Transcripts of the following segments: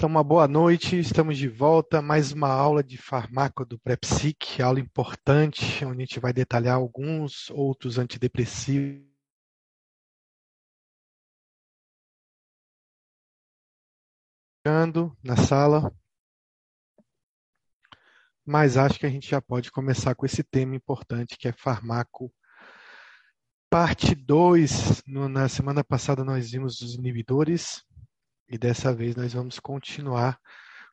Então, uma boa noite, estamos de volta, mais uma aula de farmaco do PrEPSIC, aula importante, onde a gente vai detalhar alguns outros antidepressivos. Na sala, mas acho que a gente já pode começar com esse tema importante que é farmaco. Parte 2, na semana passada nós vimos os inibidores, e dessa vez nós vamos continuar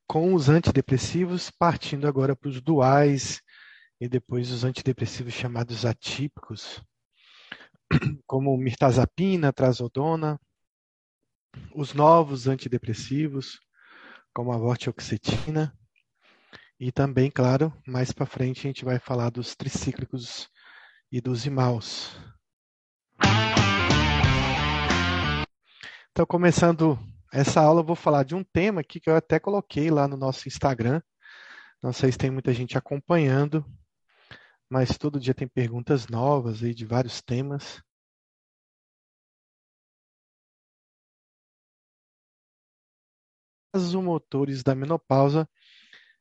com os antidepressivos, partindo agora para os duais e depois os antidepressivos chamados atípicos, como mirtazapina, trazodona, os novos antidepressivos, como a vortioxetina, e também, claro, mais para frente a gente vai falar dos tricíclicos e dos imaus. Então, começando essa aula eu vou falar de um tema aqui que eu até coloquei lá no nosso Instagram. Não sei se tem muita gente acompanhando, mas todo dia tem perguntas novas aí de vários temas. Motores da menopausa,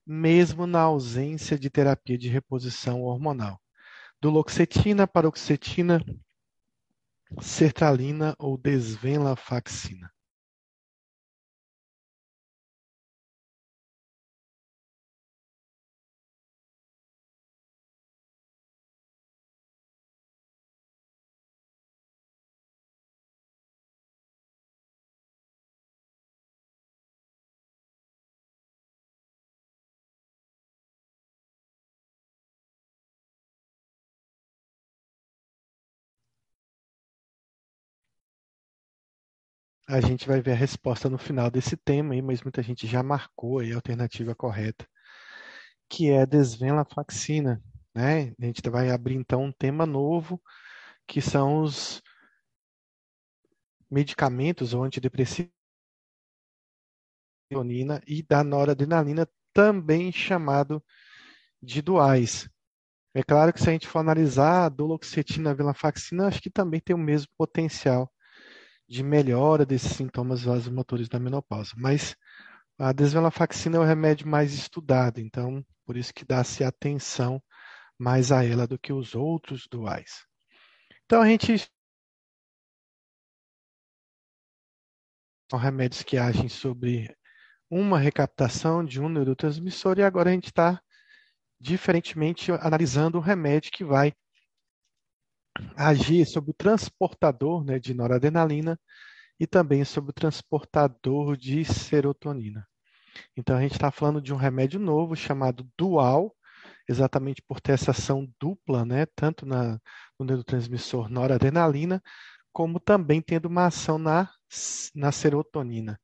mesmo na ausência de terapia de reposição hormonal. Duloxetina, paroxetina, sertralina ou desvenlafaxina. A gente vai ver a resposta no final desse tema aí, mas muita gente já marcou aí a alternativa correta, que é a desvenlafaxina, né? A gente vai abrir então um tema novo, que são os medicamentos ou antidepressivos e da noradrenalina, também chamado de duais. É claro que se a gente for analisar a duloxetina e a venlafaxina, acho que também tem o mesmo potencial de melhora desses sintomas vasomotores da menopausa. Mas a desvenlafaxina é o remédio mais estudado, então por isso que dá-se atenção mais a ela do que os outros duais. Então a gente são remédios que agem sobre uma recaptação de um neurotransmissor e agora a gente está diferentemente analisando um remédio que vai agir sobre o transportador né, de noradrenalina e também sobre o transportador de serotonina. Então, a gente está falando de um remédio novo chamado Dual, exatamente por ter essa ação dupla, né, tanto na, no neurotransmissor noradrenalina, como também tendo uma ação na, na serotonina.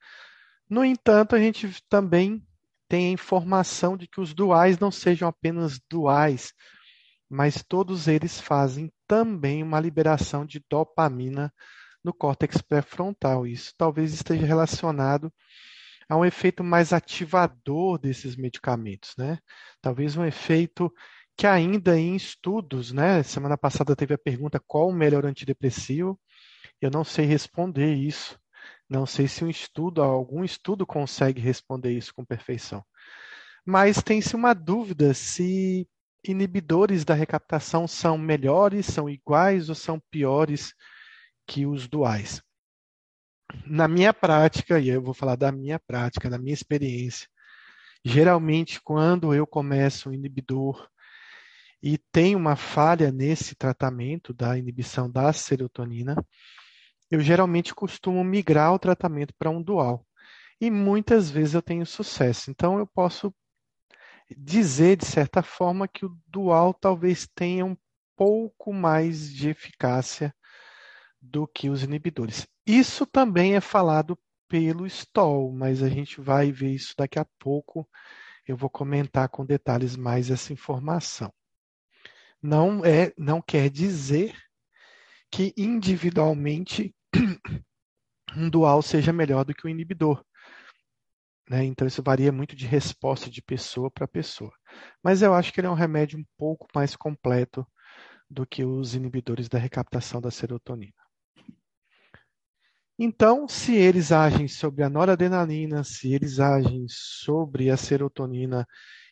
No entanto, a gente também tem a informação de que os duais não sejam apenas duais, mas todos eles fazem também uma liberação de dopamina no córtex pré-frontal. Isso talvez esteja relacionado a um efeito mais ativador desses medicamentos, né? Talvez um efeito que ainda em estudos, né? Semana passada teve a pergunta qual o melhor antidepressivo. Eu não sei responder isso. Não sei se um estudo, algum estudo consegue responder isso com perfeição. Mas tem-se uma dúvida se inibidores da recaptação são melhores, são iguais ou são piores que os duais? Na minha prática, e eu vou falar da minha prática, da minha experiência, geralmente quando eu começo um inibidor e tem uma falha nesse tratamento da inibição da serotonina, eu geralmente costumo migrar o tratamento para um dual. E muitas vezes eu tenho sucesso. Então eu posso dizer, de certa forma, que o dual talvez tenha um pouco mais de eficácia do que os inibidores. Isso também é falado pelo Stoll, mas a gente vai ver isso daqui a pouco. Eu vou comentar com detalhes mais essa informação. Não é, não quer dizer que individualmente um dual seja melhor do que o inibidor. Né? Então, isso varia muito de resposta de pessoa para pessoa. Mas eu acho que ele é um remédio um pouco mais completo do que os inibidores da recaptação da serotonina. Então, se eles agem sobre a noradrenalina, se eles agem sobre a serotonina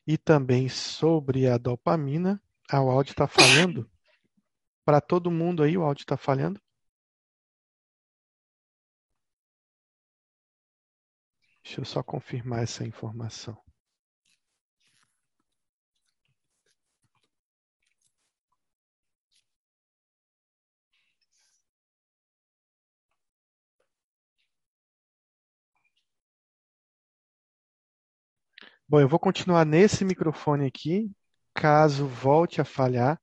e também sobre a dopamina, ah, o áudio está falhando? Para todo mundo aí, o áudio está falhando? Deixa eu só confirmar essa informação. Bom, eu vou continuar nesse microfone aqui, caso volte a falhar,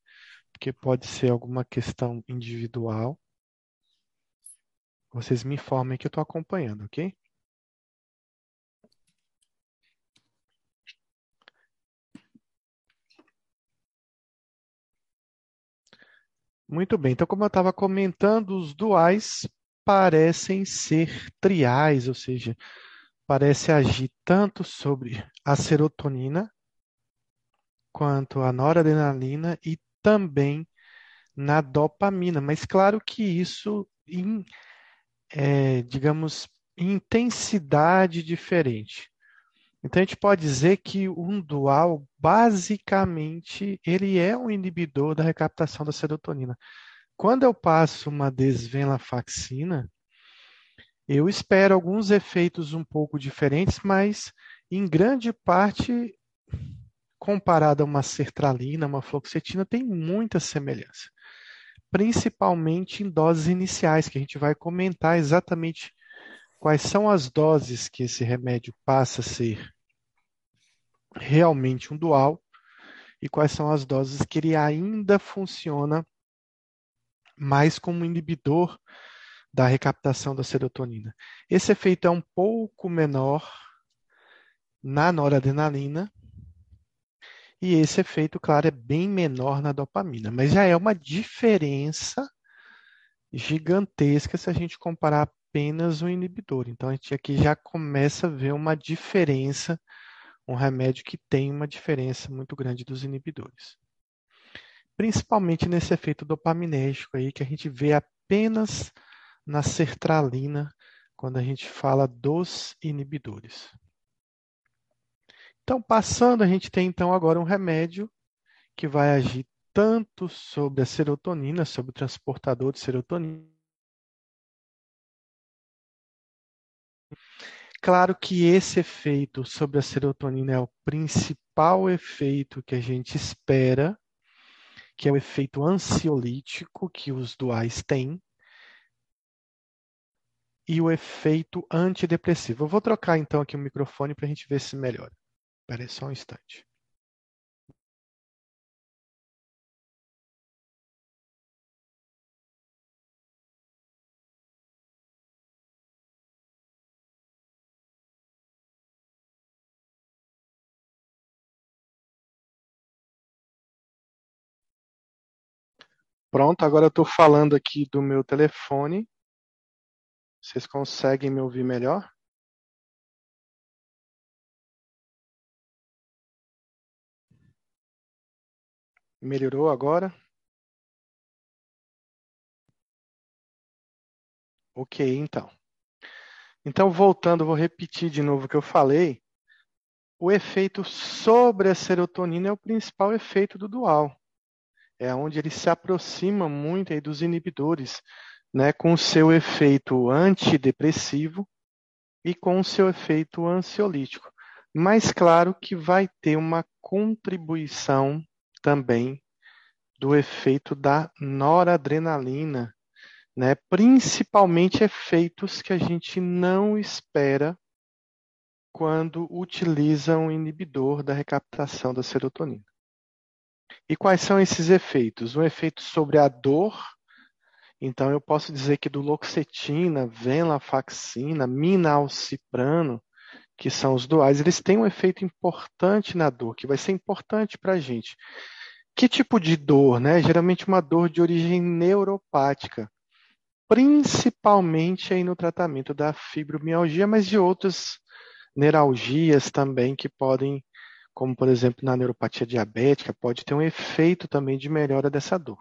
porque pode ser alguma questão individual. Vocês me informem que eu estou acompanhando, ok? Muito bem, então, como eu estava comentando, os duais parecem ser triais, ou seja, parece agir tanto sobre a serotonina quanto a noradrenalina e também na dopamina. Mas claro que isso em, é, digamos, intensidade diferente. Então a gente pode dizer que um dual, basicamente, ele é um inibidor da recaptação da serotonina. Quando eu passo uma desvenlafaxina, eu espero alguns efeitos um pouco diferentes, mas em grande parte, comparado a uma sertralina, uma fluoxetina, tem muita semelhança. Principalmente em doses iniciais, que a gente vai comentar exatamente quais são as doses que esse remédio passa a ser realmente um dual e quais são as doses que ele ainda funciona mais como inibidor da recaptação da serotonina. Esse efeito é um pouco menor na noradrenalina e esse efeito, claro, é bem menor na dopamina, mas já é uma diferença gigantesca se a gente comparar apenas o inibidor. Então a gente aqui já começa a ver uma diferença, um remédio que tem uma diferença muito grande dos inibidores. Principalmente nesse efeito dopaminérgico aí que a gente vê apenas na sertralina quando a gente fala dos inibidores. Então, passando, a gente tem então agora um remédio que vai agir tanto sobre a serotonina, sobre o transportador de serotonina. Claro que esse efeito sobre a serotonina é o principal efeito que a gente espera, que é o efeito ansiolítico que os duais têm e o efeito antidepressivo. Eu vou trocar então aqui o microfone para a gente ver se melhora. Espera só um instante. Pronto, agora eu estou falando aqui do meu telefone vocês conseguem me ouvir melhor? Melhorou agora? Ok, então. Então, voltando, vou repetir de novo o que eu falei. O efeito sobre a serotonina é o principal efeito do dual. É onde ele se aproxima muito aí dos inibidores né, com o seu efeito antidepressivo e com o seu efeito ansiolítico. Mas claro que vai ter uma contribuição também do efeito da noradrenalina, né? principalmente efeitos que a gente não espera quando utiliza um inibidor da recaptação da serotonina. E quais são esses efeitos? Um efeito sobre a dor então, eu posso dizer que do loxetina, venlafaxina, minalciprano, que são os duais, eles têm um efeito importante na dor, que vai ser importante para a gente. Que tipo de dor? Né? Geralmente uma dor de origem neuropática, principalmente aí no tratamento da fibromialgia, mas de outras neuralgias também que podem, como por exemplo na neuropatia diabética, pode ter um efeito também de melhora dessa dor.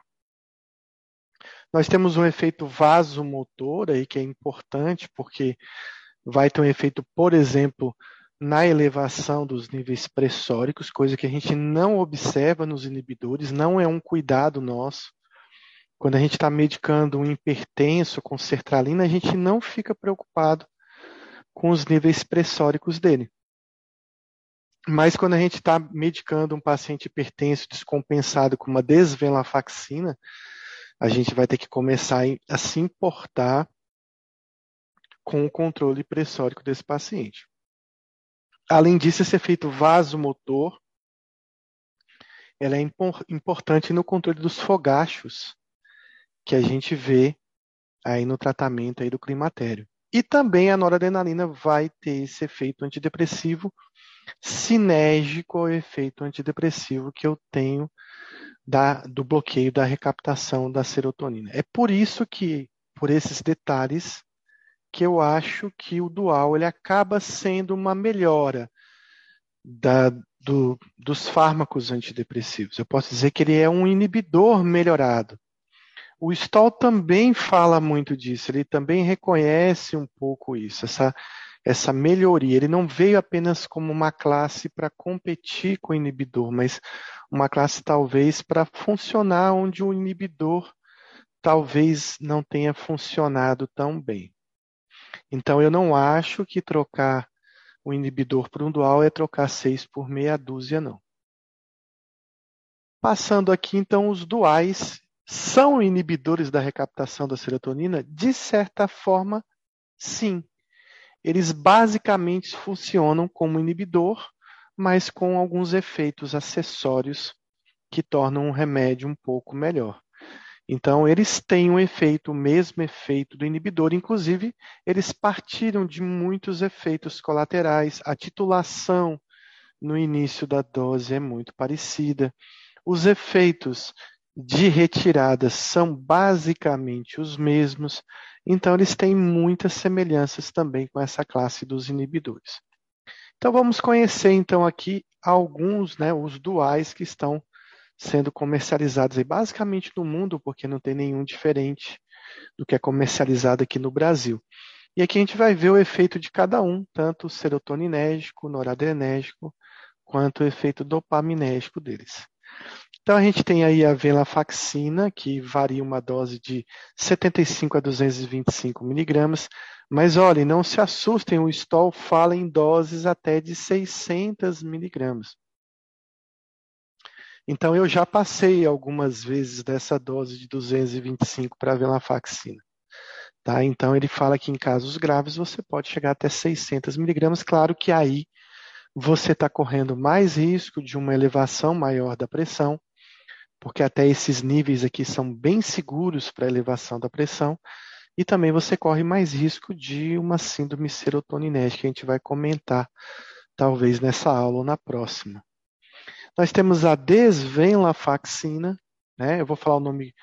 Nós temos um efeito vasomotor aí que é importante porque vai ter um efeito, por exemplo, na elevação dos níveis pressóricos, coisa que a gente não observa nos inibidores, não é um cuidado nosso. Quando a gente está medicando um hipertenso com sertralina, a gente não fica preocupado com os níveis pressóricos dele. Mas quando a gente está medicando um paciente hipertenso descompensado com uma desvenlafaxina, a gente vai ter que começar a se importar com o controle pressórico desse paciente. Além disso, esse efeito vasomotor ela é importante no controle dos fogachos que a gente vê aí no tratamento aí do climatério. E também a noradrenalina vai ter esse efeito antidepressivo sinérgico ao efeito antidepressivo que eu tenho da, do bloqueio da recaptação da serotonina. É por isso que, por esses detalhes, que eu acho que o dual ele acaba sendo uma melhora da, do, dos fármacos antidepressivos. Eu posso dizer que ele é um inibidor melhorado. O Stoll também fala muito disso, ele também reconhece um pouco isso, essa, essa melhoria. Ele não veio apenas como uma classe para competir com o inibidor, mas uma classe talvez para funcionar onde o inibidor talvez não tenha funcionado tão bem. Então, eu não acho que trocar o inibidor por um dual é trocar seis por meia dúzia, não. Passando aqui, então, os duais são inibidores da recaptação da serotonina? De certa forma, sim. Eles basicamente funcionam como inibidor, mas com alguns efeitos acessórios que tornam o remédio um pouco melhor. Então, eles têm um efeito, o mesmo efeito do inibidor, inclusive, eles partiram de muitos efeitos colaterais. A titulação no início da dose é muito parecida. Os efeitos de retirada são basicamente os mesmos, então eles têm muitas semelhanças também com essa classe dos inibidores. Então vamos conhecer então aqui alguns, né, os duais que estão sendo comercializados aí, basicamente no mundo, porque não tem nenhum diferente do que é comercializado aqui no Brasil. E aqui a gente vai ver o efeito de cada um, tanto o serotoninérgico, noradrenérgico, quanto o efeito dopaminérgico deles. Então a gente tem aí a venlafaxina, que varia uma dose de 75 a 225 miligramas, mas olhem, não se assustem, o Stoll fala em doses até de 600 miligramas. Então, eu já passei algumas vezes dessa dose de 225 para a venlafaxina. Tá? Então, ele fala que em casos graves você pode chegar até 600 miligramas. Claro que aí você está correndo mais risco de uma elevação maior da pressão, porque até esses níveis aqui são bem seguros para elevação da pressão, e também você corre mais risco de uma síndrome serotoninérgica, que a gente vai comentar talvez nessa aula ou na próxima. Nós temos a desvenlafaxina, né? Eu vou falar o nome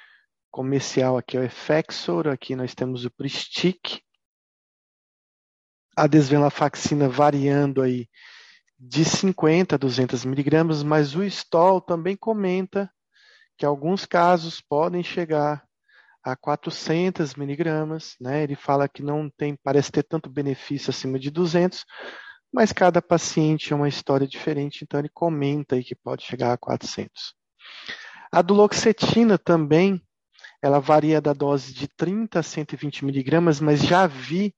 comercial aqui, é o Effexor, aqui nós temos o Pristic. A desvenlafaxina variando aí de 50 a 200 miligramas, mas o Stoll também comenta que alguns casos podem chegar a 400 miligramas, né? Ele fala que não tem, parece ter tanto benefício acima de 200, mas cada paciente é uma história diferente, então ele comenta aí que pode chegar a 400. A duloxetina também, ela varia da dose de 30 a 120 miligramas, mas já vi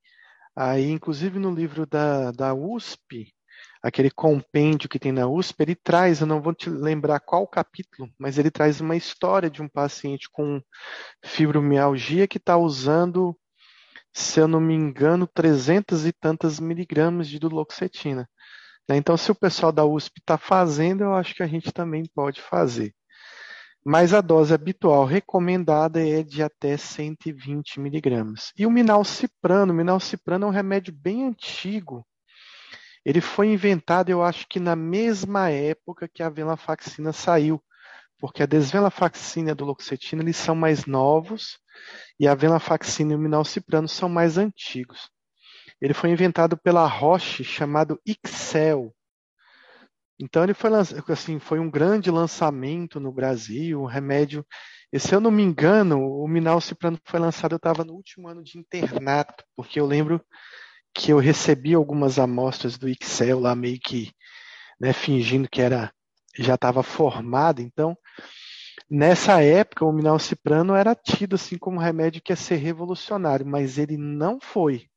aí, inclusive no livro da, da USP, aquele compêndio que tem na USP, ele traz, eu não vou te lembrar qual capítulo, mas ele traz uma história de um paciente com fibromialgia que está usando se eu não me engano, trezentas e tantas miligramas de duloxetina. Né? Então, se o pessoal da USP está fazendo, eu acho que a gente também pode fazer. Mas a dose habitual recomendada é de até 120 miligramas. E o minalciprano, o minalciprano é um remédio bem antigo. Ele foi inventado, eu acho que na mesma época que a venlafaxina saiu porque a desvenlafaxina e a duloxetina eles são mais novos e a venlafaxina e o minalciprano são mais antigos. Ele foi inventado pela Roche, chamado Excel. Então ele foi assim, foi um grande lançamento no Brasil. O remédio E se eu não me engano, o Minalciprano foi lançado, eu estava no último ano de internato, porque eu lembro que eu recebi algumas amostras do Excel lá, meio que né, fingindo que era já estava formado. Então, nessa época, o Minalciprano era tido assim como um remédio que ia ser revolucionário, mas ele não foi.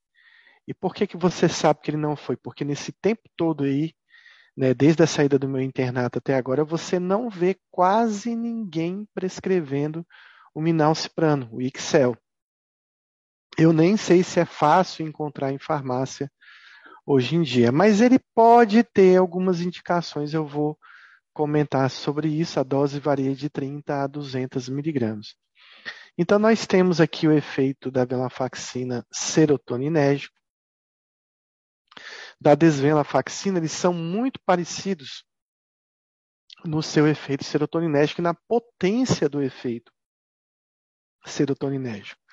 E por que, que você sabe que ele não foi? Porque nesse tempo todo aí, né, desde a saída do meu internato até agora, você não vê quase ninguém prescrevendo o Minalciprano, o Excel. Eu nem sei se é fácil encontrar em farmácia hoje em dia, mas ele pode ter algumas indicações, eu vou comentar sobre isso. A dose varia de 30 a 200 miligramas. Então, nós temos aqui o efeito da venlafaxina serotoninérgico, da desvenlafaxina, eles são muito parecidos no seu efeito serotoninérgico e na potência do efeito serotoninérgico.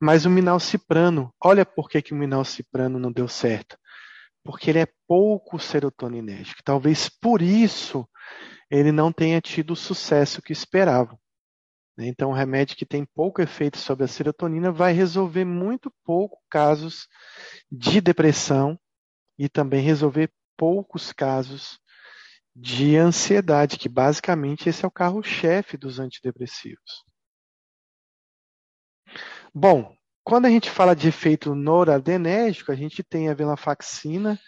Mas o minalciprano, olha por que, que o minalciprano não deu certo. Porque ele é pouco serotoninérgico. Talvez por isso ele não tenha tido o sucesso que esperavam. Então, um remédio que tem pouco efeito sobre a serotonina vai resolver muito pouco casos de depressão e também resolver poucos casos de ansiedade, que basicamente esse é o carro-chefe dos antidepressivos. Bom, quando a gente fala de efeito noradrenérgico, a gente tem a venlafaxina.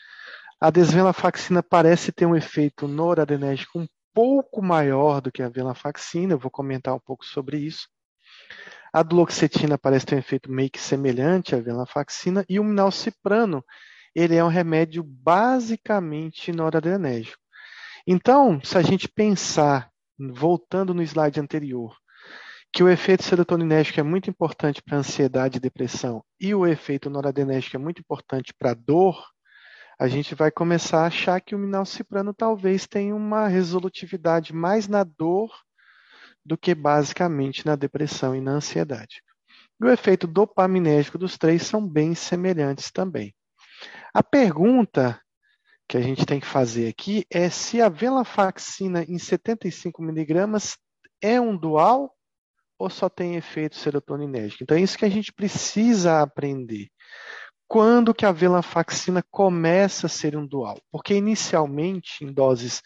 A desvenlafaxina parece ter um efeito noradrenérgico um pouco maior do que a venlafaxina, eu vou comentar um pouco sobre isso. A duloxetina parece ter um efeito meio que semelhante à venlafaxina e o minalciprano ele é um remédio basicamente noradrenérgico. Então, se a gente pensar, voltando no slide anterior, que o efeito serotoninérgico é muito importante para ansiedade e depressão e o efeito noradrenérgico é muito importante para dor, a gente vai começar a achar que o minalciprano talvez tenha uma resolutividade mais na dor do que basicamente na depressão e na ansiedade. E o efeito dopaminérgico dos três são bem semelhantes também. A pergunta que a gente tem que fazer aqui é se a venlafaxina em 75 miligramas é um dual ou só tem efeito serotoninérgico. Então é isso que a gente precisa aprender. Quando que a venlafaxina começa a ser um dual? Porque inicialmente, em doses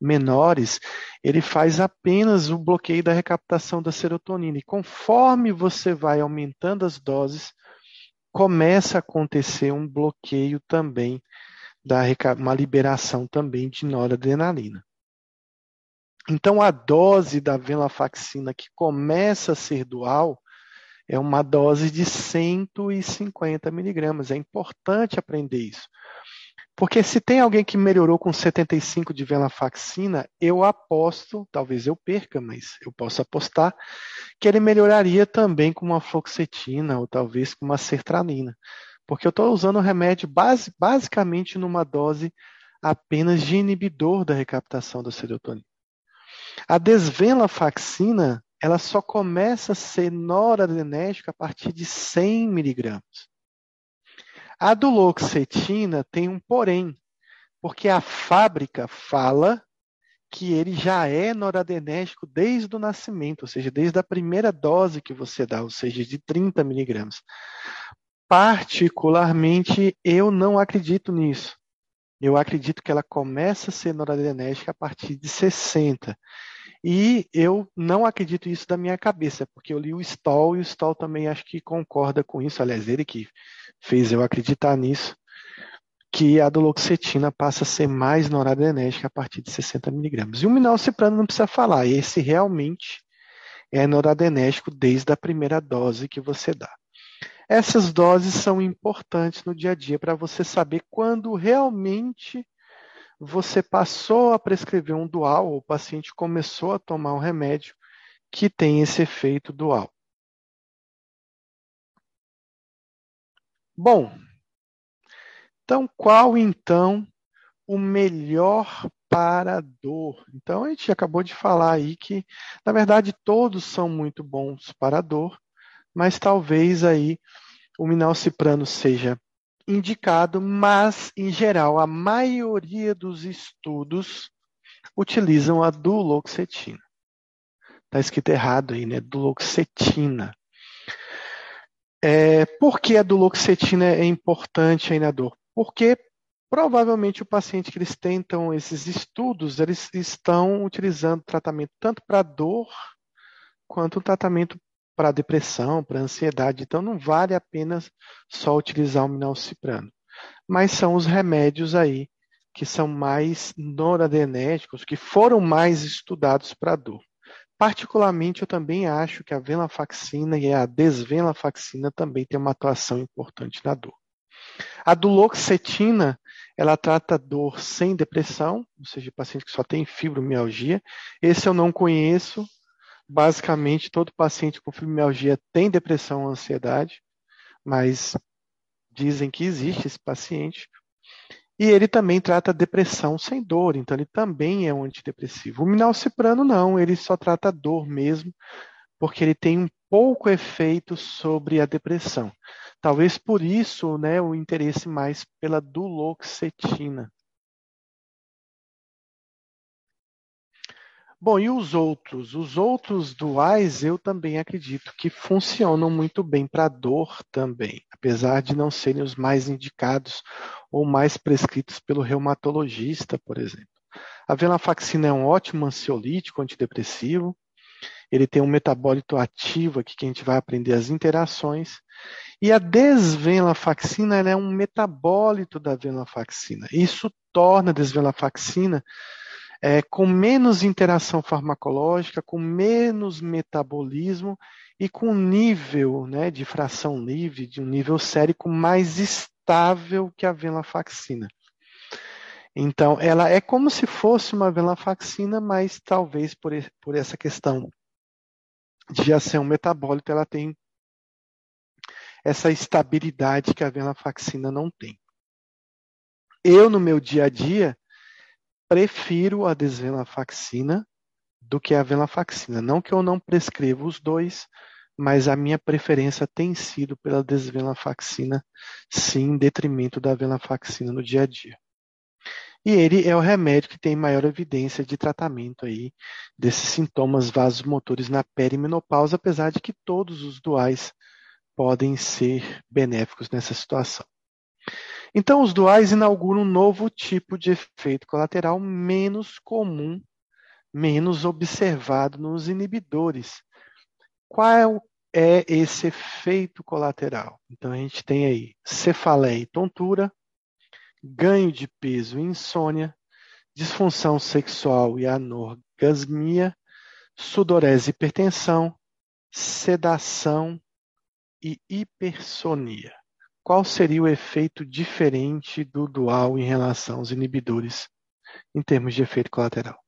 menores, ele faz apenas o bloqueio da recaptação da serotonina. E conforme você vai aumentando as doses, começa a acontecer um bloqueio também da uma liberação também de noradrenalina. Então a dose da venlafaxina que começa a ser dual é uma dose de 150 miligramas. É importante aprender isso. Porque se tem alguém que melhorou com 75 de venlafaxina, eu aposto, talvez eu perca, mas eu posso apostar, que ele melhoraria também com uma fluoxetina ou talvez com uma sertralina. Porque eu estou usando o remédio base, basicamente numa dose apenas de inibidor da recaptação da serotonina. A desvenlafaxina, ela só começa a ser noradrenérgica a partir de 100 miligramas. A duloxetina tem um porém, porque a fábrica fala que ele já é noradrenérgico desde o nascimento, ou seja, desde a primeira dose que você dá, ou seja, de 30 miligramas. Particularmente, eu não acredito nisso. Eu acredito que ela começa a ser noradrenérgica a partir de 60. E eu não acredito isso da minha cabeça, porque eu li o Stoll e o Stoll também acho que concorda com isso. Aliás, ele que fez eu acreditar nisso, que a duloxetina passa a ser mais noradrenérgica a partir de 60 miligramas. E o minalciprano não precisa falar, esse realmente é noradrenérgico desde a primeira dose que você dá. Essas doses são importantes no dia a dia para você saber quando realmente você passou a prescrever um dual, ou o paciente começou a tomar um remédio que tem esse efeito dual. Bom, então qual então o melhor para dor? Então a gente acabou de falar aí que, na verdade, todos são muito bons para dor, mas talvez aí o minalciprano seja indicado, mas em geral a maioria dos estudos utilizam a duloxetina. Está escrito errado aí, né? Duloxetina. É, por que a duloxetina é importante aí na dor? Porque provavelmente o paciente que eles tentam esses estudos, eles estão utilizando tratamento tanto para dor quanto tratamento para depressão, para ansiedade. Então não vale a pena só utilizar o minalciprano. Mas são os remédios aí que são mais noradrenérgicos, que foram mais estudados para dor. Particularmente, eu também acho que a venlafaxina e a desvenlafaxina também têm uma atuação importante na dor. A duloxetina, ela trata dor sem depressão, ou seja, paciente que só tem fibromialgia. Esse eu não conheço. Basicamente, todo paciente com fibromialgia tem depressão ou ansiedade, mas dizem que existe esse paciente. E ele também trata depressão sem dor, então ele também é um antidepressivo. O minalciprano não, ele só trata dor mesmo, porque ele tem um pouco efeito sobre a depressão. Talvez por isso, né, o interesse mais pela duloxetina. Bom, e os outros? Os outros duais eu também acredito que funcionam muito bem para dor também, apesar de não serem os mais indicados ou mais prescritos pelo reumatologista, por exemplo. A venlafaxina é um ótimo ansiolítico, antidepressivo. Ele tem um metabólito ativo aqui que a gente vai aprender as interações. E a desvenlafaxina é um metabólito da venlafaxina. Isso torna a desvenlafaxina é, com menos interação farmacológica, com menos metabolismo e com nível né, de fração livre, de um nível sérico mais estável que a venlafaxina. Então, ela é como se fosse uma venlafaxina, mas talvez por, por essa questão de já ser um metabólito, ela tem essa estabilidade que a venlafaxina não tem. Eu, no meu dia a dia, prefiro a desvenlafaxina do que a venlafaxina. Não que eu não prescreva os dois, mas a minha preferência tem sido pela desvenlafaxina, sim, em detrimento da venlafaxina no dia a dia. E ele é o remédio que tem maior evidência de tratamento aí desses sintomas vasomotores na perimenopausa, apesar de que todos os duais podem ser benéficos nessa situação. Então, os duais inauguram um novo tipo de efeito colateral menos comum, menos observado nos inibidores. Qual é esse efeito colateral? Então, a gente tem aí cefaleia e tontura, ganho de peso e insônia, disfunção sexual e anorgasmia, sudorese e hipertensão, sedação e hipersonia qual seria o efeito diferente do dual em relação aos inibidores em termos de efeito colateral?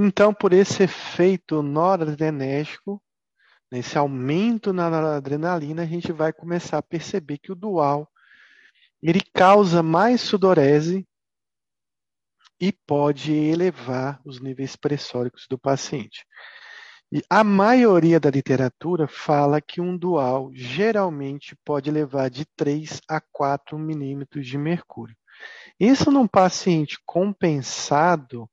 Então, por esse efeito noradrenérgico, nesse aumento na noradrenalina, a gente vai começar a perceber que o dual ele causa mais sudorese e pode elevar os níveis pressóricos do paciente. E a maioria da literatura fala que um dual geralmente pode levar de 3 a 4 milímetros de mercúrio. Isso num paciente compensado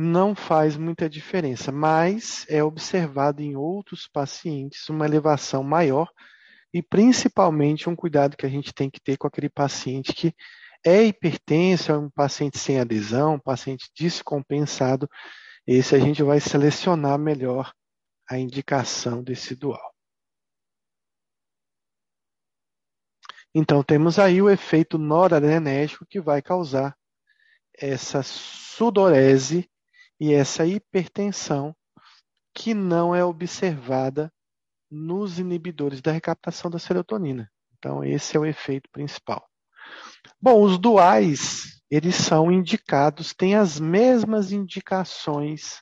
não faz muita diferença, mas é observado em outros pacientes uma elevação maior e principalmente um cuidado que a gente tem que ter com aquele paciente que é hipertenso, é um paciente sem adesão, um paciente descompensado. Esse a gente vai selecionar melhor a indicação desse dual. Então, temos aí o efeito noradrenérgico que vai causar essa sudorese e essa hipertensão que não é observada nos inibidores da recaptação da serotonina. Então, esse é o efeito principal. Bom, os duais, eles são indicados, têm as mesmas indicações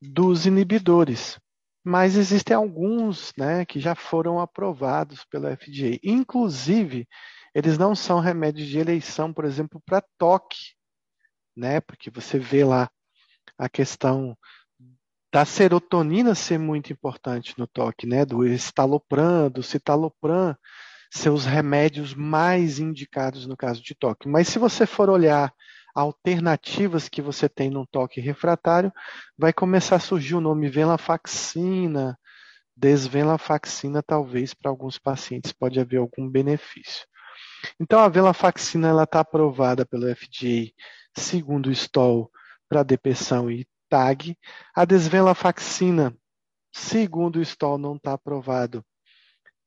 dos inibidores, mas existem alguns né, que já foram aprovados pela FDA. Inclusive, eles não são remédios de eleição, por exemplo, para toque, né? Porque você vê lá a questão da serotonina ser muito importante no toque, né? Do estalopram, do citalopram, seus remédios mais indicados no caso de toque. Mas se você for olhar alternativas que você tem num toque refratário, vai começar a surgir o nome venlafaxina, desvenlafaxina, talvez para alguns pacientes pode haver algum benefício. Então a venlafaxina ela está aprovada pelo FDA segundo o STOL para depressão e TAG. A desvenlafaxina, segundo o STOL, não está aprovado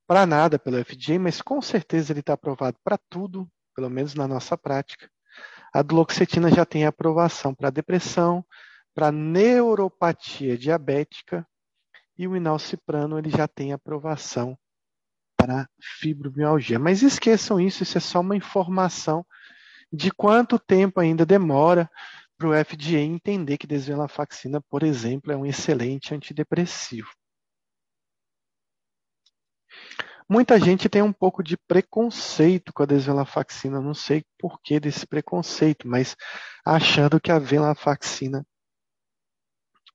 para nada pelo FDA, mas com certeza ele está aprovado para tudo, pelo menos na nossa prática. A duloxetina já tem aprovação para depressão, para neuropatia diabética e o inalciprano ele já tem aprovação para fibromialgia. Mas esqueçam isso, isso é só uma informação de quanto tempo ainda demora para o FDA entender que desvenlafaxina, por exemplo, é um excelente antidepressivo. Muita gente tem um pouco de preconceito com a desvenlafaxina, não sei por que desse preconceito, mas achando que a venlafaxina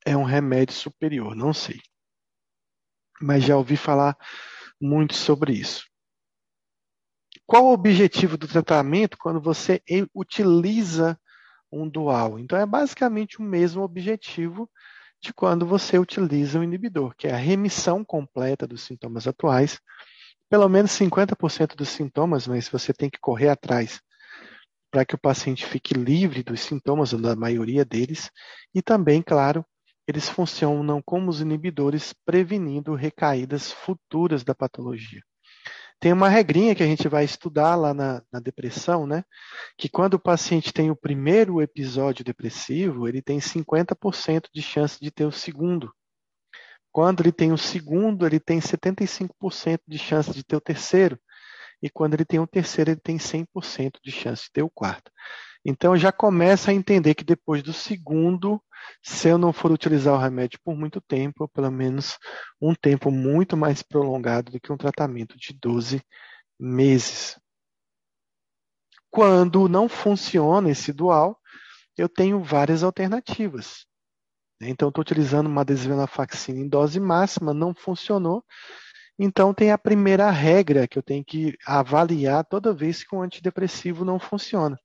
é um remédio superior, não sei. Mas já ouvi falar muito sobre isso. Qual o objetivo do tratamento quando você utiliza um dual? Então, é basicamente o mesmo objetivo de quando você utiliza um inibidor, que é a remissão completa dos sintomas atuais pelo menos 50% dos sintomas, mas você tem que correr atrás para que o paciente fique livre dos sintomas, ou da maioria deles, e também, claro, eles funcionam como os inibidores, prevenindo recaídas futuras da patologia. Tem uma regrinha que a gente vai estudar lá na, na, depressão, né? Que quando o paciente tem o primeiro episódio depressivo, ele tem 50% de chance de ter o segundo. Quando ele tem o segundo, ele tem 75% de chance de ter o terceiro. E quando ele tem o terceiro, ele tem 100% de chance de ter o quarto. Então já começa a entender que depois do segundo, se eu não for utilizar o remédio por muito tempo, pelo menos um tempo muito mais prolongado do que um tratamento de 12 meses. Quando não funciona esse dual, eu tenho várias alternativas. Então, estou utilizando uma desvenlafaxina em dose máxima, não funcionou. Então, tem a primeira regra que eu tenho que avaliar toda vez que um antidepressivo não funciona.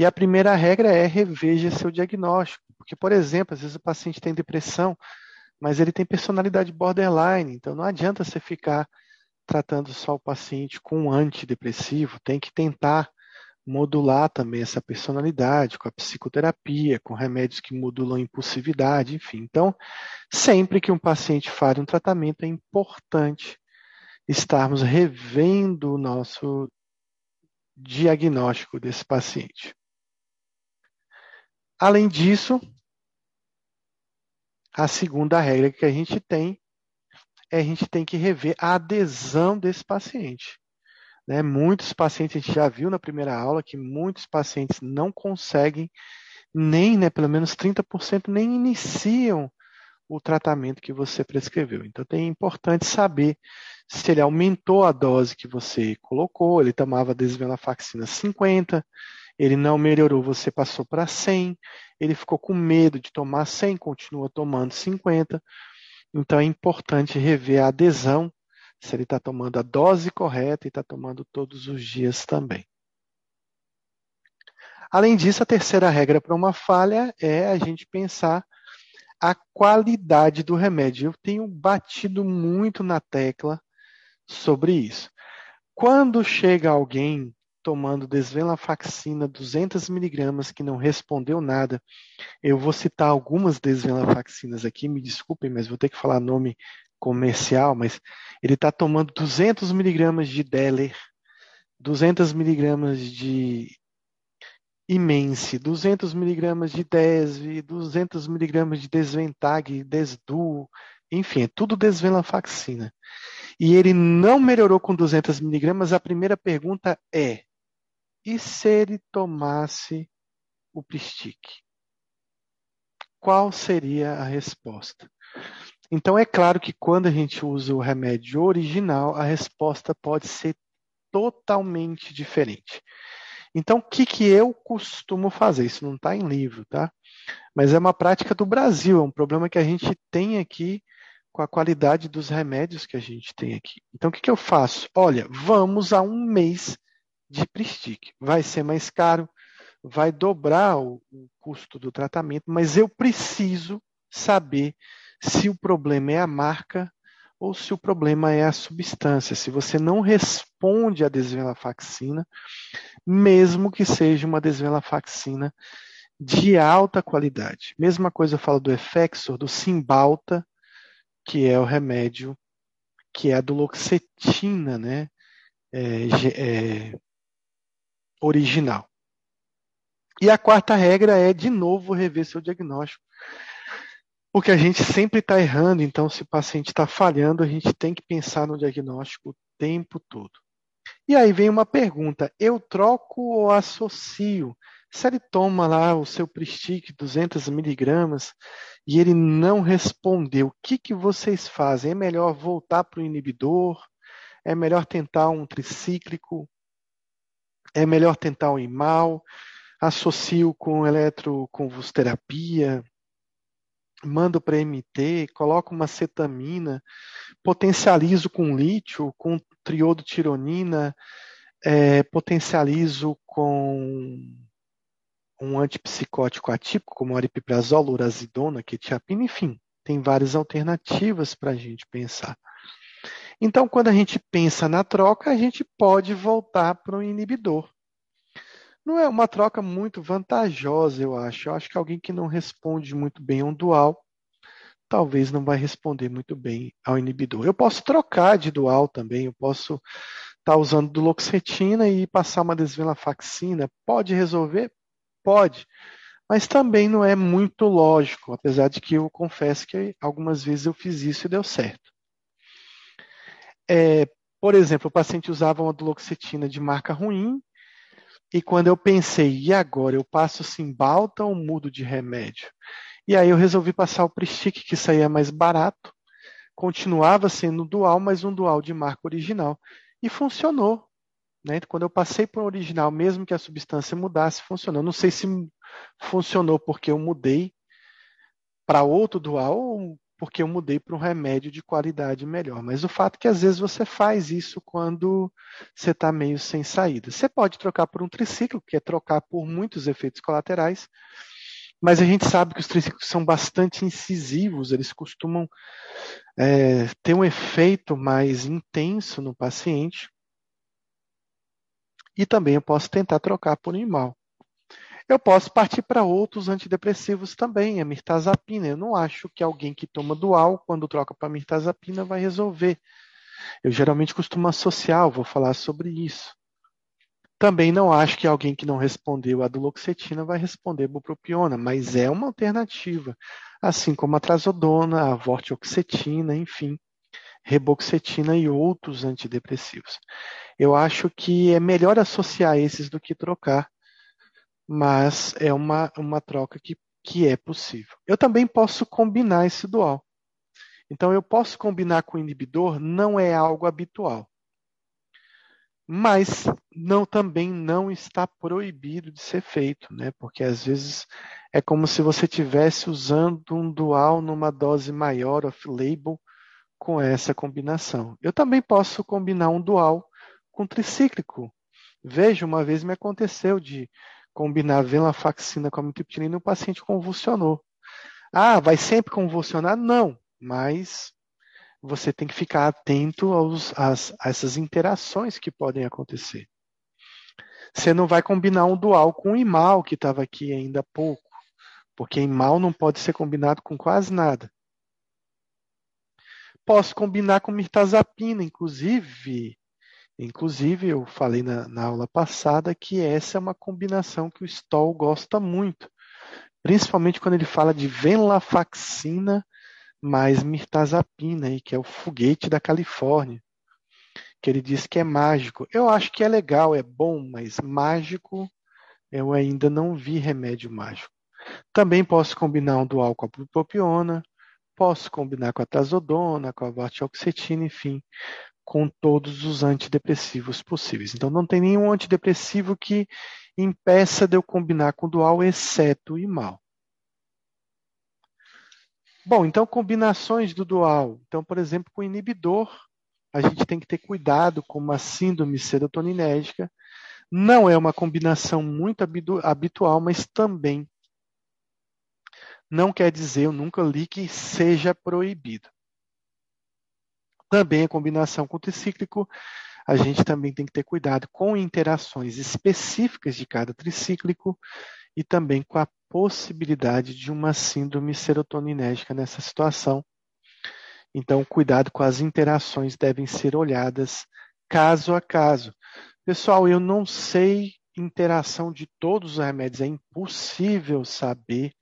E a primeira regra é reveja seu diagnóstico. Porque, por exemplo, às vezes o paciente tem depressão, mas ele tem personalidade borderline. Então, não adianta você ficar tratando só o paciente com um antidepressivo, tem que tentar modular também essa personalidade com a psicoterapia, com remédios que modulam a impulsividade, enfim. Então, sempre que um paciente fale um tratamento, é importante estarmos revendo o nosso diagnóstico desse paciente. Além disso, a segunda regra que a gente tem é a gente tem que rever a adesão desse paciente. Né? Muitos pacientes, a gente já viu na primeira aula que muitos pacientes não conseguem nem, né, pelo menos 30% nem iniciam o tratamento que você prescreveu. Então, é importante saber se ele aumentou a dose que você colocou, ele tomava desvenlafaxina 50, ele não melhorou, você passou para 100, ele ficou com medo de tomar 100, continua tomando 50. Então, é importante rever a adesão se ele está tomando a dose correta e está tomando todos os dias também. Além disso, a terceira regra para uma falha é a gente pensar a qualidade do remédio. Eu tenho batido muito na tecla sobre isso. Quando chega alguém tomando desvenlafaxina 200 miligramas que não respondeu nada, eu vou citar algumas desvenlafaxinas aqui, me desculpem, mas vou ter que falar nome comercial, mas ele está tomando 200 miligramas de Deller, 200 miligramas de Imense, 200 miligramas de Desv, 200 miligramas de Desventag, Desduo, enfim, é tudo desvenlafaxina. E ele não melhorou com 200 miligramas, a primeira pergunta é, e se ele tomasse o Pristic? Qual seria a resposta? Então, é claro que quando a gente usa o remédio original, a resposta pode ser totalmente diferente. Então, o que, que eu costumo fazer? Isso não está em livro, tá? Mas é uma prática do Brasil, é um problema que a gente tem aqui com a qualidade dos remédios que a gente tem aqui. Então, o que, que eu faço? Olha, vamos a um mês de Pristic. Vai ser mais caro, vai dobrar o, o custo do tratamento, mas eu preciso saber se o problema é a marca ou se o problema é a substância. Se você não responde à desvenlafaxina, mesmo que seja uma desvenlafaxina de alta qualidade. Mesma coisa eu falo do Effexor, do Cymbalta, que é o remédio que é a duloxetina, né? É, é, original. E a quarta regra é, de novo, rever seu diagnóstico. Porque a gente sempre está errando, então, se o paciente está falhando, a gente tem que pensar no diagnóstico o tempo todo. E aí vem uma pergunta: eu troco ou associo? Se ele toma lá o seu Pristic 200 miligramas e ele não respondeu, o que, que vocês fazem? É melhor voltar para o inibidor? É melhor tentar um tricíclico? É melhor tentar o IMAL? Associo com eletroconvulsoterapia? Mando para MT? Coloco uma cetamina? Potencializo com lítio, com triodotironina? É, potencializo com um antipsicótico atípico, como aripiprazol, urazidona, quetiapina, enfim, tem várias alternativas para a gente pensar. Então, quando a gente pensa na troca, a gente pode voltar para o inibidor. Não é uma troca muito vantajosa, eu acho. Eu acho que alguém que não responde muito bem a um dual, talvez não vai responder muito bem ao inibidor. Eu posso trocar de dual também, eu posso estar tá usando duloxetina e passar uma desvenlafaxina. Pode resolver? Pode, mas também não é muito lógico, apesar de que eu confesso que algumas vezes eu fiz isso e deu certo. É, por exemplo, o paciente usava uma duloxetina de marca ruim, e quando eu pensei, e agora, eu passo Simbalta ou mudo de remédio? E aí eu resolvi passar o Pristic, que saía mais barato, continuava sendo dual, mas um dual de marca original. E funcionou. Né? Quando eu passei para o original, mesmo que a substância mudasse, funcionou. Não sei se funcionou porque eu mudei para outro dual ou porque eu mudei para um remédio de qualidade melhor. Mas o fato é que às vezes você faz isso quando você está meio sem saída. Você pode trocar por um triciclo, que é trocar por muitos efeitos colaterais, mas a gente sabe que os triciclos são bastante incisivos, eles costumam é, ter um efeito mais intenso no paciente. E também eu posso tentar trocar por imal. Eu posso partir para outros antidepressivos também, a mirtazapina. Eu não acho que alguém que toma dual, quando troca para mirtazapina, vai resolver. Eu geralmente costumo associar, vou falar sobre isso. Também não acho que alguém que não respondeu a duloxetina vai responder bupropiona, mas é uma alternativa, assim como a trazodona, a vortioxetina, enfim reboxetina e outros antidepressivos. Eu acho que é melhor associar esses do que trocar, mas é uma, uma troca que, que é possível. Eu também posso combinar esse dual. Então, eu posso combinar com o inibidor, não é algo habitual. Mas não, também não está proibido de ser feito, né? porque às vezes é como se você estivesse usando um dual numa dose maior off-label com essa combinação. Eu também posso combinar um dual com tricíclico. Veja, uma vez me aconteceu de combinar venlafaxina com amitriptilina e o paciente convulsionou. Ah, vai sempre convulsionar? Não, mas você tem que ficar atento aos, às, a essas interações que podem acontecer. Você não vai combinar um dual com o imal, que estava aqui ainda há pouco, porque imal não pode ser combinado com quase nada. Posso combinar com mirtazapina, inclusive. Inclusive, eu falei na, na aula passada que essa é uma combinação que o Stoll gosta muito, principalmente quando ele fala de venlafaxina mais mirtazapina, que é o foguete da Califórnia. que ele diz que é mágico. Eu acho que é legal, é bom, mas mágico eu ainda não vi remédio mágico. Também posso combinar um dual com a bupropiona, posso combinar com a trazodona, com a vortioxetina, enfim, com todos os antidepressivos possíveis. Então não tem nenhum antidepressivo que impeça de eu combinar com dual, exceto o imal. Bom, então combinações do dual. Então, por exemplo, com inibidor, a gente tem que ter cuidado com uma síndrome serotoninérgica. Não é uma combinação muito habitual, mas também não quer dizer, eu nunca li que seja proibido. Também a combinação com o tricíclico, a gente também tem que ter cuidado com interações específicas de cada tricíclico e também com a possibilidade de uma síndrome serotoninérgica nessa situação. Então, cuidado com as interações devem ser olhadas caso a caso. Pessoal, eu não sei interação de todos os remédios, é impossível saber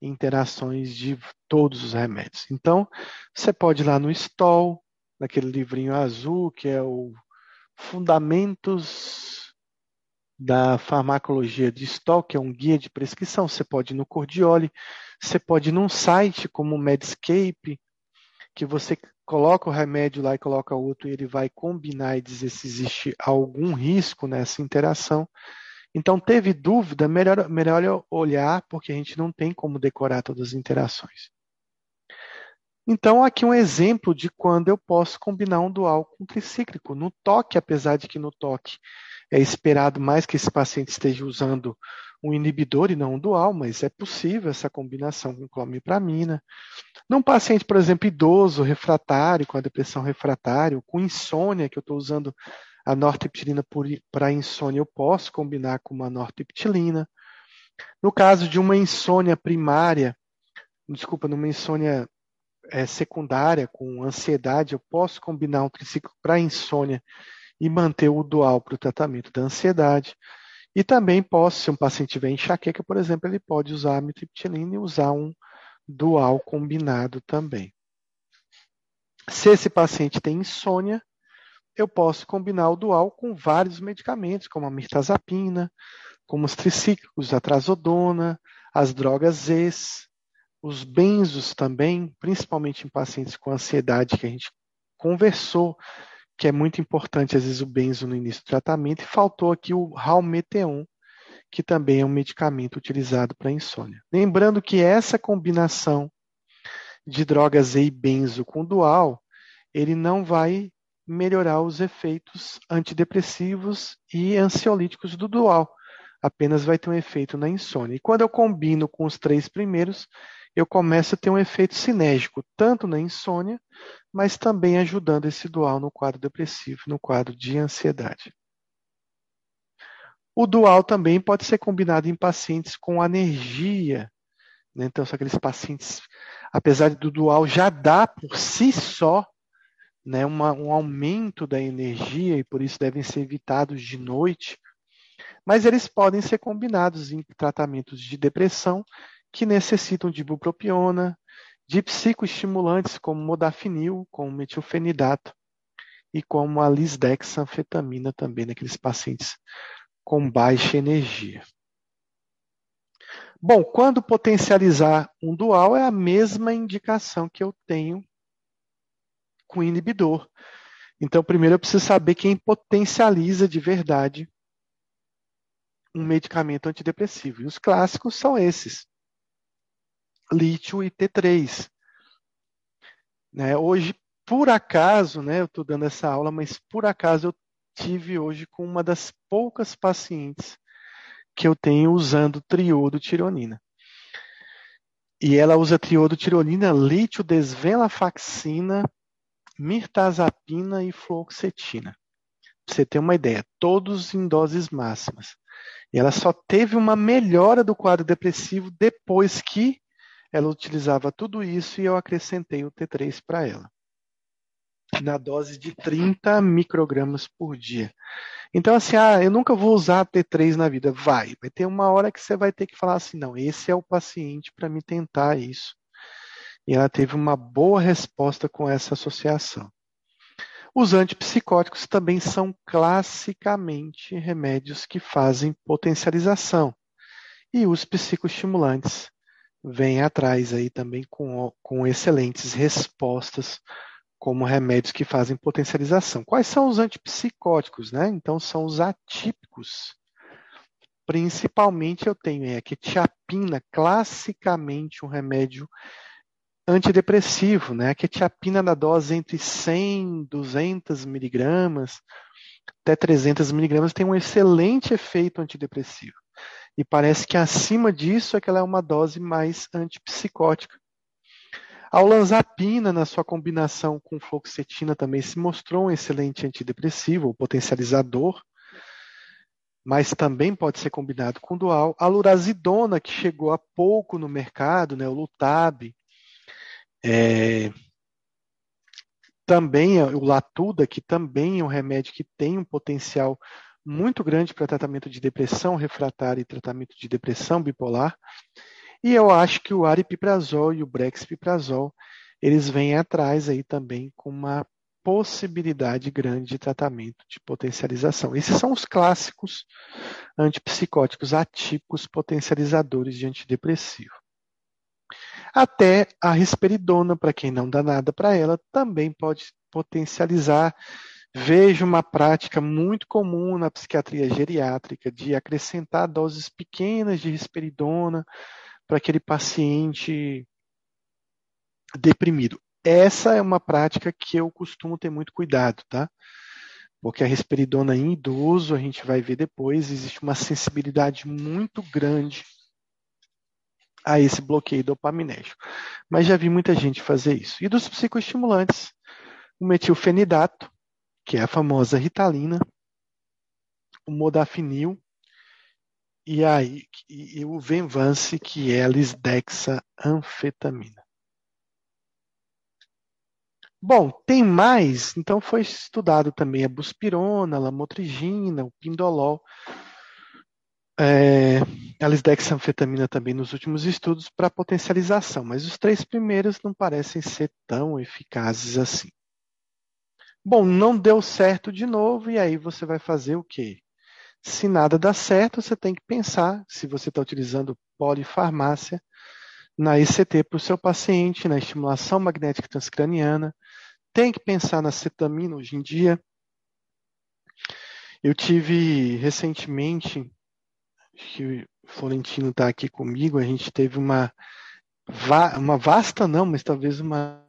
interações de todos os remédios. Então, você pode ir lá no STOL, naquele livrinho azul, que é o Fundamentos da Farmacologia de STOL, que é um guia de prescrição. Você pode ir no Cordioli, você pode ir num site como o Medscape, que você coloca o remédio lá e coloca outro e ele vai combinar e dizer se existe algum risco nessa interação. Então, teve dúvida, melhor, melhor olhar, porque a gente não tem como decorar todas as interações. Então, aqui um exemplo de quando eu posso combinar um dual com um tricíclico. No toque, apesar de que no toque é esperado mais que esse paciente esteja usando um inibidor e não um dual, mas é possível essa combinação com clomipramina. Num paciente, por exemplo, idoso, refratário, com a depressão refratária, com insônia, que eu estou usando a nortriptilina para insônia, eu posso combinar com uma nortriptilina. No caso de uma insônia primária, desculpa, numa insônia é, secundária, com ansiedade, eu posso combinar um triciclo para insônia e manter o dual para o tratamento da ansiedade. E também posso, se um paciente tiver enxaqueca, por exemplo, ele pode usar a mitriptilina e usar um dual combinado também. Se esse paciente tem insônia, eu posso combinar o dual com vários medicamentos, como a mirtazapina, como os tricíclicos, a trazodona, as drogas ES, os benzos também, principalmente em pacientes com ansiedade, que a gente conversou, que é muito importante, às vezes, o benzo no início do tratamento, e faltou aqui o Ralmeteon, que também é um medicamento utilizado para insônia. Lembrando que essa combinação de drogas E e benzo com dual, ele não vai melhorar os efeitos antidepressivos e ansiolíticos do dual. Apenas vai ter um efeito na insônia. E quando eu combino com os três primeiros, eu começo a ter um efeito sinérgico, tanto na insônia, mas também ajudando esse dual no quadro depressivo, no quadro de ansiedade. O dual também pode ser combinado em pacientes com alergia. Né? Então, são aqueles pacientes, apesar do dual já dar por si só né, uma, um aumento da energia e por isso devem ser evitados de noite, mas eles podem ser combinados em tratamentos de depressão que necessitam de bupropiona, de psicoestimulantes como modafinil, como metilfenidato e como a lisdexanfetamina também naqueles pacientes com baixa energia. Bom, quando potencializar um dual é a mesma indicação que eu tenho com inibidor. Então, primeiro eu preciso saber quem potencializa de verdade um medicamento antidepressivo. E os clássicos são esses: lítio e T3. Né, hoje, por acaso, né, eu estou dando essa aula, mas por acaso eu tive hoje com uma das poucas pacientes que eu tenho usando triodotironina. E ela usa triodotironina, lítio, desvenlafaxina, mirtazapina e fluoxetina. Pra você ter uma ideia, todos em doses máximas. E ela só teve uma melhora do quadro depressivo depois que ela utilizava tudo isso e eu acrescentei o T3 para ela. Na dose de 30 microgramas por dia. Então, assim, ah, eu nunca vou usar T3 na vida. Vai, vai ter uma hora que você vai ter que falar assim: não, esse é o paciente para me tentar isso e ela teve uma boa resposta com essa associação. Os antipsicóticos também são classicamente remédios que fazem potencialização. E os psicoestimulantes vêm atrás aí também com, com excelentes respostas como remédios que fazem potencialização. Quais são os antipsicóticos? Né? Então, são os atípicos. Principalmente eu tenho a quetiapina, classicamente um remédio antidepressivo, né? A quetiapina na dose entre 100 200 miligramas até 300 miligramas tem um excelente efeito antidepressivo. E parece que acima disso é que ela é uma dose mais antipsicótica. A olanzapina, na sua combinação com fluoxetina, também se mostrou um excelente antidepressivo, potencializador, mas também pode ser combinado com dual. A lurazidona, que chegou há pouco no mercado, né, o Lutab, é, também o Latuda, que também é um remédio que tem um potencial muito grande para tratamento de depressão refratária e tratamento de depressão bipolar. E eu acho que o aripiprazol e o brexpiprazol, eles vêm atrás aí também com uma possibilidade grande de tratamento de potencialização. Esses são os clássicos antipsicóticos atípicos potencializadores de antidepressivo. Até a risperidona, para quem não dá nada para ela, também pode potencializar. Vejo uma prática muito comum na psiquiatria geriátrica de acrescentar doses pequenas de risperidona para aquele paciente deprimido. Essa é uma prática que eu costumo ter muito cuidado, tá? Porque a risperidona em idoso, a gente vai ver depois, existe uma sensibilidade muito grande a esse bloqueio dopaminérgico. Mas já vi muita gente fazer isso. E dos psicoestimulantes, o metilfenidato, que é a famosa ritalina, o modafinil e, aí, e, o Venvance, que é a lisdexanfetamina. Bom, tem mais, então foi estudado também a buspirona, a lamotrigina, o pindolol, é, a lisdexanfetamina também nos últimos estudos para potencialização, mas os três primeiros não parecem ser tão eficazes assim. Bom, não deu certo de novo, e aí você vai fazer o quê? Se nada dá certo, você tem que pensar, se você está utilizando polifarmácia, na ICT para o seu paciente, na estimulação magnética transcraniana, tem que pensar na cetamina hoje em dia. Eu tive recentemente que o Florentino está aqui comigo, a gente teve uma, uma vasta, não, mas talvez uma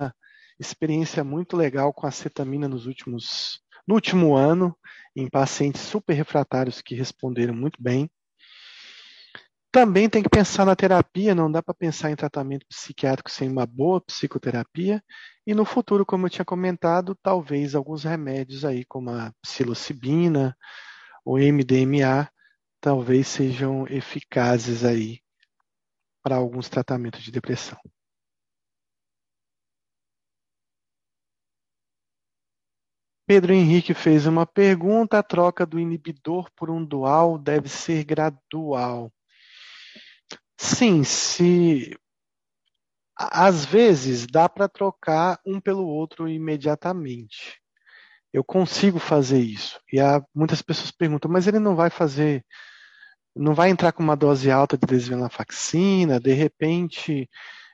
experiência muito legal com a cetamina nos últimos, no último ano, em pacientes super refratários que responderam muito bem. Também tem que pensar na terapia, não dá para pensar em tratamento psiquiátrico sem uma boa psicoterapia. E no futuro, como eu tinha comentado, talvez alguns remédios aí, como a psilocibina ou MDMA, talvez sejam eficazes aí para alguns tratamentos de depressão. Pedro Henrique fez uma pergunta: a troca do inibidor por um dual deve ser gradual? Sim, se às vezes dá para trocar um pelo outro imediatamente. Eu consigo fazer isso. E há, muitas pessoas perguntam, mas ele não vai fazer não vai entrar com uma dose alta de desvenlafaxina, de repente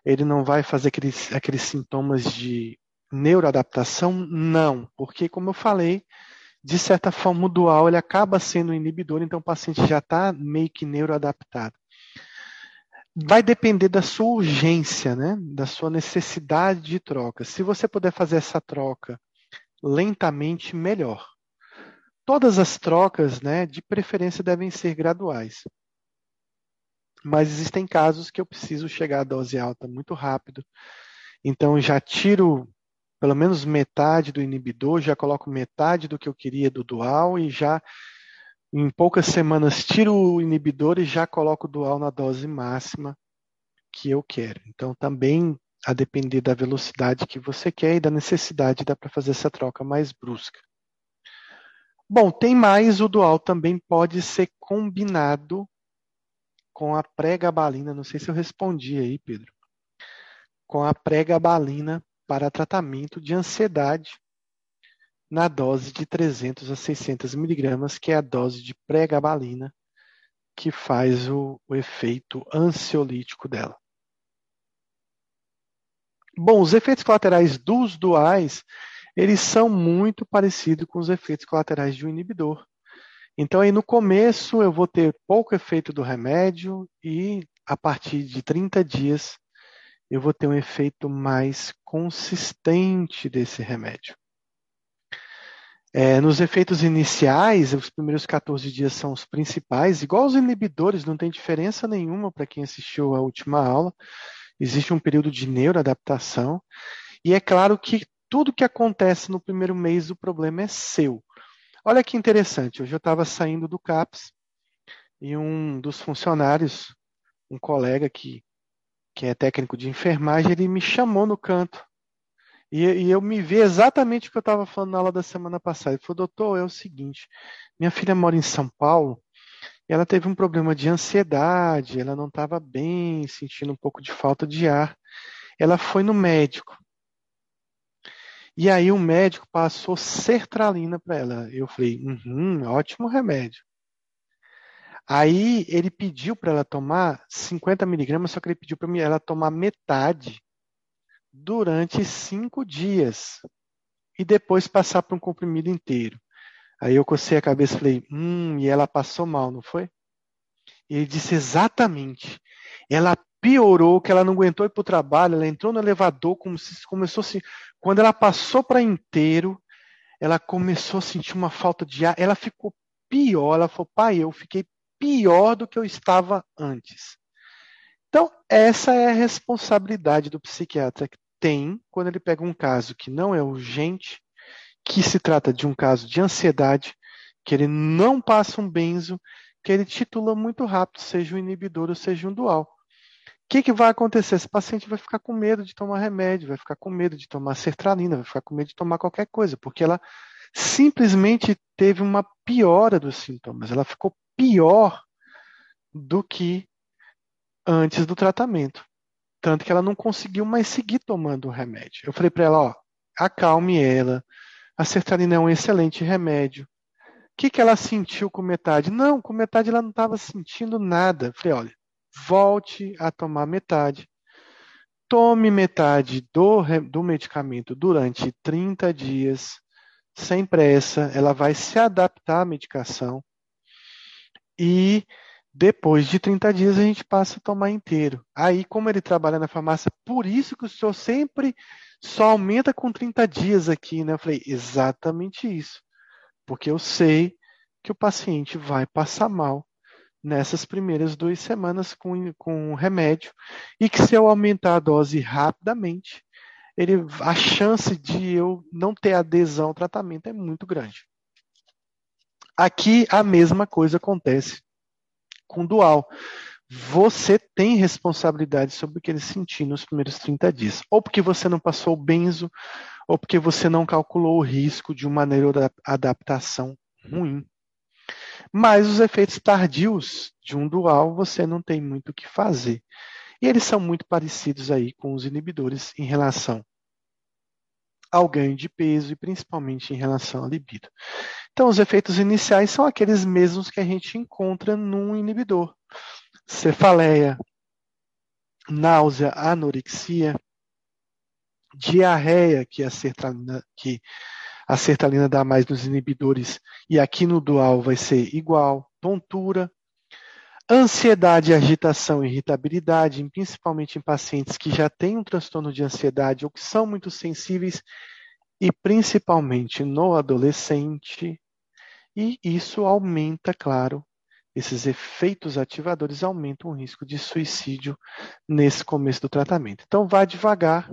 ele não vai fazer aqueles, aqueles sintomas de neuroadaptação? Não, porque como eu falei, de certa forma o dual ele acaba sendo um inibidor, então o paciente já está meio que neuroadaptado. Vai depender da sua urgência, né? da sua necessidade de troca. Se você puder fazer essa troca lentamente, melhor. Todas as trocas, né, de preferência, devem ser graduais. Mas existem casos que eu preciso chegar à dose alta muito rápido. Então, já tiro pelo menos metade do inibidor, já coloco metade do que eu queria do dual e já em poucas semanas tiro o inibidor e já coloco o dual na dose máxima que eu quero. Então, também a depender da velocidade que você quer e da necessidade, dá para fazer essa troca mais brusca. Bom, tem mais, o dual também pode ser combinado com a pré-gabalina, não sei se eu respondi aí, Pedro, com a pré-gabalina para tratamento de ansiedade na dose de 300 a 600 miligramas, que é a dose de pregabalina, que faz o, o efeito ansiolítico dela. Bom, os efeitos colaterais dos duais, eles são muito parecidos com os efeitos colaterais de um inibidor. Então, aí no começo eu vou ter pouco efeito do remédio e a partir de 30 dias eu vou ter um efeito mais consistente desse remédio. É, nos efeitos iniciais, os primeiros 14 dias são os principais, igual os inibidores, não tem diferença nenhuma para quem assistiu a última aula. Existe um período de neuroadaptação, e é claro que tudo que acontece no primeiro mês, o problema é seu. Olha que interessante, hoje eu estava saindo do CAPS e um dos funcionários, um colega que, que é técnico de enfermagem, ele me chamou no canto e, e eu me vi exatamente o que eu estava falando na aula da semana passada. Ele falou, doutor, é o seguinte, minha filha mora em São Paulo e ela teve um problema de ansiedade, ela não estava bem, sentindo um pouco de falta de ar. Ela foi no médico. E aí o médico passou sertralina para ela. Eu falei, uhum, ótimo remédio. Aí ele pediu para ela tomar 50 miligramas, só que ele pediu para ela tomar metade durante cinco dias e depois passar para um comprimido inteiro. Aí eu cocei a cabeça e falei, hum, e ela passou mal, não foi? Ele disse exatamente. Ela piorou, que ela não aguentou ir para o trabalho, ela entrou no elevador, como se começou assim. Quando ela passou para inteiro, ela começou a sentir uma falta de ar, ela ficou pior, ela falou, pai, eu fiquei pior do que eu estava antes. Então, essa é a responsabilidade do psiquiatra que tem quando ele pega um caso que não é urgente, que se trata de um caso de ansiedade, que ele não passa um benzo, que ele titula muito rápido, seja um inibidor ou seja um dual. Que, que vai acontecer? Esse paciente vai ficar com medo de tomar remédio, vai ficar com medo de tomar sertralina, vai ficar com medo de tomar qualquer coisa, porque ela simplesmente teve uma piora dos sintomas, ela ficou pior do que antes do tratamento. Tanto que ela não conseguiu mais seguir tomando o remédio. Eu falei para ela, ó, acalme ela. A sertralina é um excelente remédio. O que, que ela sentiu com metade? Não, com metade ela não estava sentindo nada. Eu falei, olha, volte a tomar metade. Tome metade do, do medicamento durante 30 dias, sem pressa. Ela vai se adaptar à medicação. E depois de 30 dias a gente passa a tomar inteiro. Aí, como ele trabalha na farmácia, por isso que o senhor sempre só aumenta com 30 dias aqui, né? Eu falei, exatamente isso. Porque eu sei que o paciente vai passar mal nessas primeiras duas semanas com, com o remédio e que se eu aumentar a dose rapidamente, ele, a chance de eu não ter adesão ao tratamento é muito grande. Aqui a mesma coisa acontece com dual. Você tem responsabilidade sobre o que ele sentiu nos primeiros 30 dias. Ou porque você não passou o benzo, ou porque você não calculou o risco de uma neuroadaptação ruim. Mas os efeitos tardios de um dual você não tem muito o que fazer. E eles são muito parecidos aí com os inibidores em relação ao ganho de peso e principalmente em relação à libido. Então, os efeitos iniciais são aqueles mesmos que a gente encontra num inibidor: cefaleia, náusea, anorexia, diarreia, que a sertralina, que a sertralina dá mais nos inibidores, e aqui no dual vai ser igual, tontura, ansiedade, agitação, irritabilidade, principalmente em pacientes que já têm um transtorno de ansiedade ou que são muito sensíveis, e principalmente no adolescente, e isso aumenta, claro, esses efeitos ativadores aumentam o risco de suicídio nesse começo do tratamento. Então, vá devagar,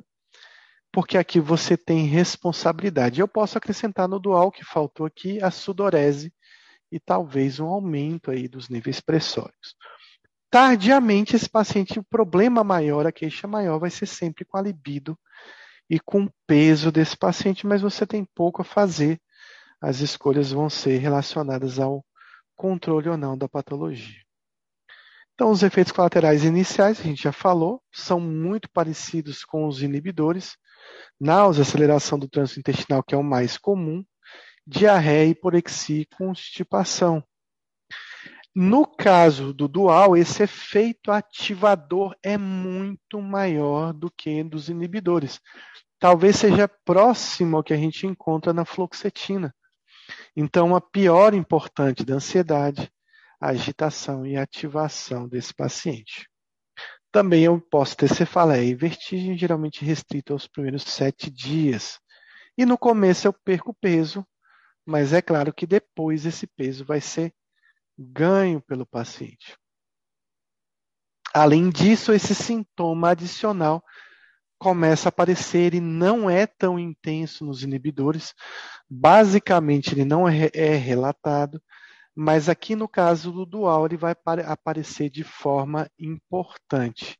porque aqui você tem responsabilidade. Eu posso acrescentar no dual que faltou aqui a sudorese e talvez um aumento aí dos níveis pressóricos. Tardiamente, esse paciente, o problema maior, a queixa maior, vai ser sempre com a libido e com o peso desse paciente, mas você tem pouco a fazer as escolhas vão ser relacionadas ao controle ou não da patologia. Então, os efeitos colaterais iniciais, a gente já falou, são muito parecidos com os inibidores. Náusea, aceleração do trânsito intestinal, que é o mais comum, diarreia, hiporexia e constipação. No caso do dual, esse efeito ativador é muito maior do que dos inibidores. Talvez seja próximo ao que a gente encontra na fluoxetina. Então, a pior importante da ansiedade, agitação e ativação desse paciente. Também eu posso ter cefaleia e vertigem, geralmente restrito aos primeiros sete dias. E no começo eu perco peso, mas é claro que depois esse peso vai ser ganho pelo paciente. Além disso, esse sintoma adicional começa a aparecer e não é tão intenso nos inibidores. Basicamente, ele não é, é relatado, mas aqui no caso do dual, ele vai aparecer de forma importante,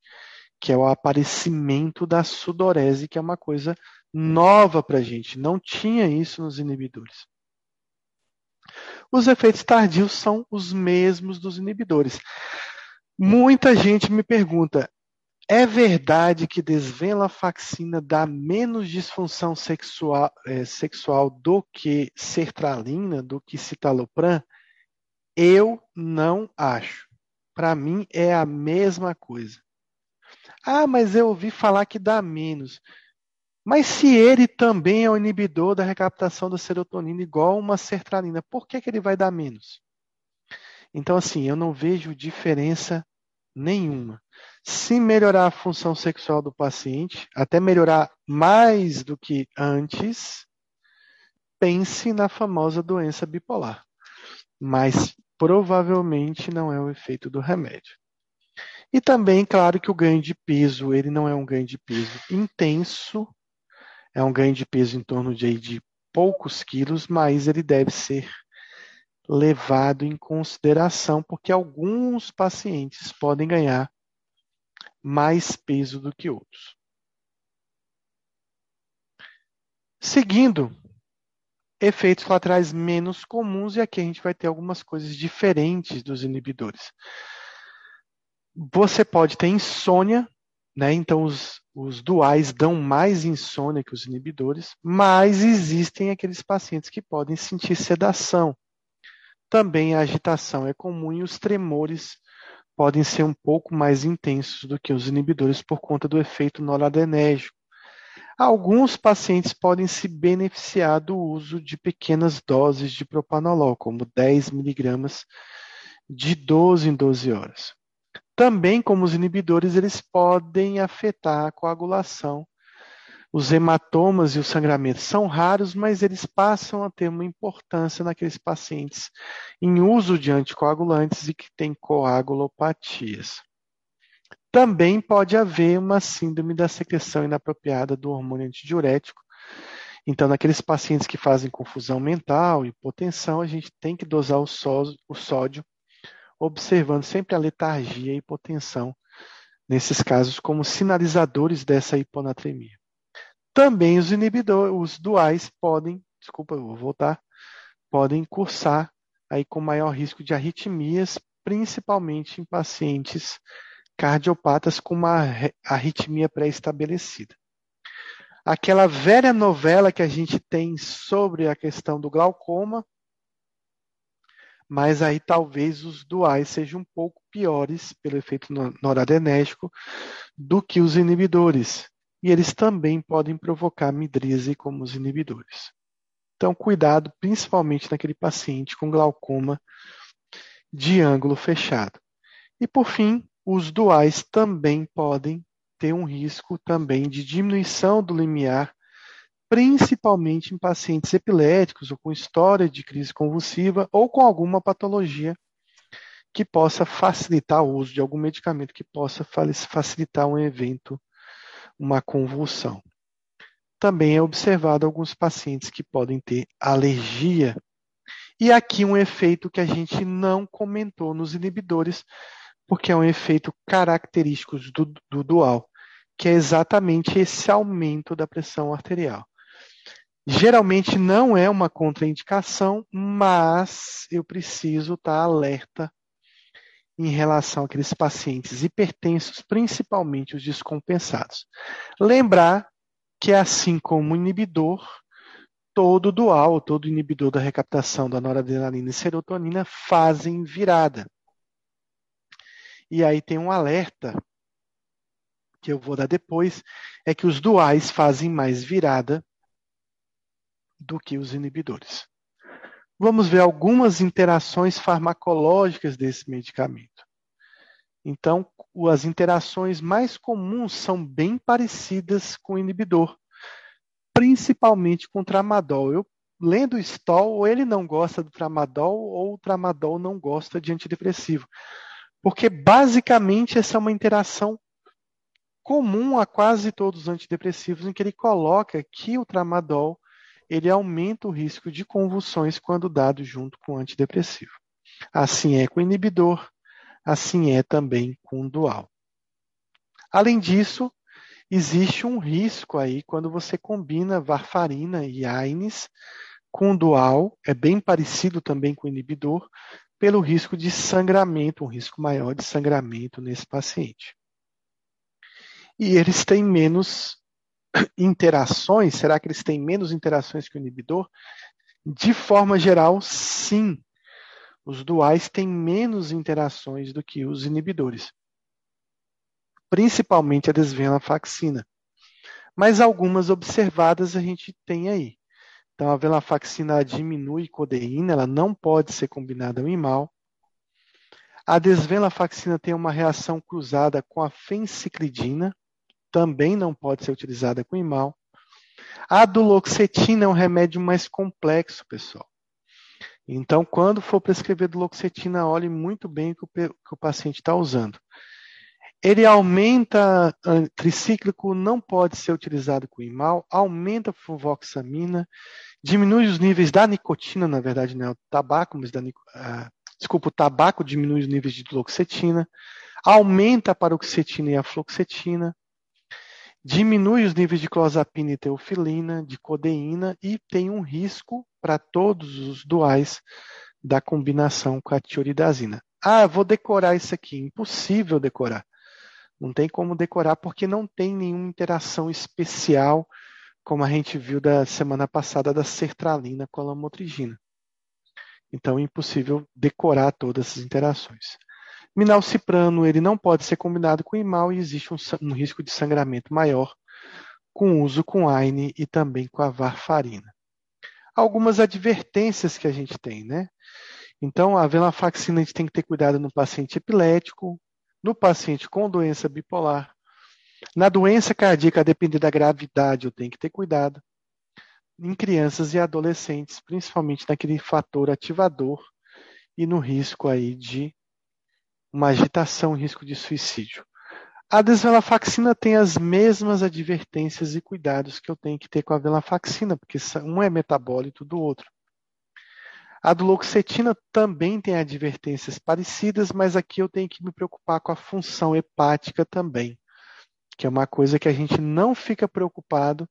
que é o aparecimento da sudorese, que é uma coisa nova para a gente. Não tinha isso nos inibidores. Os efeitos tardios são os mesmos dos inibidores. Muita gente me pergunta: é verdade que desvenlafaxina dá menos disfunção sexual, é, sexual do que sertralina, do que citalopram? Eu não acho. Para mim é a mesma coisa. Ah, mas eu ouvi falar que dá menos. Mas se ele também é o inibidor da recaptação da serotonina igual uma sertralina, por que, que ele vai dar menos? Então, assim, eu não vejo diferença nenhuma. Se melhorar a função sexual do paciente, até melhorar mais do que antes, pense na famosa doença bipolar. Mas provavelmente não é o efeito do remédio. E também, claro que o ganho de peso, ele não é um ganho de peso intenso, é um ganho de peso em torno de, de poucos quilos, mas ele deve ser levado em consideração, porque alguns pacientes podem ganhar mais peso do que outros. Seguindo, efeitos colaterais menos comuns, e aqui a gente vai ter algumas coisas diferentes dos inibidores. Você pode ter insônia, né? então os, os duais dão mais insônia que os inibidores, mas existem aqueles pacientes que podem sentir sedação. Também a agitação é comum e os tremores podem ser um pouco mais intensos do que os inibidores por conta do efeito noradrenérgico. Alguns pacientes podem se beneficiar do uso de pequenas doses de propanolol, como 10 miligramas de 12 em 12 horas. Também, como os inibidores, eles podem afetar a coagulação. Os hematomas e os sangramentos são raros, mas eles passam a ter uma importância naqueles pacientes em uso de anticoagulantes e que têm coagulopatias. Também pode haver uma síndrome da secreção inapropriada do hormônio antidiurético. Então, naqueles pacientes que fazem confusão mental, hipotensão, a gente tem que dosar o sódio, observando sempre a letargia e hipotensão, nesses casos, como sinalizadores dessa hiponatremia. Também os inibidores, os duais podem, desculpa, eu vou voltar, podem cursar aí com maior risco de arritmias, principalmente em pacientes cardiopatas com uma arritmia pré-estabelecida. Aquela velha novela que a gente tem sobre a questão do glaucoma, mas aí talvez os duais sejam um pouco piores pelo efeito noradrenérgico do que os inibidores. E eles também podem provocar midríase como os inibidores. Então, cuidado principalmente naquele paciente com glaucoma de ângulo fechado. E por fim, os duais também podem ter um risco também de diminuição do limiar, principalmente em pacientes epiléticos ou com história de crise convulsiva ou com alguma patologia que possa facilitar o uso de algum medicamento que possa facilitar um evento, uma convulsão. Também é observado alguns pacientes que podem ter alergia. E aqui um efeito que a gente não comentou nos inibidores, porque é um efeito característico do, do dual, que é exatamente esse aumento da pressão arterial. Geralmente não é uma contraindicação, mas eu preciso estar alerta em relação àqueles pacientes hipertensos, principalmente os descompensados. Lembrar que, assim como o inibidor, todo dual, todo inibidor da recaptação da noradrenalina e serotonina fazem virada. E aí tem um alerta que eu vou dar depois, é que os duais fazem mais virada do que os inibidores. Vamos ver algumas interações farmacológicas desse medicamento. Então, as interações mais comuns são bem parecidas com o inibidor, principalmente com o tramadol. Eu lendo o Stoll, ou ele não gosta do tramadol, ou o tramadol não gosta de antidepressivo. Porque basicamente essa é uma interação comum a quase todos os antidepressivos, em que ele coloca que o tramadol ele aumenta o risco de convulsões quando dado junto com o antidepressivo. Assim é com o inibidor, assim é também com o dual. Além disso, existe um risco aí quando você combina varfarina e AINES com dual, é bem parecido também com o inibidor, pelo risco de sangramento, um risco maior de sangramento nesse paciente. E eles têm menos interações? Será que eles têm menos interações que o inibidor? De forma geral, sim. Os duais têm menos interações do que os inibidores, principalmente a desvenlafaxina. Mas algumas observadas a gente tem aí. Então, a venlafaxina diminui codeína, ela não pode ser combinada ao imal. A desvenlafaxina tem uma reação cruzada com a fenciclidina, também não pode ser utilizada com imal. A duloxetina é um remédio mais complexo, pessoal. Então, quando for prescrever duloxetina, olhe muito bem o que o, que o paciente está usando. Ele aumenta tricíclico, não pode ser utilizado com imal, aumenta a fluvoxamina, diminui os níveis da nicotina, na verdade não é o tabaco, mas da uh, desculpa, o tabaco diminui os níveis de duloxetina, aumenta a paroxetina e a fluoxetina, diminui os níveis de clozapina e teofilina, de codeína e tem um risco para todos os duais da combinação com a tioridazina. Ah, vou decorar isso aqui. Impossível decorar. Não tem como decorar porque não tem nenhuma interação especial, como a gente viu da semana passada da sertralina com a lamotrigina. Então é impossível decorar todas essas interações. Minalciprano ele não pode ser combinado com imal e existe um, um risco de sangramento maior com uso com AINE e também com a varfarina. Algumas advertências que a gente tem, né? Então, a venlafaxina a gente tem que ter cuidado no paciente epilético, no paciente com doença bipolar. Na doença cardíaca, a depender da gravidade, eu tenho que ter cuidado. Em crianças e adolescentes, principalmente naquele fator ativador e no risco aí de uma agitação, risco de suicídio. A desvenlafaxina tem as mesmas advertências e cuidados que eu tenho que ter com a venlafaxina, porque um é metabólito do outro. A duloxetina também tem advertências parecidas, mas aqui eu tenho que me preocupar com a função hepática também, que é uma coisa que a gente não fica preocupado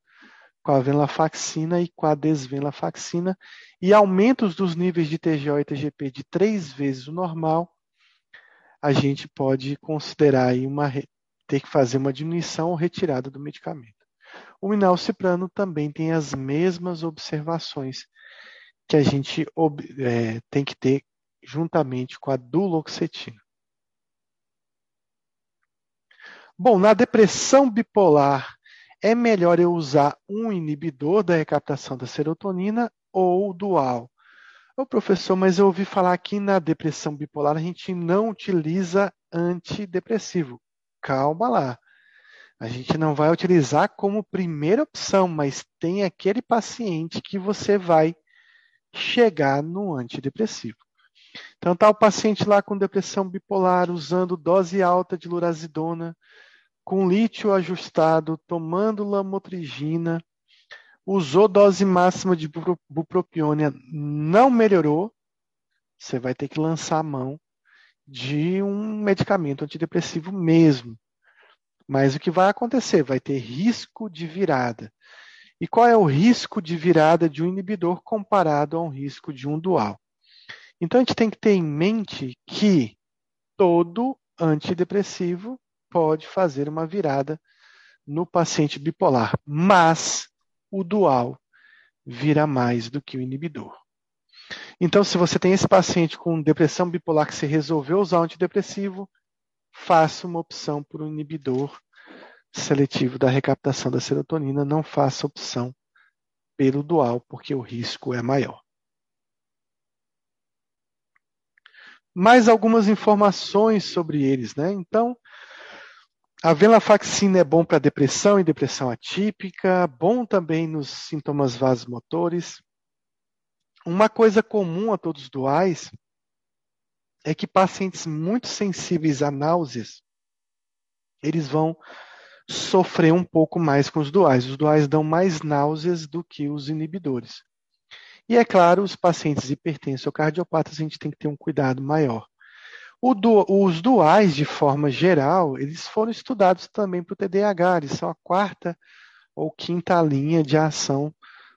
com a venlafaxina e com a desvenlafaxina, e aumentos dos níveis de TGO e TGP de três vezes o normal a gente pode considerar aí uma ter que fazer uma diminuição ou retirada do medicamento. O minalciprano também tem as mesmas observações que a gente é, tem que ter juntamente com a duloxetina. Bom, na depressão bipolar, é melhor eu usar um inibidor da recaptação da serotonina ou dual? Ô, professor, mas eu ouvi falar que na depressão bipolar a gente não utiliza antidepressivo. Calma lá. A gente não vai utilizar como primeira opção, mas tem aquele paciente que você vai chegar no antidepressivo. Então tá o paciente lá com depressão bipolar, usando dose alta de lurazidona, com lítio ajustado, tomando lamotrigina, usou dose máxima de bupropiônia, não melhorou, você vai ter que lançar a mão de um medicamento antidepressivo mesmo. Mas o que vai acontecer? Vai ter risco de virada. E qual é o risco de virada de um inibidor comparado a um risco de um dual? Então a gente tem que ter em mente que todo antidepressivo pode fazer uma virada no paciente bipolar, mas o dual vira mais do que o inibidor. Então, se você tem esse paciente com depressão bipolar que você resolveu usar o antidepressivo, faça uma opção por um inibidor seletivo da recaptação da serotonina, não faça opção pelo dual, porque o risco é maior. Mais algumas informações sobre eles, né? Então, a venlafaxina é bom para depressão e depressão atípica, bom também nos sintomas vasomotores. Uma coisa comum a todos os duais é que pacientes muito sensíveis a náuseas, eles vão sofrer um pouco mais com os duais. Os duais dão mais náuseas do que os inibidores. E é claro, os pacientes hipertensos ou cardiopatas, a gente tem que ter um cuidado maior. Du, os duais, de forma geral, eles foram estudados também para o TDAH, eles são a quarta ou quinta linha de ação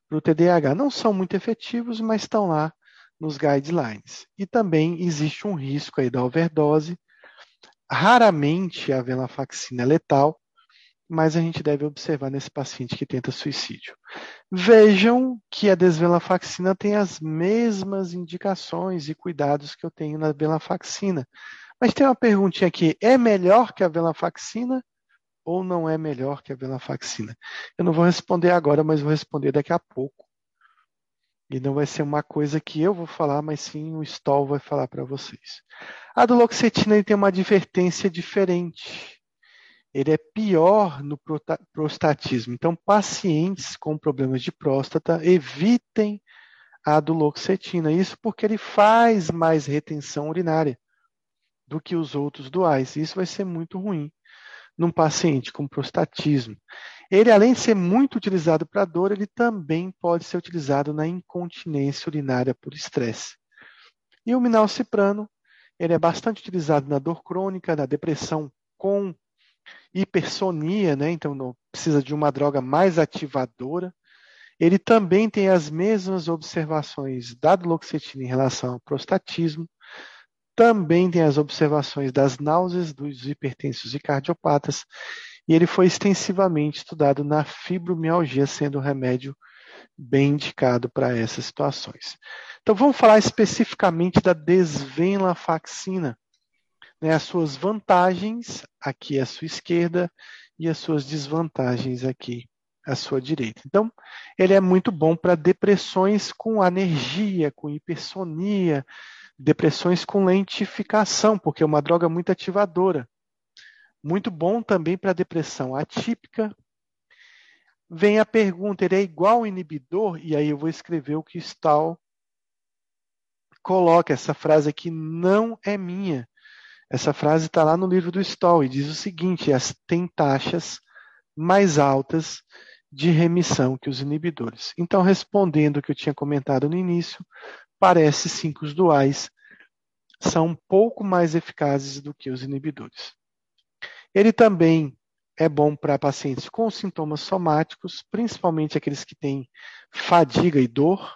para o TDAH. Não são muito efetivos, mas estão lá nos guidelines. E também existe um risco aí da overdose. Raramente a venlafaxina é letal, mas a gente deve observar nesse paciente que tenta suicídio. Vejam que a desvenlafaxina tem as mesmas indicações e cuidados que eu tenho na venlafaxina. Mas tem uma perguntinha aqui: é melhor que a venlafaxina ou não é melhor que a venlafaxina? Eu não vou responder agora, mas vou responder daqui a pouco. E não vai ser uma coisa que eu vou falar, mas sim o Stoll vai falar para vocês. A duloxetina tem uma advertência diferente ele é pior no prostatismo. Então, pacientes com problemas de próstata evitem a duloxetina. Isso porque ele faz mais retenção urinária do que os outros duais. Isso vai ser muito ruim num paciente com prostatismo. Ele, além de ser muito utilizado para dor, ele também pode ser utilizado na incontinência urinária por estresse. E o minalciprano, ele é bastante utilizado na dor crônica, na depressão com hipersonia, né? então precisa de uma droga mais ativadora. Ele também tem as mesmas observações da duloxetina em relação ao prostatismo, também tem as observações das náuseas dos hipertensos e cardiopatas, e ele foi extensivamente estudado na fibromialgia, sendo um remédio bem indicado para essas situações. Então vamos falar especificamente da desvenlafaxina né, as suas vantagens aqui à sua esquerda e as suas desvantagens aqui à sua direita. Então, ele é muito bom para depressões com anergia, com hipersonia, depressões com lentificação, porque é uma droga muito ativadora. Muito bom também para depressão atípica. Vem a pergunta, ele é igual ao inibidor? E aí eu vou escrever o que Stahl coloca. Essa frase aqui não é minha. Essa frase está lá no livro do Stoll e diz o seguinte: as tem taxas mais altas de remissão que os inibidores. Então, respondendo o que eu tinha comentado no início, parece sim que os duais são um pouco mais eficazes do que os inibidores. Ele também é bom para pacientes com sintomas somáticos, principalmente aqueles que têm fadiga e dor,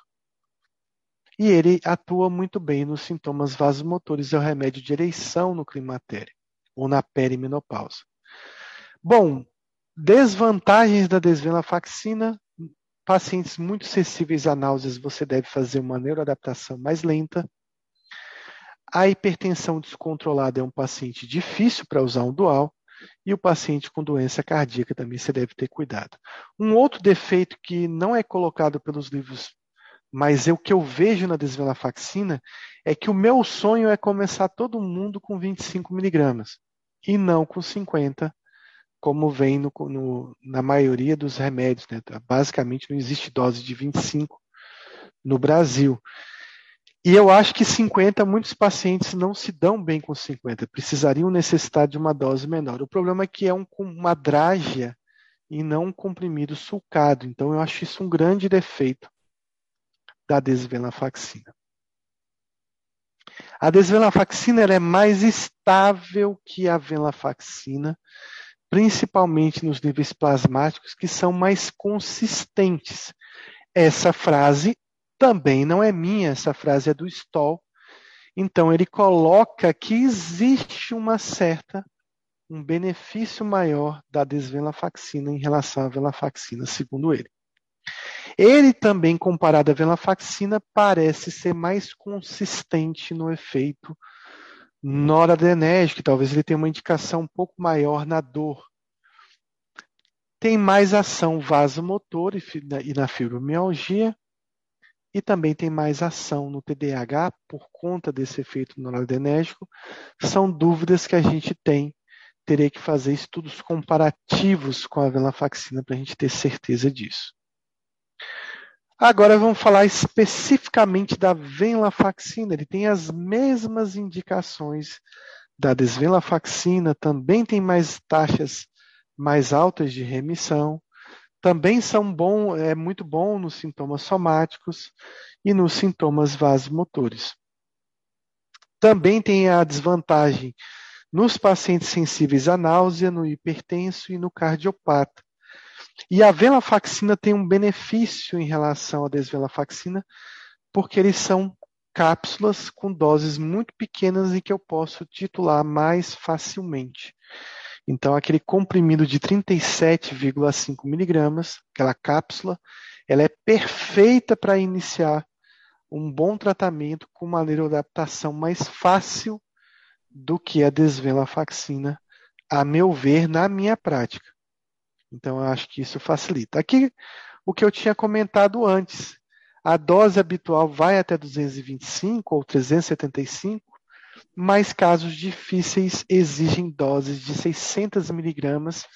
e ele atua muito bem nos sintomas vasomotores, é o remédio de eleição no climatério ou na perimenopausa. Bom, desvantagens da desvenlafaxina. Pacientes muito sensíveis a náuseas, você deve fazer uma neuroadaptação mais lenta. A hipertensão descontrolada é um paciente difícil para usar um dual. E o paciente com doença cardíaca também você deve ter cuidado. Um outro defeito que não é colocado pelos livros mas o que eu vejo na desvenlafaxina é que o meu sonho é começar todo mundo com 25 miligramas e não com 50, como vem no, no, na maioria dos remédios. Né? Basicamente não existe dose de 25 no Brasil. E eu acho que 50, muitos pacientes não se dão bem com 50, precisariam necessitar de uma dose menor. O problema é que é um, uma drágia e não um comprimido sulcado. Então eu acho isso um grande defeito da desvenlafaxina. A desvenlafaxina é mais estável que a venlafaxina, principalmente nos níveis plasmáticos, que são mais consistentes. Essa frase também não é minha, essa frase é do Stoll. Então ele coloca que existe uma certa um benefício maior da desvenlafaxina em relação à venlafaxina, segundo ele. Ele também, comparado à venlafaxina, parece ser mais consistente no efeito noradrenérgico, talvez ele tenha uma indicação um pouco maior na dor. Tem mais ação vasomotor e na fibromialgia, e também tem mais ação no TDAH por conta desse efeito noradrenérgico. São dúvidas que a gente tem. Terei que fazer estudos comparativos com a venlafaxina para a gente ter certeza disso. Agora vamos falar especificamente da venlafaxina. Ele tem as mesmas indicações da desvenlafaxina, também tem mais taxas mais altas de remissão, também são bom, é muito bom nos sintomas somáticos e nos sintomas vasomotores. Também tem a desvantagem nos pacientes sensíveis à náusea, no hipertenso e no cardiopata. E a venlafaxina tem um benefício em relação à desvenlafaxina, porque eles são cápsulas com doses muito pequenas e que eu posso titular mais facilmente. Então, aquele comprimido de 37,5 miligramas, aquela cápsula, ela é perfeita para iniciar um bom tratamento com uma neuroadaptação mais fácil do que a desvenlafaxina, a meu ver, na minha prática. Então, eu acho que isso facilita. Aqui, o que eu tinha comentado antes, a dose habitual vai até 225 ou 375, mas casos difíceis exigem doses de 600 miligramas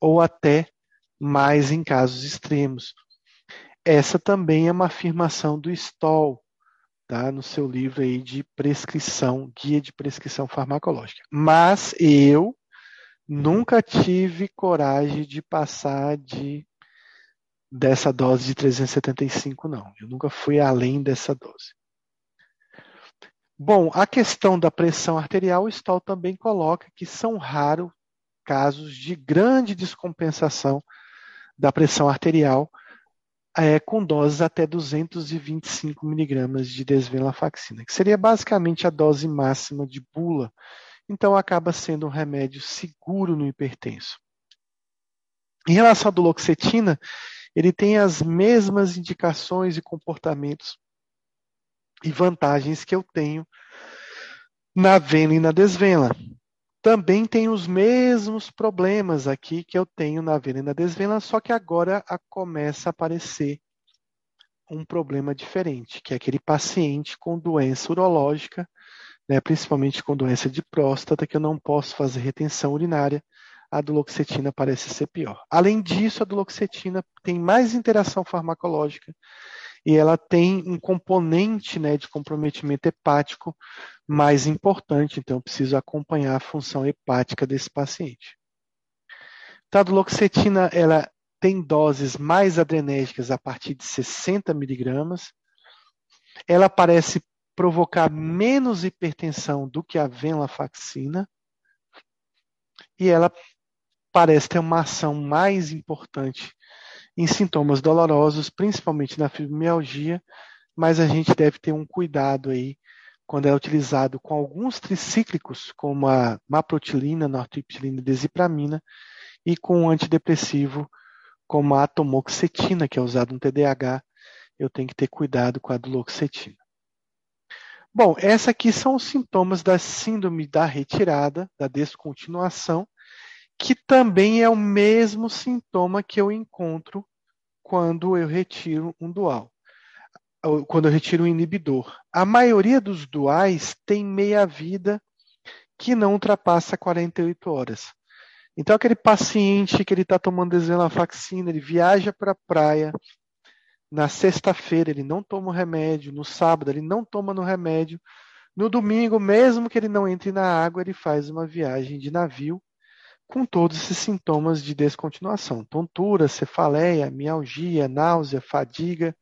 ou até mais em casos extremos. Essa também é uma afirmação do Stoll, tá? no seu livro aí de prescrição, guia de prescrição farmacológica. Mas eu nunca tive coragem de passar de dessa dose de 375, não. Eu nunca fui além dessa dose. Bom, a questão da pressão arterial, o Stoll também coloca que são raros casos de grande descompensação da pressão arterial é, com doses até 225 miligramas de desvenlafaxina, que seria basicamente a dose máxima de bula. Então, acaba sendo um remédio seguro no hipertenso. Em relação à duloxetina, ele tem as mesmas indicações e comportamentos e vantagens que eu tenho na venda e na desvenda. Também tem os mesmos problemas aqui que eu tenho na venda e na desvenda, só que agora a, começa a aparecer um problema diferente, que é aquele paciente com doença urológica, né, principalmente com doença de próstata, que eu não posso fazer retenção urinária, a duloxetina parece ser pior. Além disso, a duloxetina tem mais interação farmacológica e ela tem um componente né, de comprometimento hepático mais importante, então eu preciso acompanhar a função hepática desse paciente. Tá, a duloxetina ela tem doses mais adrenérgicas a partir de 60 miligramas. Ela parece provocar menos hipertensão do que a venlafaxina. E ela parece ter uma ação mais importante em sintomas dolorosos, principalmente na fibromialgia, mas a gente deve ter um cuidado aí quando é utilizado com alguns tricíclicos, como a maprotilina, nortriptilina e desipramina, e com um antidepressivo como a atomoxetina, que é usado no TDAH, eu tenho que ter cuidado com a duloxetina. Bom, esses aqui são os sintomas da síndrome da retirada, da descontinuação, que também é o mesmo sintoma que eu encontro quando eu retiro um dual, quando eu retiro um inibidor. A maioria dos duais tem meia-vida que não ultrapassa 48 horas. Então, aquele paciente que ele está tomando desvenlafaxina, ele viaja para a praia, na sexta-feira ele não toma o remédio, no sábado ele não toma no remédio, no domingo, mesmo que ele não entre na água, ele faz uma viagem de navio com todos esses sintomas de descontinuação: tontura, cefaleia, mialgia, náusea, fadiga,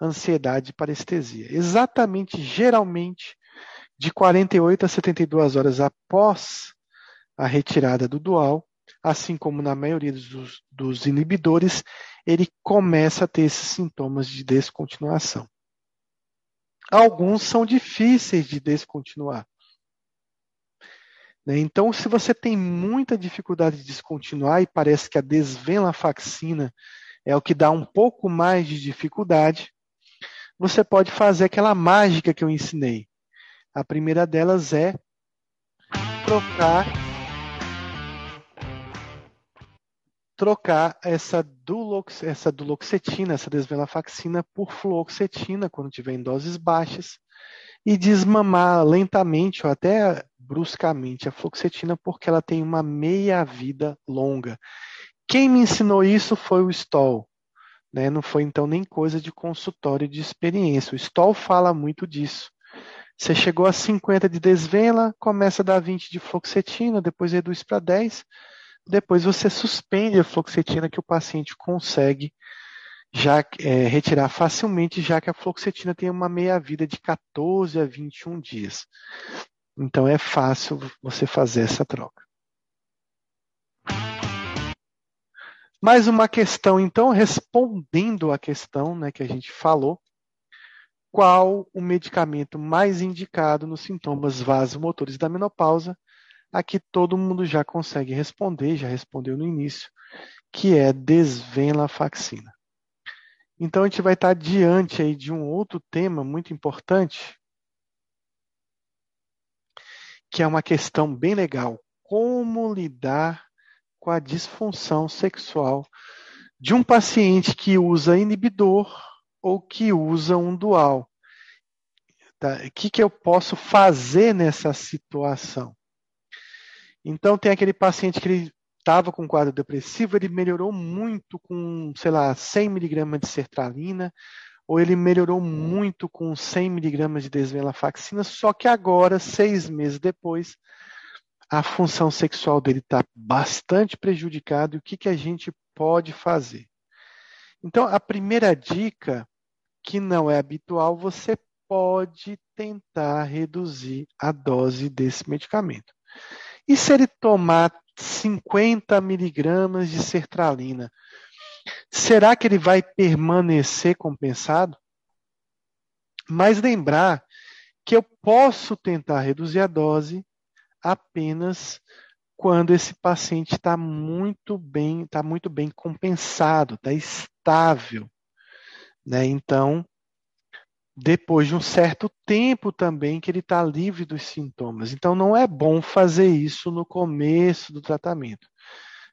ansiedade e parestesia. Exatamente, geralmente, de 48 a 72 horas após a retirada do dual, assim como na maioria dos, dos inibidores, ele começa a ter esses sintomas de descontinuação. Alguns são difíceis de descontinuar. Né? Então, se você tem muita dificuldade de descontinuar e parece que a desvenlafaxina é o que dá um pouco mais de dificuldade, você pode fazer aquela mágica que eu ensinei. A primeira delas é trocar trocar essa, dulox, essa duloxetina, essa desvenlafaxina, por fluoxetina, quando tiver em doses baixas, e desmamar lentamente ou até bruscamente a fluoxetina, porque ela tem uma meia-vida longa. Quem me ensinou isso foi o Stoll. Né? Não foi então nem coisa de consultório de experiência. O Stoll fala muito disso. Você chegou a 50 de desvela, começa a dar 20 de fluoxetina, depois reduz para 10, depois você suspende a fluoxetina que o paciente consegue já é, retirar facilmente, já que a fluoxetina tem uma meia-vida de 14 a 21 dias. Então é fácil você fazer essa troca. Mais uma questão, então, respondendo à questão né, que a gente falou, qual o medicamento mais indicado nos sintomas vasomotores da menopausa Aqui todo mundo já consegue responder, já respondeu no início, que é desvenlafaxina. Então a gente vai estar diante aí de um outro tema muito importante, que é uma questão bem legal. Como lidar com a disfunção sexual de um paciente que usa inibidor ou que usa um dual. Tá? O que, que eu posso fazer nessa situação? Então tem aquele paciente que ele estava com quadro depressivo, ele melhorou muito com, sei lá, 100 miligramas de sertralina, ou ele melhorou muito com 100 miligramas de desvenlafaxina, só que agora, seis meses depois, a função sexual dele está bastante prejudicada. E o que, que a gente pode fazer? Então, a primeira dica, que não é habitual, você pode tentar reduzir a dose desse medicamento. E se ele tomar 50 miligramas de sertralina, será que ele vai permanecer compensado? Mas lembrar que eu posso tentar reduzir a dose apenas quando esse paciente está muito bem, está muito bem compensado, está estável. Né? Então, depois de um certo tempo também que ele está livre dos sintomas. Então, não é bom fazer isso no começo do tratamento.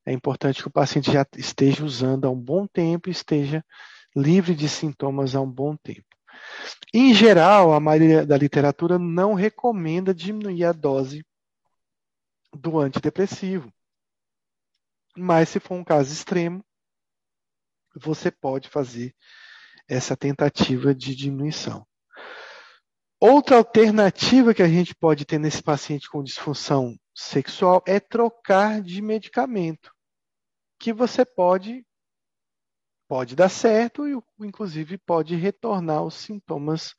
É importante que o paciente já esteja usando há um bom tempo e esteja livre de sintomas há um bom tempo. Em geral, a maioria da literatura não recomenda diminuir a dose do antidepressivo. Mas, se for um caso extremo, você pode fazer essa tentativa de diminuição. Outra alternativa que a gente pode ter nesse paciente com disfunção sexual é trocar de medicamento, que você pode pode dar certo e inclusive pode retornar os sintomas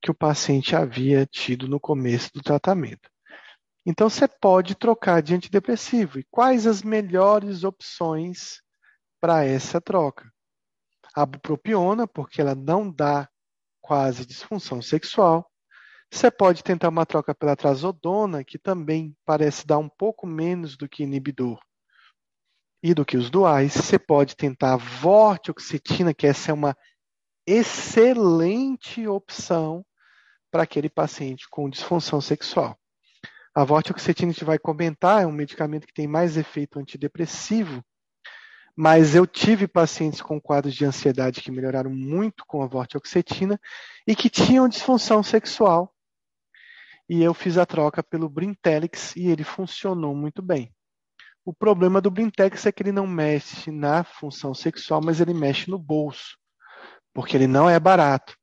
que o paciente havia tido no começo do tratamento. Então você pode trocar de antidepressivo. E quais as melhores opções para essa troca? A bupropiona, porque ela não dá quase disfunção sexual. Você pode tentar uma troca pela trazodona, que também parece dar um pouco menos do que inibidor e do que os duais. Você pode tentar a vortioxetina, que essa é uma excelente opção para aquele paciente com disfunção sexual. A vortioxetina a gente vai comentar, é um medicamento que tem mais efeito antidepressivo mas eu tive pacientes com quadros de ansiedade que melhoraram muito com a vortioxetina e que tinham disfunção sexual. E eu fiz a troca pelo Brintelix e ele funcionou muito bem. O problema do Brintelix é que ele não mexe na função sexual, mas ele mexe no bolso, porque ele não é barato.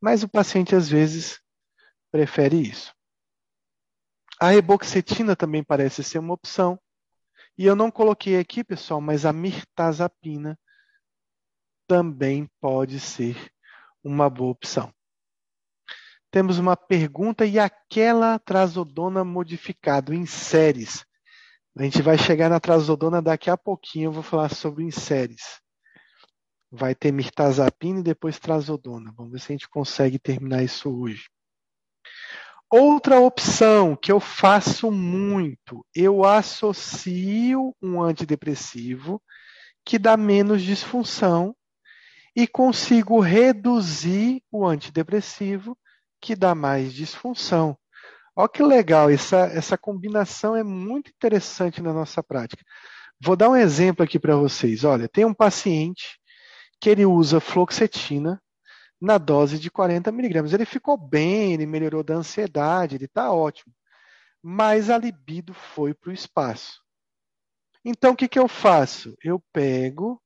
Mas o paciente às vezes prefere isso. A reboxetina também parece ser uma opção, e eu não coloquei aqui, pessoal, mas a mirtazapina também pode ser uma boa opção. Temos uma pergunta e aquela trazodona modificado em séries. A gente vai chegar na trazodona daqui a pouquinho, eu vou falar sobre em séries. Vai ter mirtazapina e depois trazodona. Vamos ver se a gente consegue terminar isso hoje. Outra opção que eu faço muito, eu associo um antidepressivo que dá menos disfunção, e consigo reduzir o antidepressivo, que dá mais disfunção. Olha que legal, essa, essa combinação é muito interessante na nossa prática. Vou dar um exemplo aqui para vocês. Olha, tem um paciente que ele usa fluoxetina na dose de 40 miligramas. Ele ficou bem, ele melhorou da ansiedade, ele está ótimo. Mas a libido foi para o espaço. Então, o que, que eu faço? Eu pego,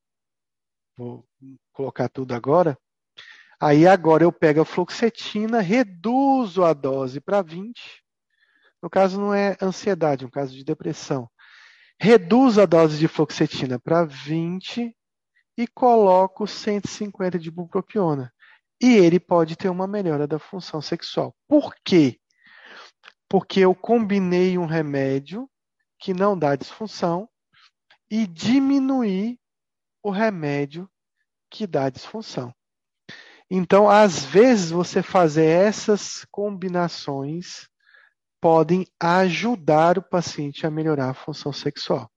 vou colocar tudo agora, Aí agora eu pego a fluoxetina, reduzo a dose para 20. No caso não é ansiedade, é um caso de depressão. Reduzo a dose de fluoxetina para 20 e coloco 150 de bupropiona. E ele pode ter uma melhora da função sexual. Por quê? Porque eu combinei um remédio que não dá disfunção e diminuí o remédio que dá disfunção. Então, às vezes, você fazer essas combinações podem ajudar o paciente a melhorar a função sexual.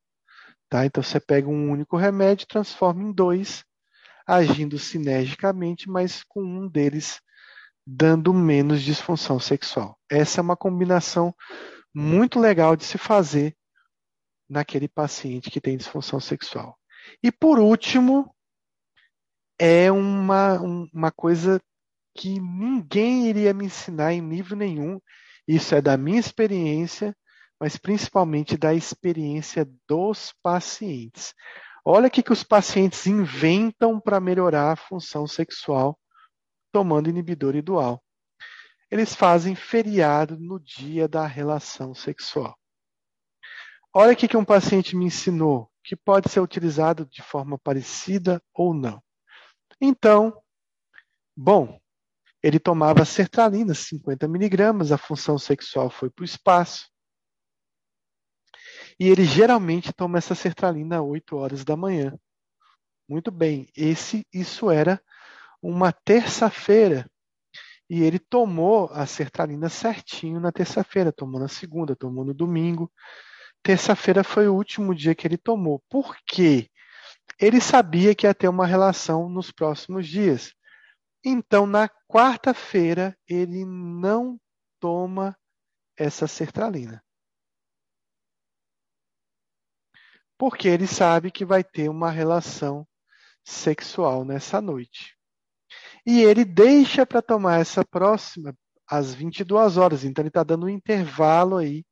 Tá? Então, você pega um único remédio, transforma em dois, agindo sinergicamente, mas com um deles dando menos disfunção sexual. Essa é uma combinação muito legal de se fazer naquele paciente que tem disfunção sexual. E por último, é uma, uma coisa que ninguém iria me ensinar em livro nenhum. Isso é da minha experiência, mas principalmente da experiência dos pacientes. Olha o que, que os pacientes inventam para melhorar a função sexual tomando inibidor dual. Eles fazem feriado no dia da relação sexual. Olha o que, que um paciente me ensinou, que pode ser utilizado de forma parecida ou não. Então, bom, ele tomava sertralina, 50 miligramas, a função sexual foi para o espaço. E ele geralmente toma essa sertralina às 8 horas da manhã. Muito bem, esse isso era uma terça-feira. E ele tomou a sertralina certinho na terça-feira, tomou na segunda, tomou no domingo. Terça-feira foi o último dia que ele tomou. Por quê? Ele sabia que ia ter uma relação nos próximos dias. Então, na quarta-feira, ele não toma essa sertralina. Porque ele sabe que vai ter uma relação sexual nessa noite. E ele deixa para tomar essa próxima às 22 horas. Então, ele está dando um intervalo aí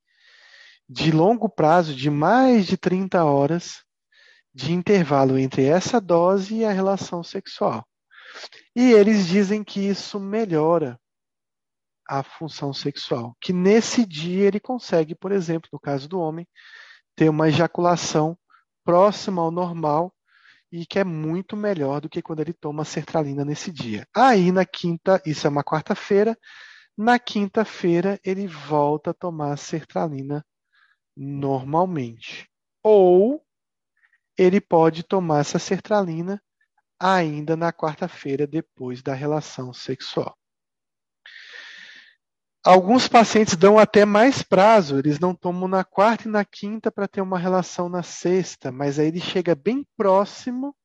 de longo prazo, de mais de 30 horas, de intervalo entre essa dose e a relação sexual. E eles dizem que isso melhora a função sexual, que nesse dia ele consegue, por exemplo, no caso do homem, ter uma ejaculação próxima ao normal e que é muito melhor do que quando ele toma sertralina nesse dia. Aí na quinta, isso é uma quarta-feira, na quinta-feira ele volta a tomar sertralina normalmente. Ou ele pode tomar essa sertralina ainda na quarta-feira depois da relação sexual. Alguns pacientes dão até mais prazo, eles não tomam na quarta e na quinta para ter uma relação na sexta, mas aí ele chega bem próximo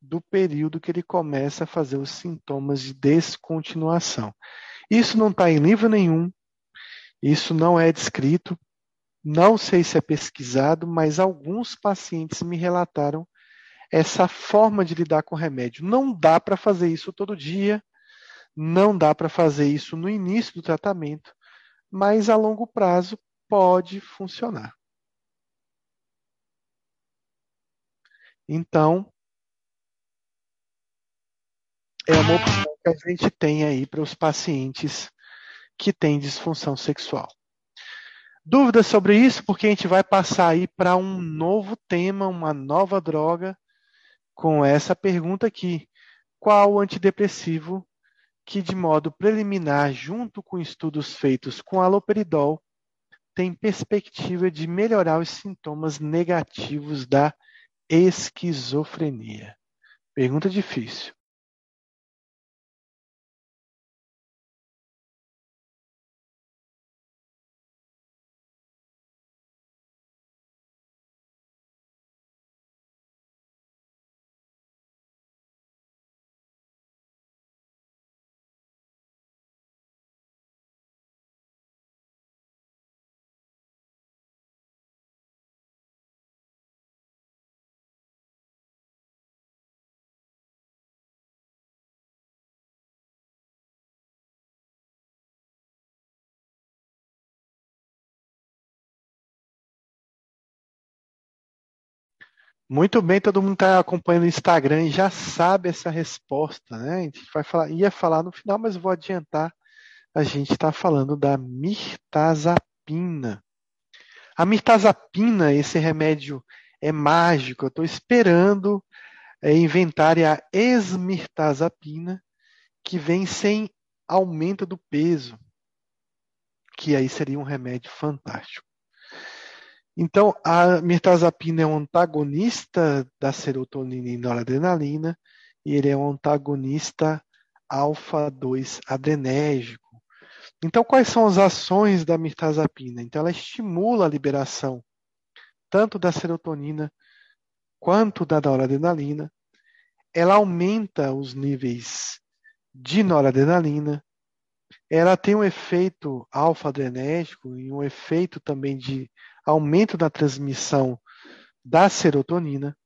do período que ele começa a fazer os sintomas de descontinuação. Isso não está em livro nenhum, isso não é descrito, não sei se é pesquisado, mas alguns pacientes me relataram essa forma de lidar com o remédio. Não dá para fazer isso todo dia, não dá para fazer isso no início do tratamento, mas a longo prazo pode funcionar. Então, é uma opção que a gente tem aí para os pacientes que têm disfunção sexual. Dúvidas sobre isso? Porque a gente vai passar aí para um novo tema, uma nova droga, com essa pergunta aqui: qual antidepressivo que, de modo preliminar, junto com estudos feitos com aloperidol, tem perspectiva de melhorar os sintomas negativos da esquizofrenia? Pergunta difícil. Muito bem, todo mundo está acompanhando o Instagram e já sabe essa resposta, né? A gente vai falar, ia falar no final, mas vou adiantar. A gente está falando da mirtazapina. A mirtazapina, esse remédio é mágico. Eu estou esperando é, inventarem a esmirtazapina, que vem sem aumento do peso, que aí seria um remédio fantástico. Então, a mirtazapina é um antagonista da serotonina e noradrenalina, e ele é um antagonista alfa-2 adrenérgico. Então, quais são as ações da mirtazapina? Então, ela estimula a liberação tanto da serotonina quanto da noradrenalina. Ela aumenta os níveis de noradrenalina. Ela tem um efeito alfa-adrenérgico e um efeito também de aumento da transmissão da serotonina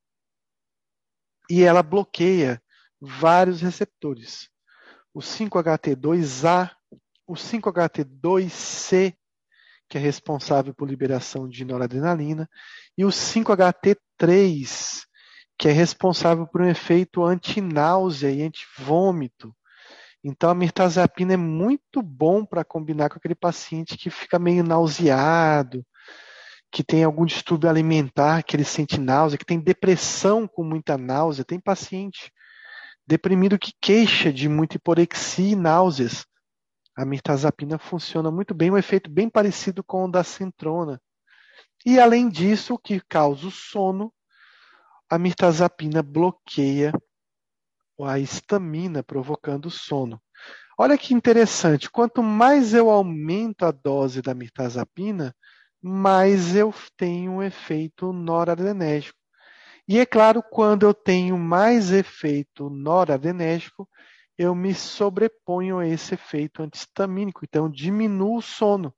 e ela bloqueia vários receptores. O 5-HT2A, o 5-HT2C, que é responsável por liberação de noradrenalina, e o 5-HT3, que é responsável por um efeito antináusea e antivômito. Então a mirtazapina é muito bom para combinar com aquele paciente que fica meio nauseado, que tem algum distúrbio alimentar, que ele sente náusea, que tem depressão com muita náusea, tem paciente deprimido que queixa de muita hiporexia e náuseas. A mirtazapina funciona muito bem, um efeito bem parecido com o da centrona. E além disso, o que causa o sono, a mirtazapina bloqueia a histamina, provocando sono. Olha que interessante, quanto mais eu aumento a dose da mirtazapina, mais eu tenho um efeito noradrenérgico. E é claro, quando eu tenho mais efeito noradrenérgico, eu me sobreponho a esse efeito antihistamínico, então diminuo o sono,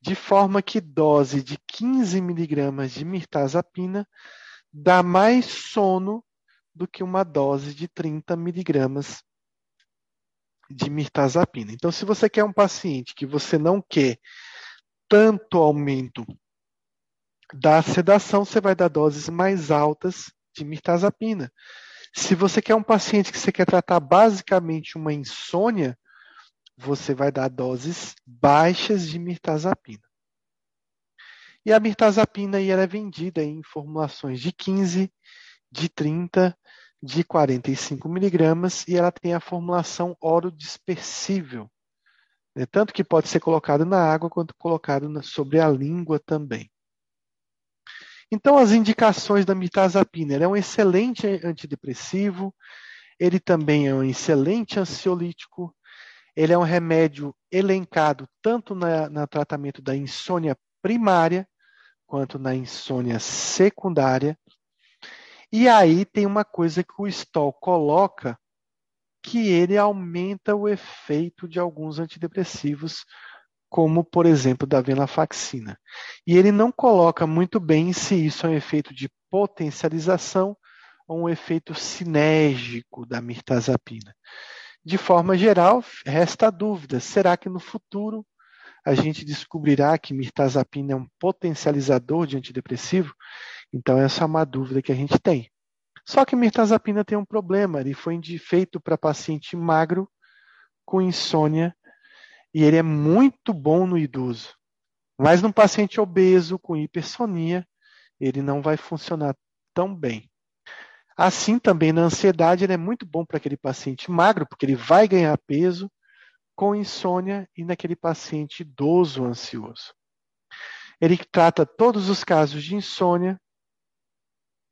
de forma que dose de 15 miligramas de mirtazapina dá mais sono do que uma dose de 30 miligramas de mirtazapina. Então, se você quer um paciente que você não quer tanto aumento da sedação, você vai dar doses mais altas de mirtazapina. Se você quer um paciente que você quer tratar basicamente uma insônia, você vai dar doses baixas de mirtazapina. E a mirtazapina ela é vendida em formulações de 15, de 30, de 45 miligramas e ela tem a formulação oro dispersível. Né? Tanto que pode ser colocado na água quanto colocado na, sobre a língua também. Então, as indicações da mirtazapina. Ele é um excelente antidepressivo, ele também é um excelente ansiolítico, ele é um remédio elencado tanto no tratamento da insônia primária quanto na insônia secundária. E aí tem uma coisa que o Stoll coloca que ele aumenta o efeito de alguns antidepressivos, como, por exemplo, da venlafaxina. E ele não coloca muito bem se isso é um efeito de potencialização ou um efeito sinérgico da mirtazapina. De forma geral, resta a dúvida: será que no futuro a gente descobrirá que mirtazapina é um potencializador de antidepressivo? Então, essa é uma dúvida que a gente tem. Só que mirtazapina tem um problema, ele foi feito para paciente magro com insônia e ele é muito bom no idoso. Mas no paciente obeso com hipersonia, ele não vai funcionar tão bem. Assim também na ansiedade, ele é muito bom para aquele paciente magro, porque ele vai ganhar peso com insônia e naquele paciente idoso ansioso. Ele trata todos os casos de insônia,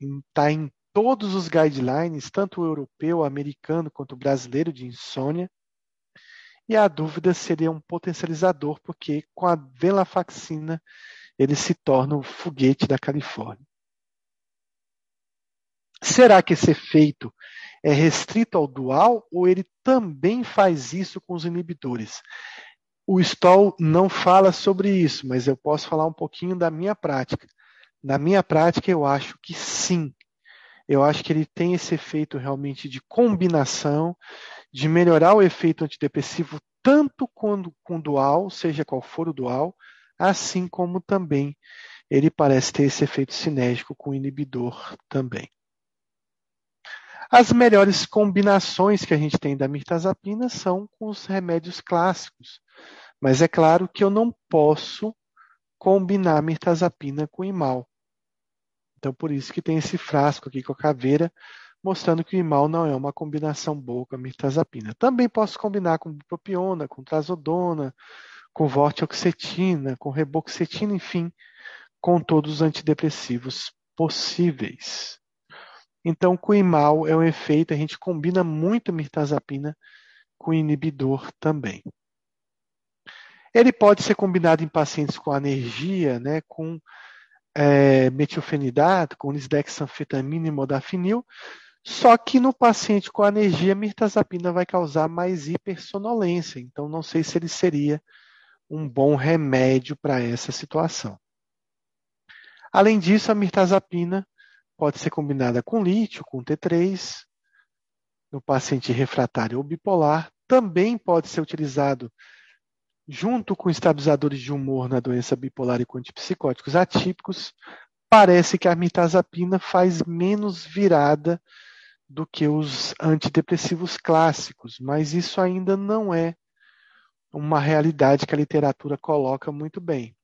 está em todos os guidelines, tanto o europeu, o americano quanto o brasileiro de insônia. E a dúvida seria um potencializador, porque com a venlafaxina ele se torna o foguete da Califórnia. Será que esse efeito é restrito ao dual ou ele também faz isso com os inibidores? O Stoll não fala sobre isso, mas eu posso falar um pouquinho da minha prática. Na minha prática, eu acho que sim. Eu acho que ele tem esse efeito realmente de combinação, de melhorar o efeito antidepressivo tanto quando com dual, seja qual for o dual, assim como também ele parece ter esse efeito sinérgico com o inibidor também. As melhores combinações que a gente tem da mirtazapina são com os remédios clássicos, mas é claro que eu não posso combinar mirtazapina com imal. Então, por isso que tem esse frasco aqui com a caveira, mostrando que o imal não é uma combinação boa com a mirtazapina. Também posso combinar com bupropiona, com trazodona, com vortioxetina, com reboxetina, enfim, com todos os antidepressivos possíveis. Então, com o imal é um efeito, a gente combina muito mirtazapina com inibidor também. Ele pode ser combinado em pacientes com alergia, né, com é, metilfenidato, com lisdexanfetamina e modafinil, só que no paciente com alergia, a mirtazapina vai causar mais hipersonolência, então não sei se ele seria um bom remédio para essa situação. Além disso, a mirtazapina pode ser combinada com lítio, com T3, no paciente refratário ou bipolar, também pode ser utilizado junto com estabilizadores de humor na doença bipolar e com antipsicóticos atípicos, parece que a mirtazapina faz menos virada do que os antidepressivos clássicos, mas isso ainda não é uma realidade que a literatura coloca muito bem.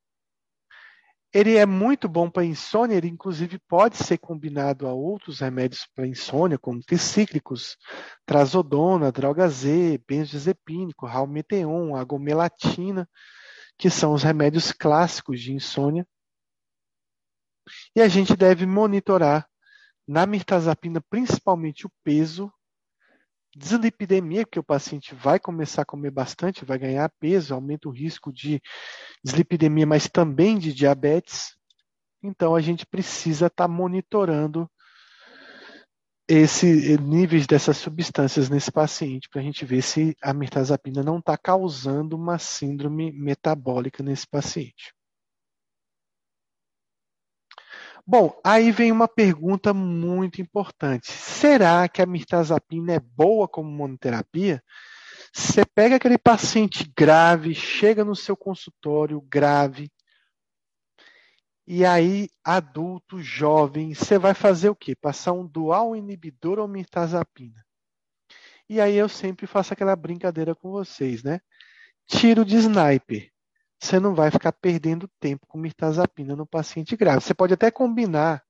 Ele é muito bom para insônia, ele inclusive pode ser combinado a outros remédios para insônia, como tricíclicos, trazodona, droga Z, benzodiazepínico, ralmeteon, agomelatina, que são os remédios clássicos de insônia. E a gente deve monitorar na mirtazapina principalmente o peso Dislipidemia, porque o paciente vai começar a comer bastante, vai ganhar peso, aumenta o risco de dislipidemia, mas também de diabetes. Então a gente precisa estar tá monitorando esses níveis dessas substâncias nesse paciente para a gente ver se a mirtazapina não está causando uma síndrome metabólica nesse paciente. Bom, aí vem uma pergunta muito importante. Será que a mirtazapina é boa como monoterapia? Você pega aquele paciente grave, chega no seu consultório grave, e aí, adulto, jovem, você vai fazer o quê? Passar um dual inibidor ou mirtazapina? E aí eu sempre faço aquela brincadeira com vocês, né? Tiro de sniper você não vai ficar perdendo tempo com mirtazapina no paciente grave. Você pode até combinar.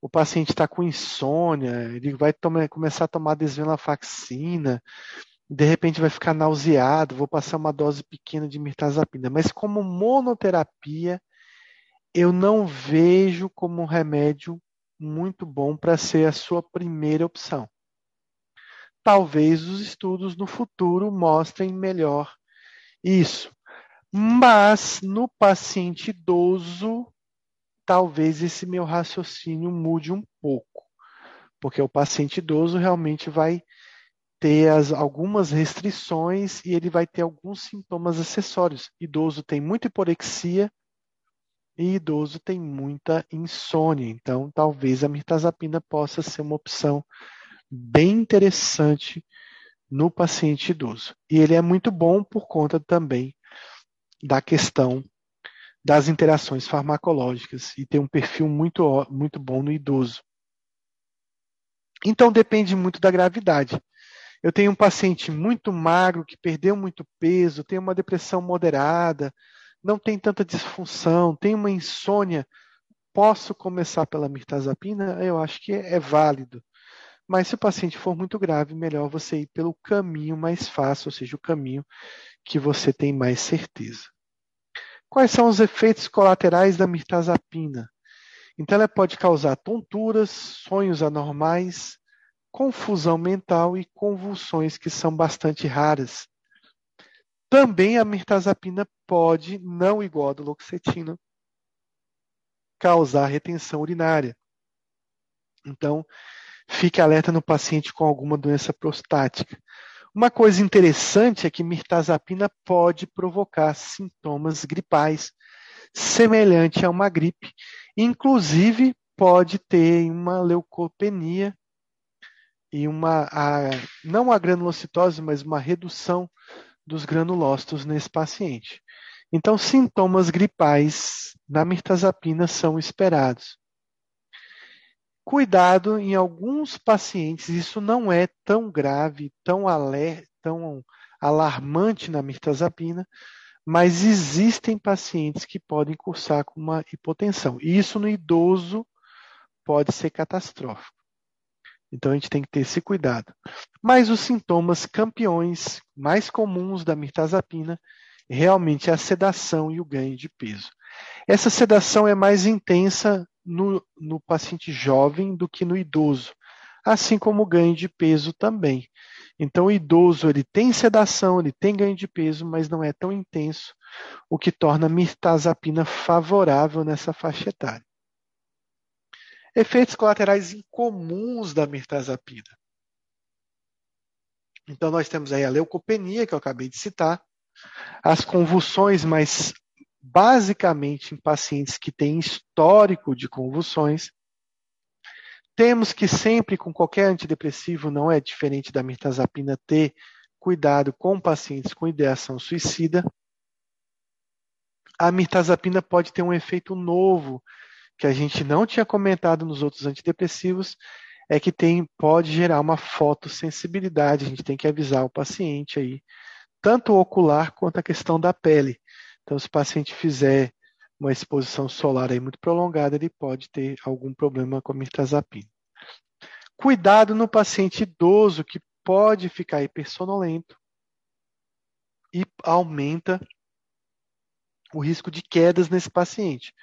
O paciente está com insônia, ele vai tomar, começar a tomar desvenlafaxina, de repente vai ficar nauseado, vou passar uma dose pequena de mirtazapina. Mas como monoterapia, eu não vejo como um remédio muito bom para ser a sua primeira opção. Talvez os estudos no futuro mostrem melhor isso. Mas no paciente idoso, talvez esse meu raciocínio mude um pouco, porque o paciente idoso realmente vai ter as, algumas restrições e ele vai ter alguns sintomas acessórios. Idoso tem muita hiporexia e idoso tem muita insônia. Então, talvez a mirtazapina possa ser uma opção bem interessante no paciente idoso. E ele é muito bom por conta também da questão das interações farmacológicas e tem um perfil muito, muito bom no idoso. Então depende muito da gravidade. Eu tenho um paciente muito magro que perdeu muito peso, tem uma depressão moderada, não tem tanta disfunção, tem uma insônia. Posso começar pela mirtazapina? Eu acho que é, é válido. Mas se o paciente for muito grave, melhor você ir pelo caminho mais fácil, ou seja, o caminho que você tem mais certeza. Quais são os efeitos colaterais da mirtazapina? Então, ela pode causar tonturas, sonhos anormais, confusão mental e convulsões, que são bastante raras. Também a mirtazapina pode, não igual a do loxetina, causar retenção urinária. Então, fique alerta no paciente com alguma doença prostática. Uma coisa interessante é que mirtazapina pode provocar sintomas gripais, semelhante a uma gripe, inclusive pode ter uma leucopenia e uma a, não a granulocitose, mas uma redução dos granulócitos nesse paciente. Então, sintomas gripais na mirtazapina são esperados. Cuidado, em alguns pacientes, isso não é tão grave, tão, aler, tão alarmante na mirtazapina, mas existem pacientes que podem cursar com uma hipotensão. E isso no idoso pode ser catastrófico. Então a gente tem que ter esse cuidado. Mas os sintomas campeões mais comuns da mirtazapina realmente é a sedação e o ganho de peso. Essa sedação é mais intensa no, no paciente jovem do que no idoso, assim como ganho de peso também. Então, o idoso ele tem sedação, ele tem ganho de peso, mas não é tão intenso, o que torna a mirtazapina favorável nessa faixa etária. Efeitos colaterais incomuns da mirtazapina. Então, nós temos aí a leucopenia, que eu acabei de citar, as convulsões, mas basicamente em pacientes que têm histórico de convulsões. Temos que sempre, com qualquer antidepressivo, não é diferente da mirtazapina, ter cuidado com pacientes com ideação suicida. A mirtazapina pode ter um efeito novo que a gente não tinha comentado nos outros antidepressivos, é que tem pode gerar uma fotossensibilidade. A gente tem que avisar o paciente aí tanto ocular quanto a questão da pele. Então, se o paciente fizer uma exposição solar aí muito prolongada, ele pode ter algum problema com a mirtazapina. Cuidado no paciente idoso que pode ficar hipersonolento e aumenta o risco de quedas nesse paciente.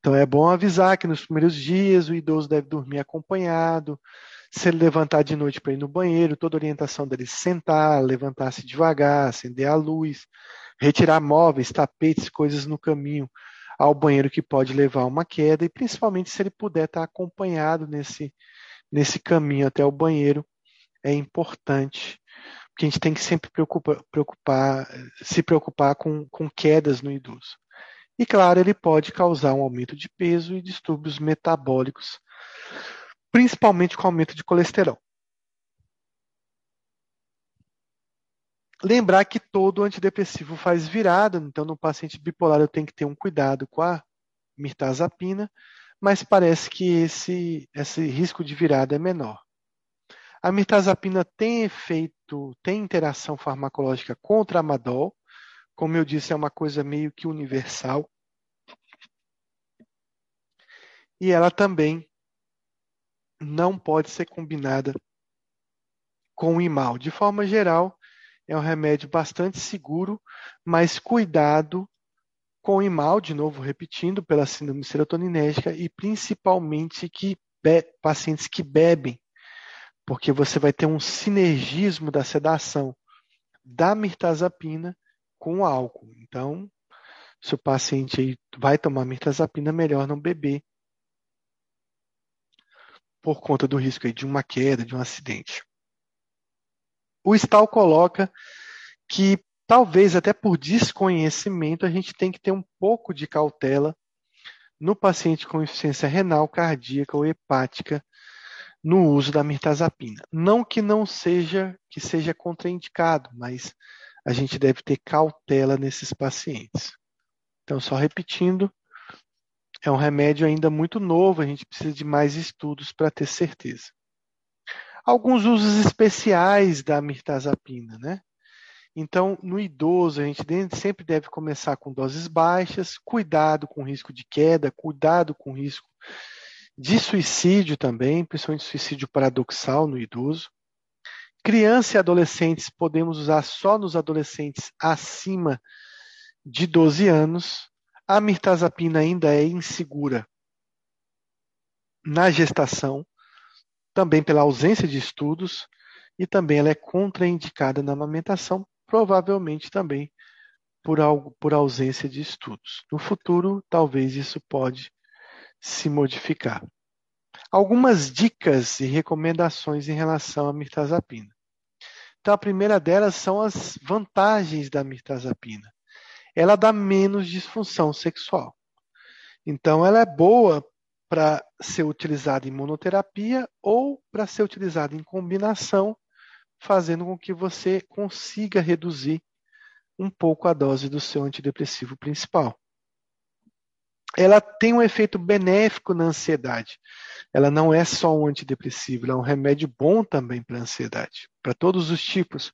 Então é bom avisar que nos primeiros dias o idoso deve dormir acompanhado, se ele levantar de noite para ir no banheiro, toda orientação dele sentar, levantar-se devagar, acender a luz, retirar móveis, tapetes, coisas no caminho ao banheiro que pode levar a uma queda, e principalmente se ele puder estar acompanhado nesse, nesse caminho até o banheiro, é importante, porque a gente tem que sempre preocupar, preocupar se preocupar com, com quedas no idoso. E claro, ele pode causar um aumento de peso e distúrbios metabólicos principalmente com aumento de colesterol. Lembrar que todo antidepressivo faz virada, então no paciente bipolar eu tenho que ter um cuidado com a mirtazapina, mas parece que esse, esse risco de virada é menor. A mirtazapina tem efeito, tem interação farmacológica contra a amadol, como eu disse, é uma coisa meio que universal. E ela também não pode ser combinada com o imal. De forma geral, é um remédio bastante seguro, mas cuidado com o imal, de novo repetindo, pela síndrome serotoninérgica e principalmente que pacientes que bebem, porque você vai ter um sinergismo da sedação da mirtazapina com o álcool. Então, se o paciente vai tomar mirtazapina, melhor não beber por conta do risco de uma queda, de um acidente. O Stahl coloca que talvez até por desconhecimento a gente tem que ter um pouco de cautela no paciente com insuficiência renal, cardíaca ou hepática no uso da mirtazapina. Não que não seja que seja contraindicado, mas a gente deve ter cautela nesses pacientes. Então, só repetindo, é um remédio ainda muito novo, a gente precisa de mais estudos para ter certeza. Alguns usos especiais da mirtazapina, né? Então, no idoso, a gente sempre deve começar com doses baixas, cuidado com o risco de queda, cuidado com o risco de suicídio também, principalmente suicídio paradoxal no idoso. Criança e adolescentes podemos usar só nos adolescentes acima de 12 anos. A mirtazapina ainda é insegura na gestação, também pela ausência de estudos, e também ela é contraindicada na amamentação, provavelmente também por, algo, por ausência de estudos. No futuro, talvez isso pode se modificar. Algumas dicas e recomendações em relação à mirtazapina. Então, a primeira delas são as vantagens da mirtazapina ela dá menos disfunção sexual. Então, ela é boa para ser utilizada em monoterapia ou para ser utilizada em combinação, fazendo com que você consiga reduzir um pouco a dose do seu antidepressivo principal. Ela tem um efeito benéfico na ansiedade. Ela não é só um antidepressivo, ela é um remédio bom também para a ansiedade, para todos os tipos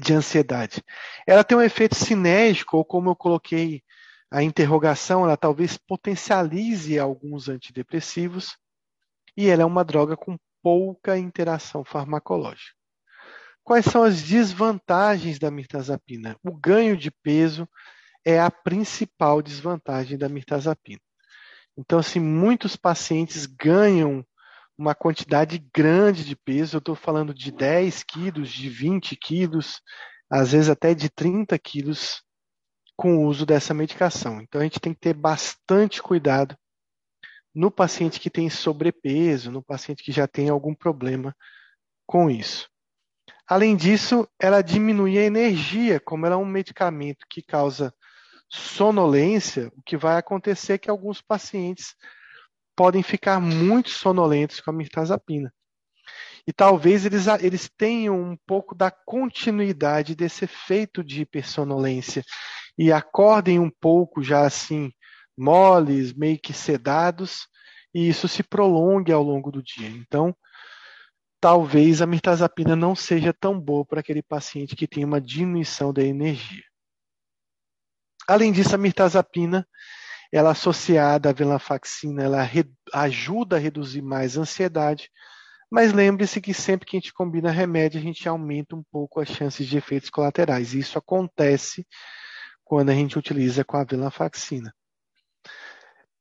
de ansiedade. Ela tem um efeito sinérgico, ou como eu coloquei a interrogação, ela talvez potencialize alguns antidepressivos, e ela é uma droga com pouca interação farmacológica. Quais são as desvantagens da mirtazapina? O ganho de peso é a principal desvantagem da mirtazapina. Então, assim, muitos pacientes ganham uma quantidade grande de peso, eu estou falando de 10 quilos, de 20 quilos, às vezes até de 30 quilos com o uso dessa medicação. Então, a gente tem que ter bastante cuidado no paciente que tem sobrepeso, no paciente que já tem algum problema com isso. Além disso, ela diminui a energia, como ela é um medicamento que causa sonolência, o que vai acontecer é que alguns pacientes podem ficar muito sonolentos com a mirtazapina. E talvez eles, eles tenham um pouco da continuidade desse efeito de hipersonolência e acordem um pouco já assim, moles, meio que sedados, e isso se prolongue ao longo do dia. Então, talvez a mirtazapina não seja tão boa para aquele paciente que tem uma diminuição da energia. Além disso, a mirtazapina, ela associada à venlafaxina, ela ajuda a reduzir mais a ansiedade, mas lembre-se que sempre que a gente combina remédio, a gente aumenta um pouco as chances de efeitos colaterais. Isso acontece quando a gente utiliza com a venlafaxina.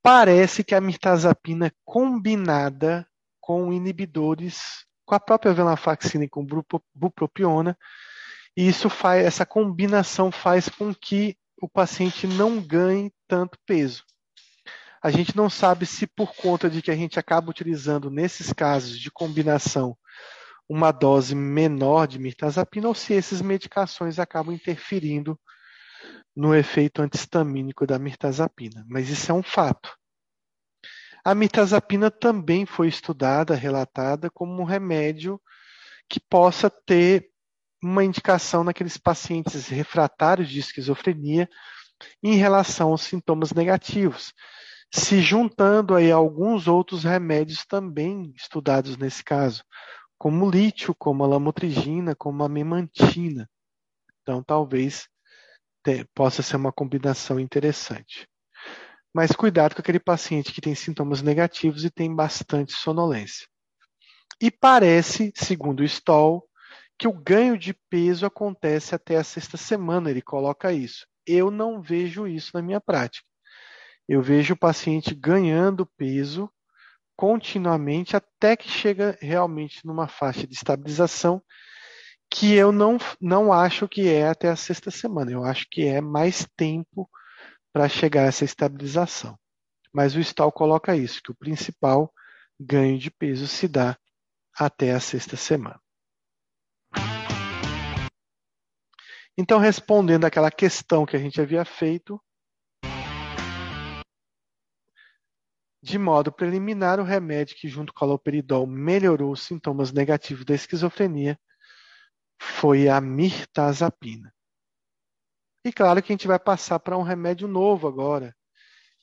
Parece que a mirtazapina combinada com inibidores, com a própria venlafaxina e com bupropiona, e isso faz, essa combinação faz com que o paciente não ganhe tanto peso. A gente não sabe se por conta de que a gente acaba utilizando nesses casos de combinação uma dose menor de mirtazapina ou se essas medicações acabam interferindo no efeito antihistamínico da mirtazapina, mas isso é um fato. A mirtazapina também foi estudada, relatada como um remédio que possa ter uma indicação naqueles pacientes refratários de esquizofrenia em relação aos sintomas negativos, se juntando aí a alguns outros remédios também estudados nesse caso, como o lítio, como a lamotrigina, como a memantina. Então, talvez te, possa ser uma combinação interessante. Mas cuidado com aquele paciente que tem sintomas negativos e tem bastante sonolência. E parece, segundo o Stoll, que o ganho de peso acontece até a sexta semana, ele coloca isso. Eu não vejo isso na minha prática. Eu vejo o paciente ganhando peso continuamente até que chega realmente numa faixa de estabilização que eu não, não acho que é até a sexta semana. Eu acho que é mais tempo para chegar a essa estabilização. Mas o Stahl coloca isso, que o principal ganho de peso se dá até a sexta semana. Então, respondendo àquela questão que a gente havia feito, de modo preliminar, o remédio que, junto com a loperidol, melhorou os sintomas negativos da esquizofrenia foi a mirtazapina. E claro que a gente vai passar para um remédio novo agora,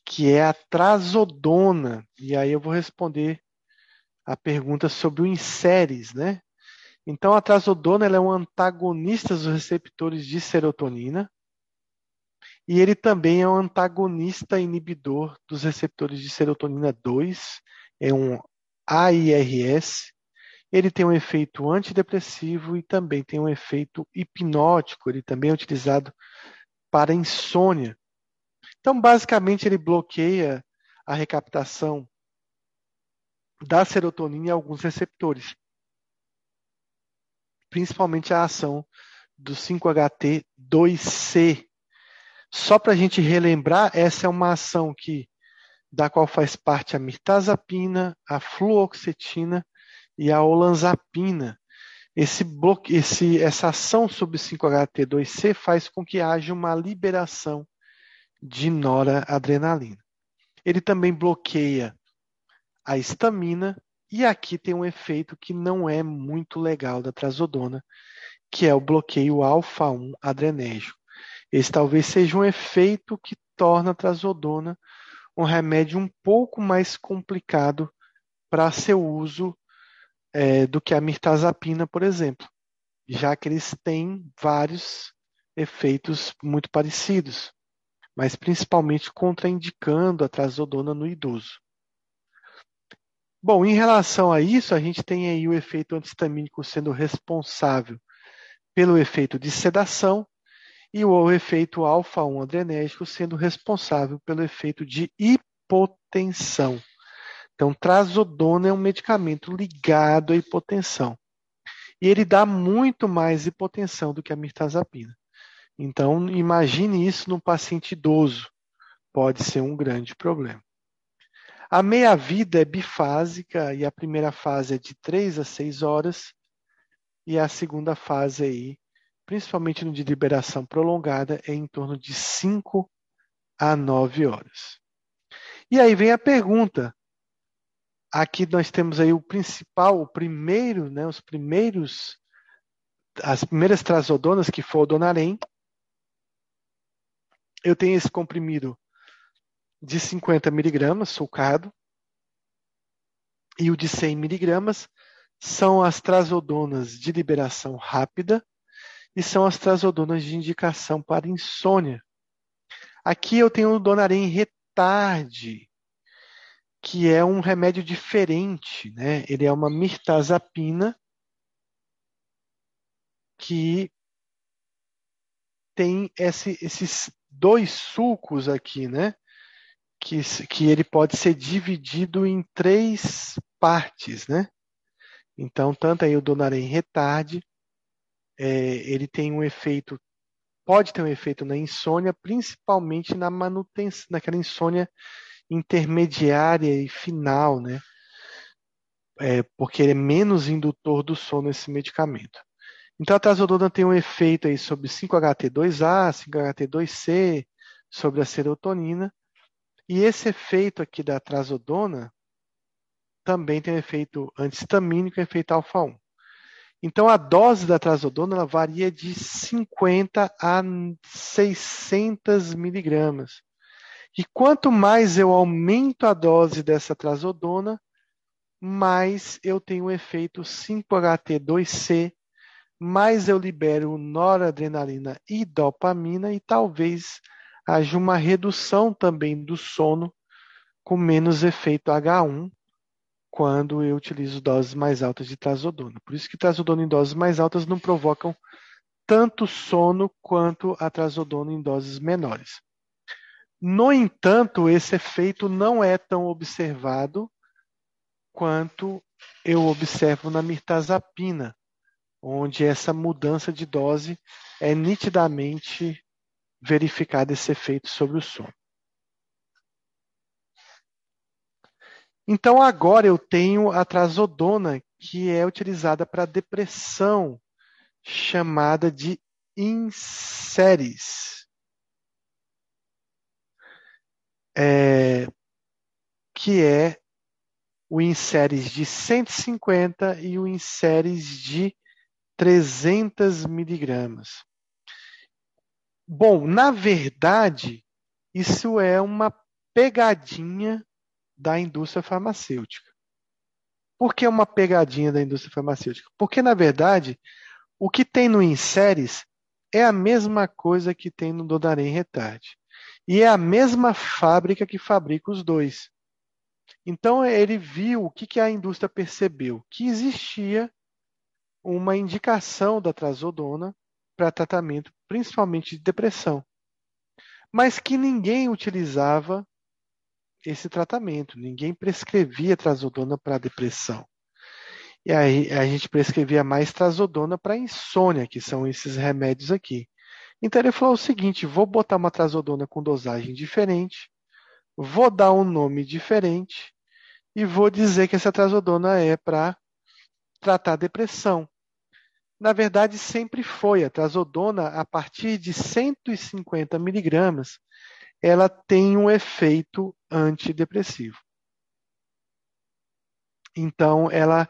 que é a trazodona. E aí eu vou responder a pergunta sobre o inseres, né? Então, a trazodona é um antagonista dos receptores de serotonina e ele também é um antagonista inibidor dos receptores de serotonina 2, é um AIRS. Ele tem um efeito antidepressivo e também tem um efeito hipnótico, ele também é utilizado para insônia. Então, basicamente, ele bloqueia a recaptação da serotonina em alguns receptores principalmente a ação do 5-HT2C. Só para a gente relembrar, essa é uma ação que da qual faz parte a mirtazapina, a fluoxetina e a olanzapina. Esse bloque, esse, essa ação sobre 5-HT2C faz com que haja uma liberação de noradrenalina. Ele também bloqueia a histamina e aqui tem um efeito que não é muito legal da trazodona, que é o bloqueio alfa-1 adrenérgico. Esse talvez seja um efeito que torna a trazodona um remédio um pouco mais complicado para seu uso é, do que a mirtazapina, por exemplo, já que eles têm vários efeitos muito parecidos, mas principalmente contraindicando a trazodona no idoso. Bom, em relação a isso, a gente tem aí o efeito antistamínico sendo responsável pelo efeito de sedação e o efeito alfa-1 adrenérgico sendo responsável pelo efeito de hipotensão. Então, trazodona é um medicamento ligado à hipotensão. E ele dá muito mais hipotensão do que a mirtazapina. Então, imagine isso num paciente idoso. Pode ser um grande problema. A meia-vida é bifásica e a primeira fase é de 3 a 6 horas e a segunda fase aí, principalmente no de liberação prolongada, é em torno de 5 a 9 horas. E aí vem a pergunta. Aqui nós temos aí o principal, o primeiro, né, os primeiros as primeiras trazodonas que foi o Donarém. Eu tenho esse comprimido de 50 miligramas, sulcado, e o de 100 miligramas são as trazodonas de liberação rápida e são as trazodonas de indicação para insônia. Aqui eu tenho o Donarém retarde, que é um remédio diferente, né? Ele é uma mirtazapina que tem esse, esses dois sulcos aqui, né? que, que ele pode ser dividido em três partes, né? Então, tanto aí o Donarém retarde, é, ele tem um efeito, pode ter um efeito na insônia, principalmente na manutenção, naquela insônia intermediária e final, né? É, porque ele é menos indutor do sono esse medicamento. Então a trazodona tem um efeito aí sobre 5-HT2A, 5-HT2C, sobre a serotonina, e esse efeito aqui da trazodona também tem um efeito antistamínico e efeito alfa-1. Então, a dose da trazodona ela varia de 50 a 600 miligramas. E quanto mais eu aumento a dose dessa trazodona, mais eu tenho o efeito 5-HT2C, mais eu libero noradrenalina e dopamina e talvez haja uma redução também do sono com menos efeito H1 quando eu utilizo doses mais altas de trazodona. Por isso que trazodona em doses mais altas não provocam tanto sono quanto a trazodona em doses menores. No entanto, esse efeito não é tão observado quanto eu observo na mirtazapina, onde essa mudança de dose é nitidamente verificado esse efeito sobre o sono. Então agora eu tenho a trazodona que é utilizada para depressão, chamada de inseres. É, que é o inseres de 150 e o inseres de 300 miligramas. Bom, na verdade, isso é uma pegadinha da indústria farmacêutica. Por que uma pegadinha da indústria farmacêutica? Porque, na verdade, o que tem no Inseres é a mesma coisa que tem no Dodarém Retard. E é a mesma fábrica que fabrica os dois. Então, ele viu o que, que a indústria percebeu: que existia uma indicação da trazodona para tratamento principalmente de depressão, mas que ninguém utilizava esse tratamento, ninguém prescrevia trazodona para depressão. E aí a gente prescrevia mais trazodona para insônia, que são esses remédios aqui. Então ele falou o seguinte: vou botar uma trazodona com dosagem diferente, vou dar um nome diferente e vou dizer que essa trazodona é para tratar depressão na verdade, sempre foi. A trazodona, a partir de 150 miligramas, ela tem um efeito antidepressivo. Então, ela,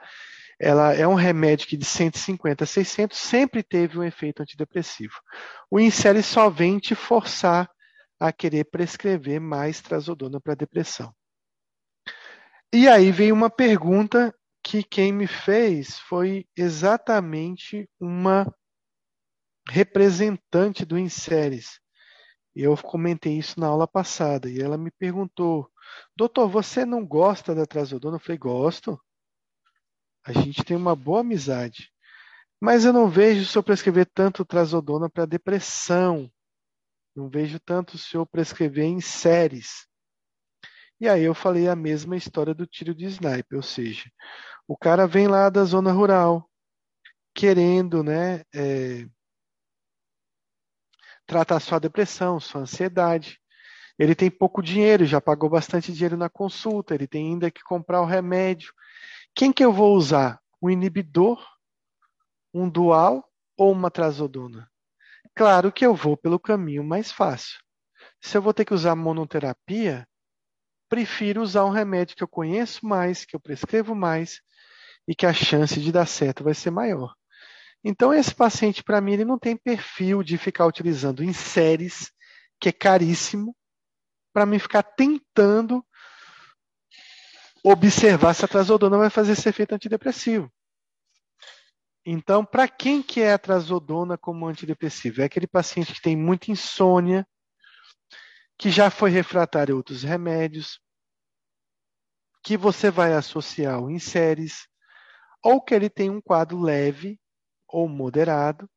ela é um remédio que de 150 a 600 sempre teve um efeito antidepressivo. O Insere só vem te forçar a querer prescrever mais trazodona para depressão. E aí vem uma pergunta que quem me fez foi exatamente uma representante do Inseres. Eu comentei isso na aula passada e ela me perguntou: Doutor, você não gosta da trazodona? Eu falei: Gosto. A gente tem uma boa amizade. Mas eu não vejo o senhor prescrever tanto trazodona para depressão. Não vejo tanto o senhor prescrever em séries. E aí eu falei a mesma história do tiro de sniper, ou seja, o cara vem lá da zona rural, querendo, né, é, tratar sua depressão, sua ansiedade. Ele tem pouco dinheiro, já pagou bastante dinheiro na consulta, ele tem ainda que comprar o remédio. Quem que eu vou usar? Um inibidor, um dual ou uma trazodona? Claro que eu vou pelo caminho mais fácil. Se eu vou ter que usar monoterapia, prefiro usar um remédio que eu conheço mais, que eu prescrevo mais e que a chance de dar certo vai ser maior. Então, esse paciente, para mim, ele não tem perfil de ficar utilizando em séries, que é caríssimo, para mim ficar tentando observar se a trazodona vai fazer esse efeito antidepressivo. Então, para quem que é a trazodona como antidepressivo? É aquele paciente que tem muita insônia, que já foi refratário a outros remédios, que você vai associar em séries, ou que ele tem um quadro leve ou moderado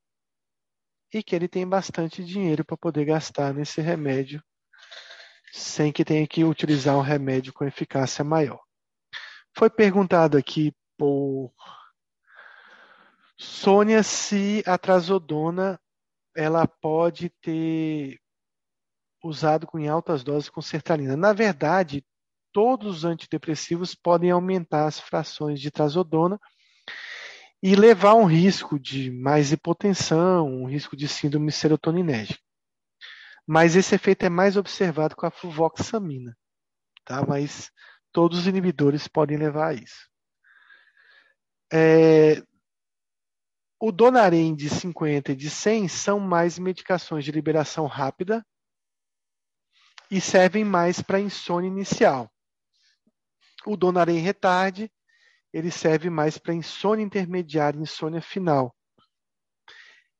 e que ele tem bastante dinheiro para poder gastar nesse remédio sem que tenha que utilizar um remédio com eficácia maior. Foi perguntado aqui por Sônia se a trazodona ela pode ter usado em altas doses com sertralina. Na verdade, todos os antidepressivos podem aumentar as frações de trazodona e levar um risco de mais hipotensão, um risco de síndrome serotoninérgica. Mas esse efeito é mais observado com a fluvoxamina, tá? Mas todos os inibidores podem levar a isso. É, o Donarem de 50 e de 100 são mais medicações de liberação rápida e servem mais para insônia inicial. O Donarem retarde ele serve mais para insônia intermediária e insônia final.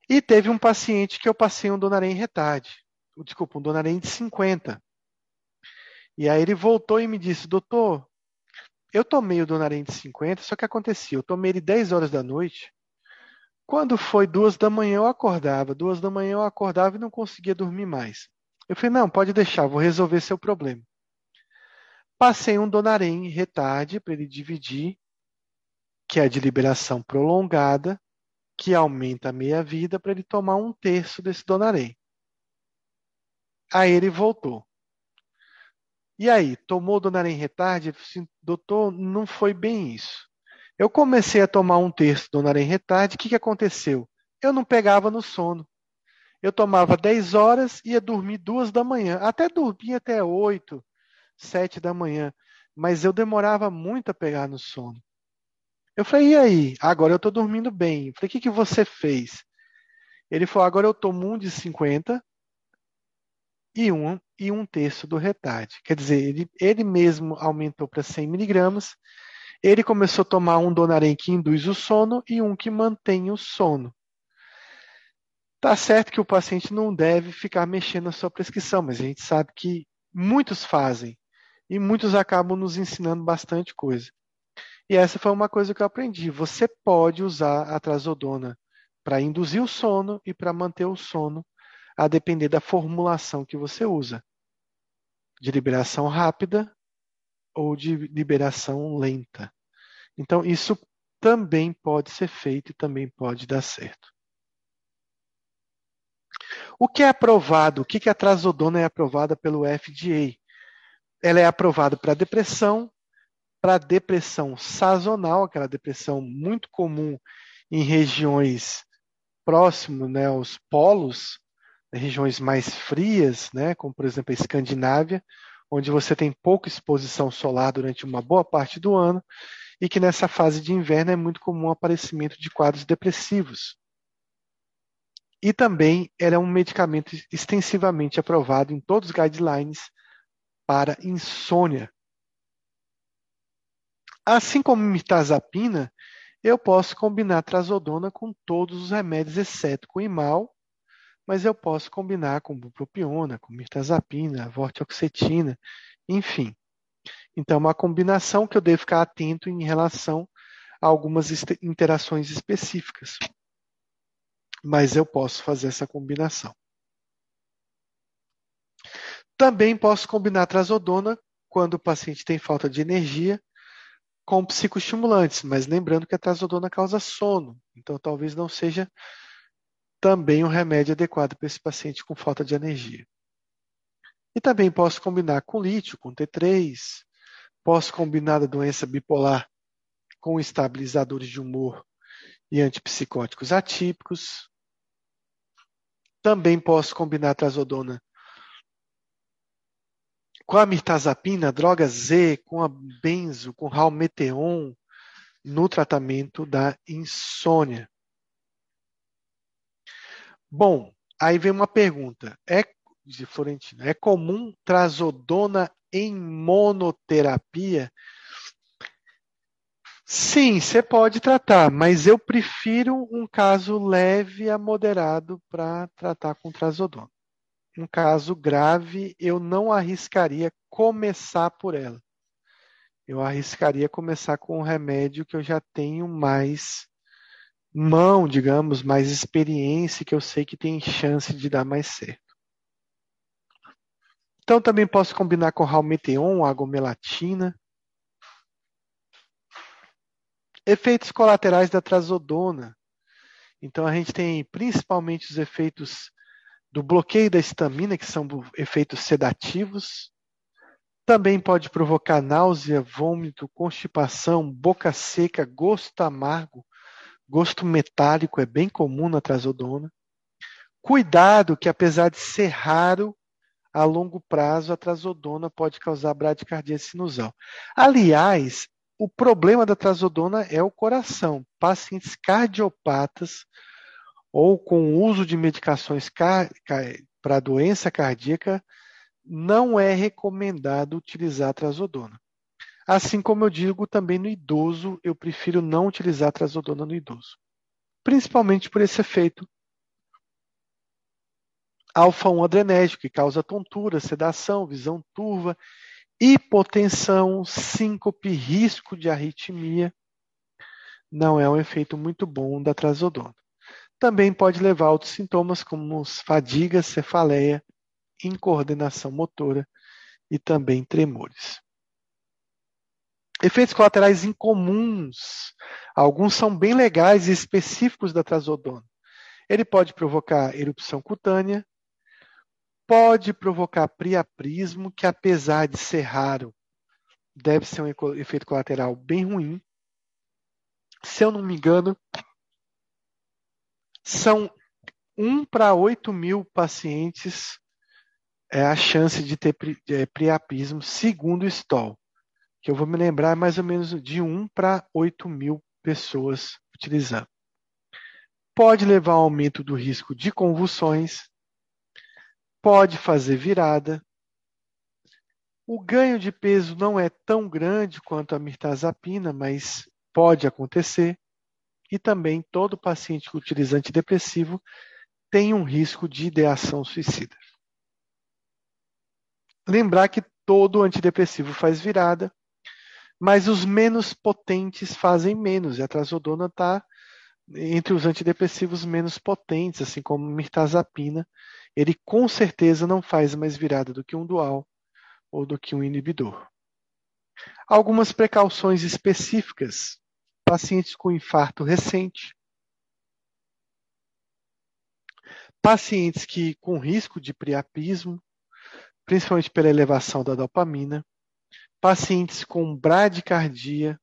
E teve um paciente que eu passei um Donarém retarde, desculpa, um Donarém de 50. E aí ele voltou e me disse, doutor, eu tomei o Donarém de 50, só que acontecia, eu tomei ele 10 horas da noite, quando foi duas da manhã eu acordava, duas da manhã eu acordava e não conseguia dormir mais. Eu falei, não, pode deixar, vou resolver seu problema. Passei um Donarém retarde para ele dividir que é de liberação prolongada, que aumenta a meia-vida para ele tomar um terço desse Donarém. Aí ele voltou. E aí, tomou o Donarém retarde? Assim, doutor, não foi bem isso. Eu comecei a tomar um terço do Donarém retarde, o que, que aconteceu? Eu não pegava no sono. Eu tomava 10 horas e ia dormir duas da manhã. Até dormia até 8, 7 da manhã. Mas eu demorava muito a pegar no sono. Eu falei, e aí? Agora eu estou dormindo bem. Eu falei, o que, que você fez? Ele falou, agora eu tomo um de 50 e um, e um terço do retarde. Quer dizer, ele, ele mesmo aumentou para 100 miligramas. Ele começou a tomar um Donarém que induz o sono e um que mantém o sono. Tá certo que o paciente não deve ficar mexendo na sua prescrição, mas a gente sabe que muitos fazem e muitos acabam nos ensinando bastante coisa. E essa foi uma coisa que eu aprendi. Você pode usar a trazodona para induzir o sono e para manter o sono, a depender da formulação que você usa. De liberação rápida ou de liberação lenta. Então, isso também pode ser feito e também pode dar certo. O que é aprovado? O que, a trazodona é aprovada pelo FDA? Ela é aprovada para depressão, para depressão sazonal, aquela depressão muito comum em regiões próximas né, aos polos, regiões mais frias, né, como por exemplo a Escandinávia, onde você tem pouca exposição solar durante uma boa parte do ano, e que nessa fase de inverno é muito comum o aparecimento de quadros depressivos. E também era é um medicamento extensivamente aprovado em todos os guidelines para insônia. Assim como mirtazapina, eu posso combinar trazodona com todos os remédios, exceto com imal, mas eu posso combinar com bupropiona, com mirtazapina, vortioxetina, enfim. Então, é uma combinação que eu devo ficar atento em relação a algumas interações específicas. Mas eu posso fazer essa combinação. Também posso combinar trazodona quando o paciente tem falta de energia com psicoestimulantes, mas lembrando que a trazodona causa sono, então talvez não seja também um remédio adequado para esse paciente com falta de energia. E também posso combinar com lítio, com T3, Posso combinar a doença bipolar com estabilizadores de humor e antipsicóticos atípicos. Também posso combinar trazodona com a mirtazapina, droga Z, com a benzo, com ralmeteon no tratamento da insônia. Bom, aí vem uma pergunta. É de Florentino, é comum trazodona em monoterapia, sim, você pode tratar, mas eu prefiro um caso leve a moderado para tratar com trazodona. Um caso grave, eu não arriscaria começar por ela. Eu arriscaria começar com um remédio que eu já tenho mais mão, digamos, mais experiência, que eu sei que tem chance de dar mais certo. Então também posso combinar com ralmeteon, agomelatina. Efeitos colaterais da trazodona. Então a gente tem principalmente os efeitos do bloqueio da estamina, que são efeitos sedativos. Também pode provocar náusea, vômito, constipação, boca seca, gosto amargo, gosto metálico, é bem comum na trazodona. Cuidado que apesar de ser raro, a longo prazo, a trazodona pode causar bradicardia sinusal. Aliás, o problema da trazodona é o coração. Pacientes cardiopatas ou com uso de medicações para doença cardíaca, não é recomendado utilizar trazodona. Assim como eu digo também no idoso, eu prefiro não utilizar trazodona no idoso. Principalmente por esse efeito alfa-1 adrenérgico, que causa tontura, sedação, visão turva, hipotensão, síncope, risco de arritmia. Não é um efeito muito bom da trazodona. Também pode levar a outros sintomas como fadiga, cefaleia, incoordenação motora e também tremores. Efeitos colaterais incomuns. Alguns são bem legais e específicos da trazodona. Ele pode provocar erupção cutânea, pode provocar priaprismo, que apesar de ser raro, deve ser um efeito colateral bem ruim. Se eu não me engano, são 1 para 8 mil pacientes é a chance de ter é, priapismo, segundo o Stoll, que eu vou me lembrar mais ou menos de 1 para 8 mil pessoas utilizando. Pode levar ao aumento do risco de convulsões, pode fazer virada. O ganho de peso não é tão grande quanto a mirtazapina, mas pode acontecer. E também todo paciente que utiliza antidepressivo tem um risco de ideação suicida. Lembrar que todo antidepressivo faz virada, mas os menos potentes fazem menos. E a trazodona está entre os antidepressivos menos potentes, assim como mirtazapina, ele com certeza não faz mais virada do que um dual ou do que um inibidor. Algumas precauções específicas. Pacientes com infarto recente. Pacientes que com risco de priapismo, principalmente pela elevação da dopamina. Pacientes com bradicardia.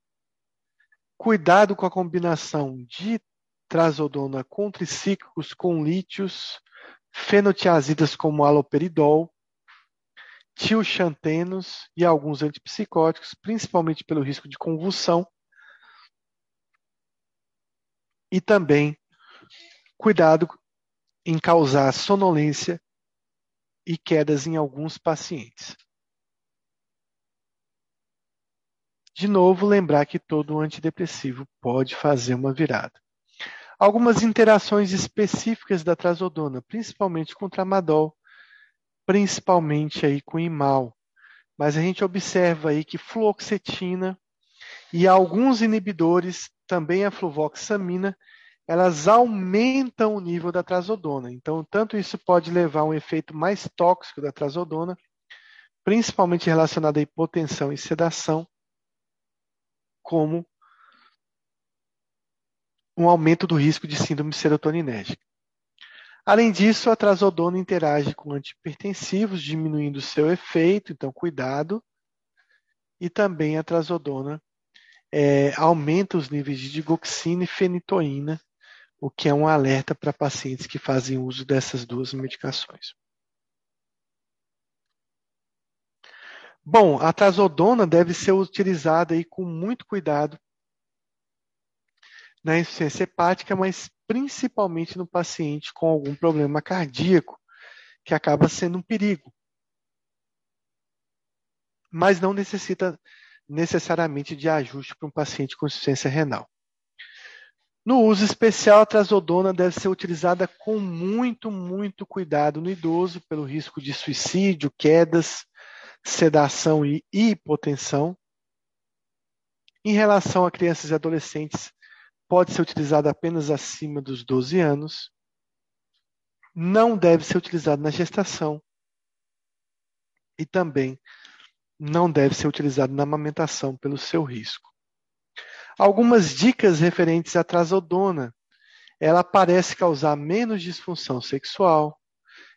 Cuidado com a combinação de trazodona com tricíclicos com lítios fenotiazidas como aloperidol, tioxantenos e alguns antipsicóticos, principalmente pelo risco de convulsão, e também cuidado em causar sonolência e quedas em alguns pacientes. De novo, lembrar que todo antidepressivo pode fazer uma virada. Algumas interações específicas da trazodona, principalmente com tramadol, principalmente aí com imal. Mas a gente observa aí que fluoxetina e alguns inibidores, também a fluvoxamina, elas aumentam o nível da trazodona. Então, tanto isso pode levar a um efeito mais tóxico da trazodona, principalmente relacionado à hipotensão e sedação, como um aumento do risco de síndrome serotoninérgica. Além disso, a trazodona interage com antipertensivos, diminuindo seu efeito, então cuidado. E também a trazodona é, aumenta os níveis de digoxina e fenitoína, o que é um alerta para pacientes que fazem uso dessas duas medicações. Bom, a trazodona deve ser utilizada aí com muito cuidado na insuficiência hepática, mas principalmente no paciente com algum problema cardíaco, que acaba sendo um perigo. Mas não necessita necessariamente de ajuste para um paciente com insuficiência renal. No uso especial, a trazodona deve ser utilizada com muito, muito cuidado no idoso, pelo risco de suicídio, quedas, sedação e hipotensão. Em relação a crianças e adolescentes, pode ser utilizada apenas acima dos 12 anos. Não deve ser utilizado na gestação. E também não deve ser utilizado na amamentação pelo seu risco. Algumas dicas referentes à trazodona. Ela parece causar menos disfunção sexual.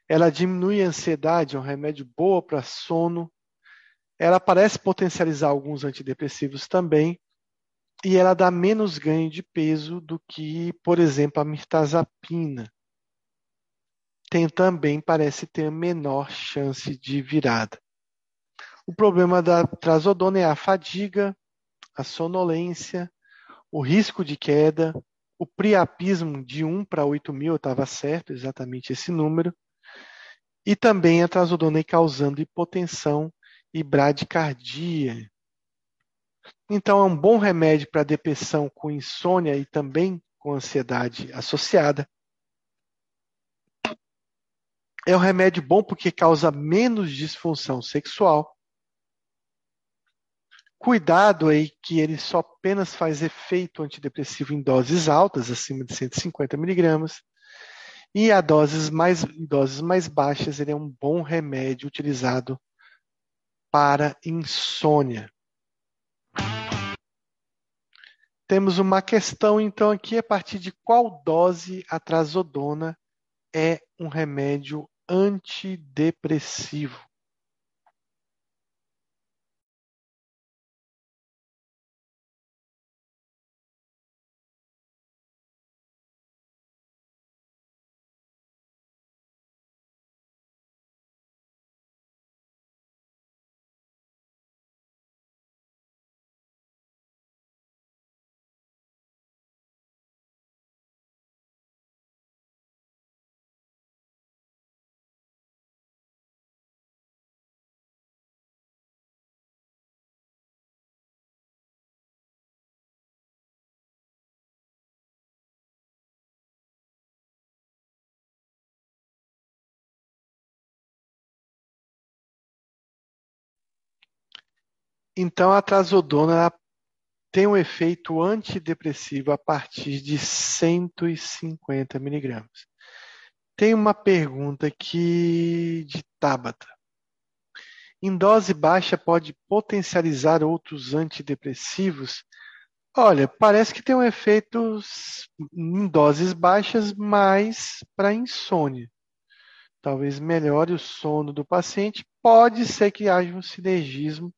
Ela diminui a ansiedade, é um remédio boa para sono. Ela parece potencializar alguns antidepressivos também. E ela dá menos ganho de peso do que, por exemplo, a mirtazapina. Tem também, parece ter menor chance de virada. O problema da trazodona é a fadiga, a sonolência, o risco de queda, o priapismo de 1 para 8 mil, estava certo, exatamente esse número, e também a trazodona causando hipotensão e bradicardia. Então, é um bom remédio para depressão com insônia e também com ansiedade associada. É um remédio bom porque causa menos disfunção sexual Cuidado aí que ele só apenas faz efeito antidepressivo em doses altas, acima de 150 miligramas, e a doses mais, em doses mais baixas ele é um bom remédio utilizado para insônia. Temos uma questão então aqui a partir de qual dose a trazodona é um remédio antidepressivo. Então, a trazodona tem um efeito antidepressivo a partir de 150 miligramas. Tem uma pergunta aqui de Tabata. Em dose baixa pode potencializar outros antidepressivos? Olha, parece que tem um efeito em doses baixas mais para insônia. Talvez melhore o sono do paciente. Pode ser que haja um sinergismo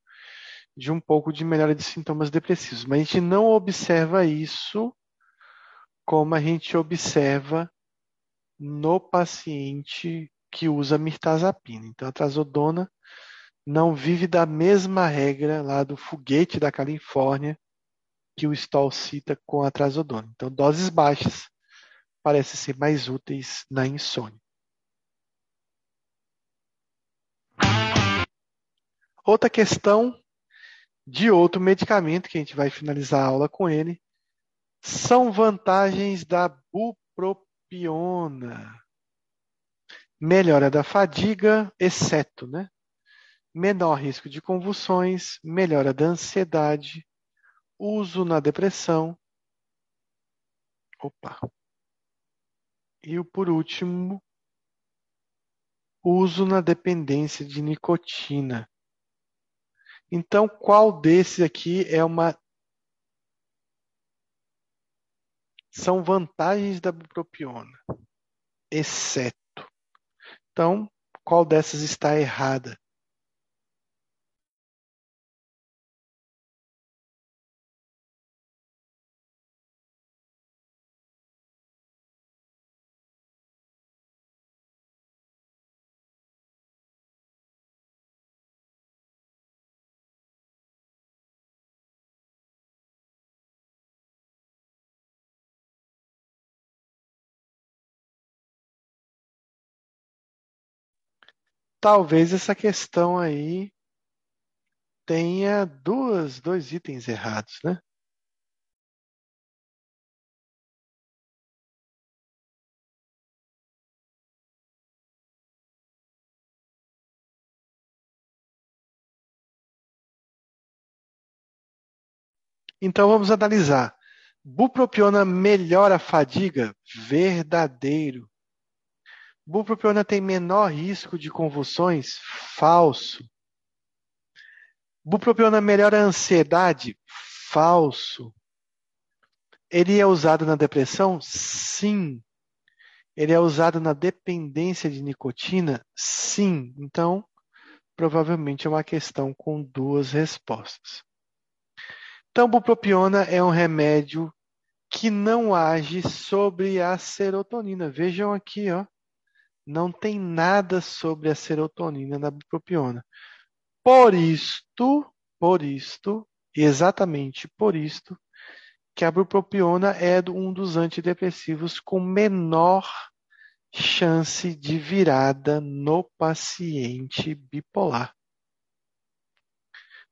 de um pouco de melhora de sintomas depressivos. Mas a gente não observa isso como a gente observa no paciente que usa mirtazapina. Então, a trazodona não vive da mesma regra lá do foguete da Califórnia que o Stoll cita com a trazodona. Então, doses baixas parecem ser mais úteis na insônia. Outra questão de outro medicamento que a gente vai finalizar a aula com ele são vantagens da bupropiona. Melhora da fadiga, exceto, né? Menor risco de convulsões, melhora da ansiedade, uso na depressão. Opa. E por último, uso na dependência de nicotina. Então, qual desses aqui é uma são vantagens da bupropiona, exceto. Então, qual dessas está errada? Talvez essa questão aí tenha duas, dois itens errados, né? Então vamos analisar. Bupropiona melhora a fadiga? Verdadeiro. Bupropiona tem menor risco de convulsões? Falso. Bupropiona melhora a ansiedade? Falso. Ele é usado na depressão? Sim. Ele é usado na dependência de nicotina? Sim. Então, provavelmente é uma questão com duas respostas. Então, bupropiona é um remédio que não age sobre a serotonina. Vejam aqui, ó não tem nada sobre a serotonina na bupropiona. Por isto, por isto, exatamente por isto, que a bupropiona é um dos antidepressivos com menor chance de virada no paciente bipolar.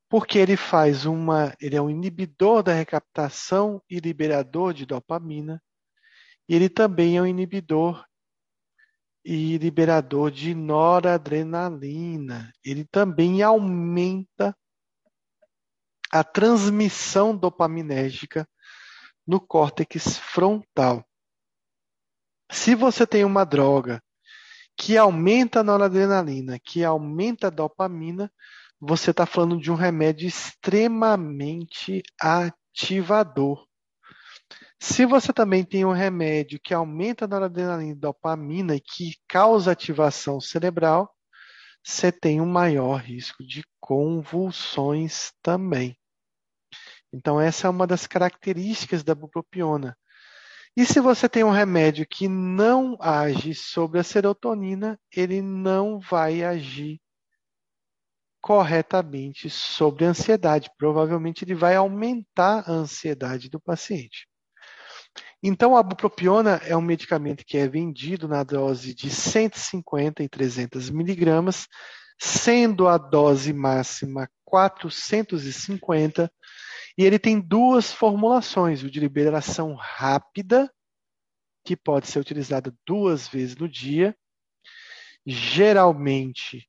Porque ele faz uma, ele é um inibidor da recaptação e liberador de dopamina, e ele também é um inibidor e liberador de noradrenalina. Ele também aumenta a transmissão dopaminérgica no córtex frontal. Se você tem uma droga que aumenta a noradrenalina, que aumenta a dopamina, você está falando de um remédio extremamente ativador. Se você também tem um remédio que aumenta a noradrenalina e dopamina e que causa ativação cerebral, você tem um maior risco de convulsões também. Então, essa é uma das características da bupropiona. E se você tem um remédio que não age sobre a serotonina, ele não vai agir corretamente sobre a ansiedade. Provavelmente ele vai aumentar a ansiedade do paciente. Então, a bupropiona é um medicamento que é vendido na dose de 150 e 300 miligramas, sendo a dose máxima 450, e ele tem duas formulações: o de liberação rápida, que pode ser utilizado duas vezes no dia, geralmente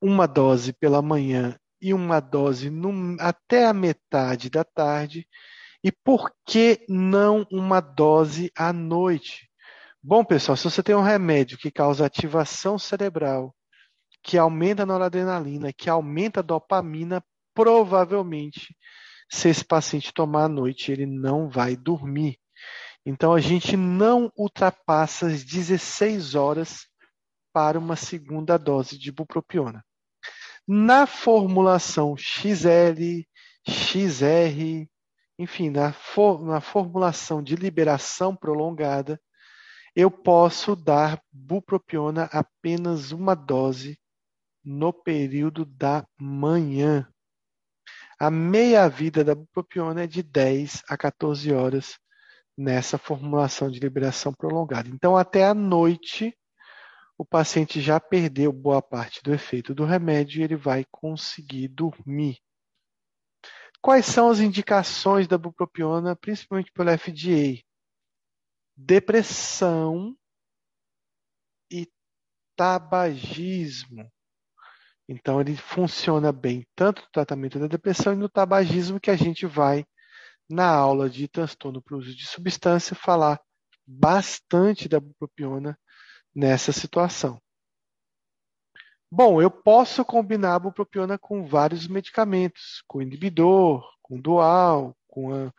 uma dose pela manhã e uma dose no, até a metade da tarde, e por que não uma dose à noite? Bom, pessoal, se você tem um remédio que causa ativação cerebral, que aumenta a noradrenalina, que aumenta a dopamina, provavelmente, se esse paciente tomar à noite, ele não vai dormir. Então, a gente não ultrapassa as 16 horas para uma segunda dose de bupropiona. Na formulação XL, XR, enfim, na, for, na formulação de liberação prolongada, eu posso dar bupropiona apenas uma dose no período da manhã. A meia-vida da bupropiona é de 10 a 14 horas nessa formulação de liberação prolongada. Então, até a noite, o paciente já perdeu boa parte do efeito do remédio e ele vai conseguir dormir. Quais são as indicações da bupropiona, principalmente pelo FDA? Depressão e tabagismo. Então, ele funciona bem tanto no tratamento da depressão e no tabagismo, que a gente vai, na aula de transtorno o uso de substância, falar bastante da bupropiona nessa situação. Bom, eu posso combinar a bupropiona com vários medicamentos, com inibidor, com dual, com, a,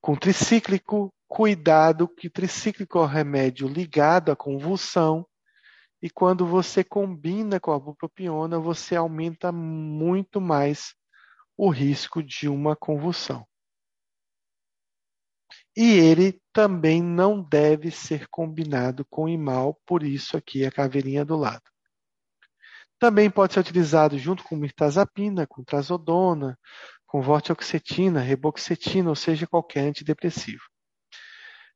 com tricíclico. Cuidado que tricíclico é um remédio ligado à convulsão, e quando você combina com a bupropiona, você aumenta muito mais o risco de uma convulsão. E ele também não deve ser combinado com imal, por isso aqui a caveirinha do lado. Também pode ser utilizado junto com mirtazapina, com trazodona, com vortioxetina, reboxetina, ou seja, qualquer antidepressivo.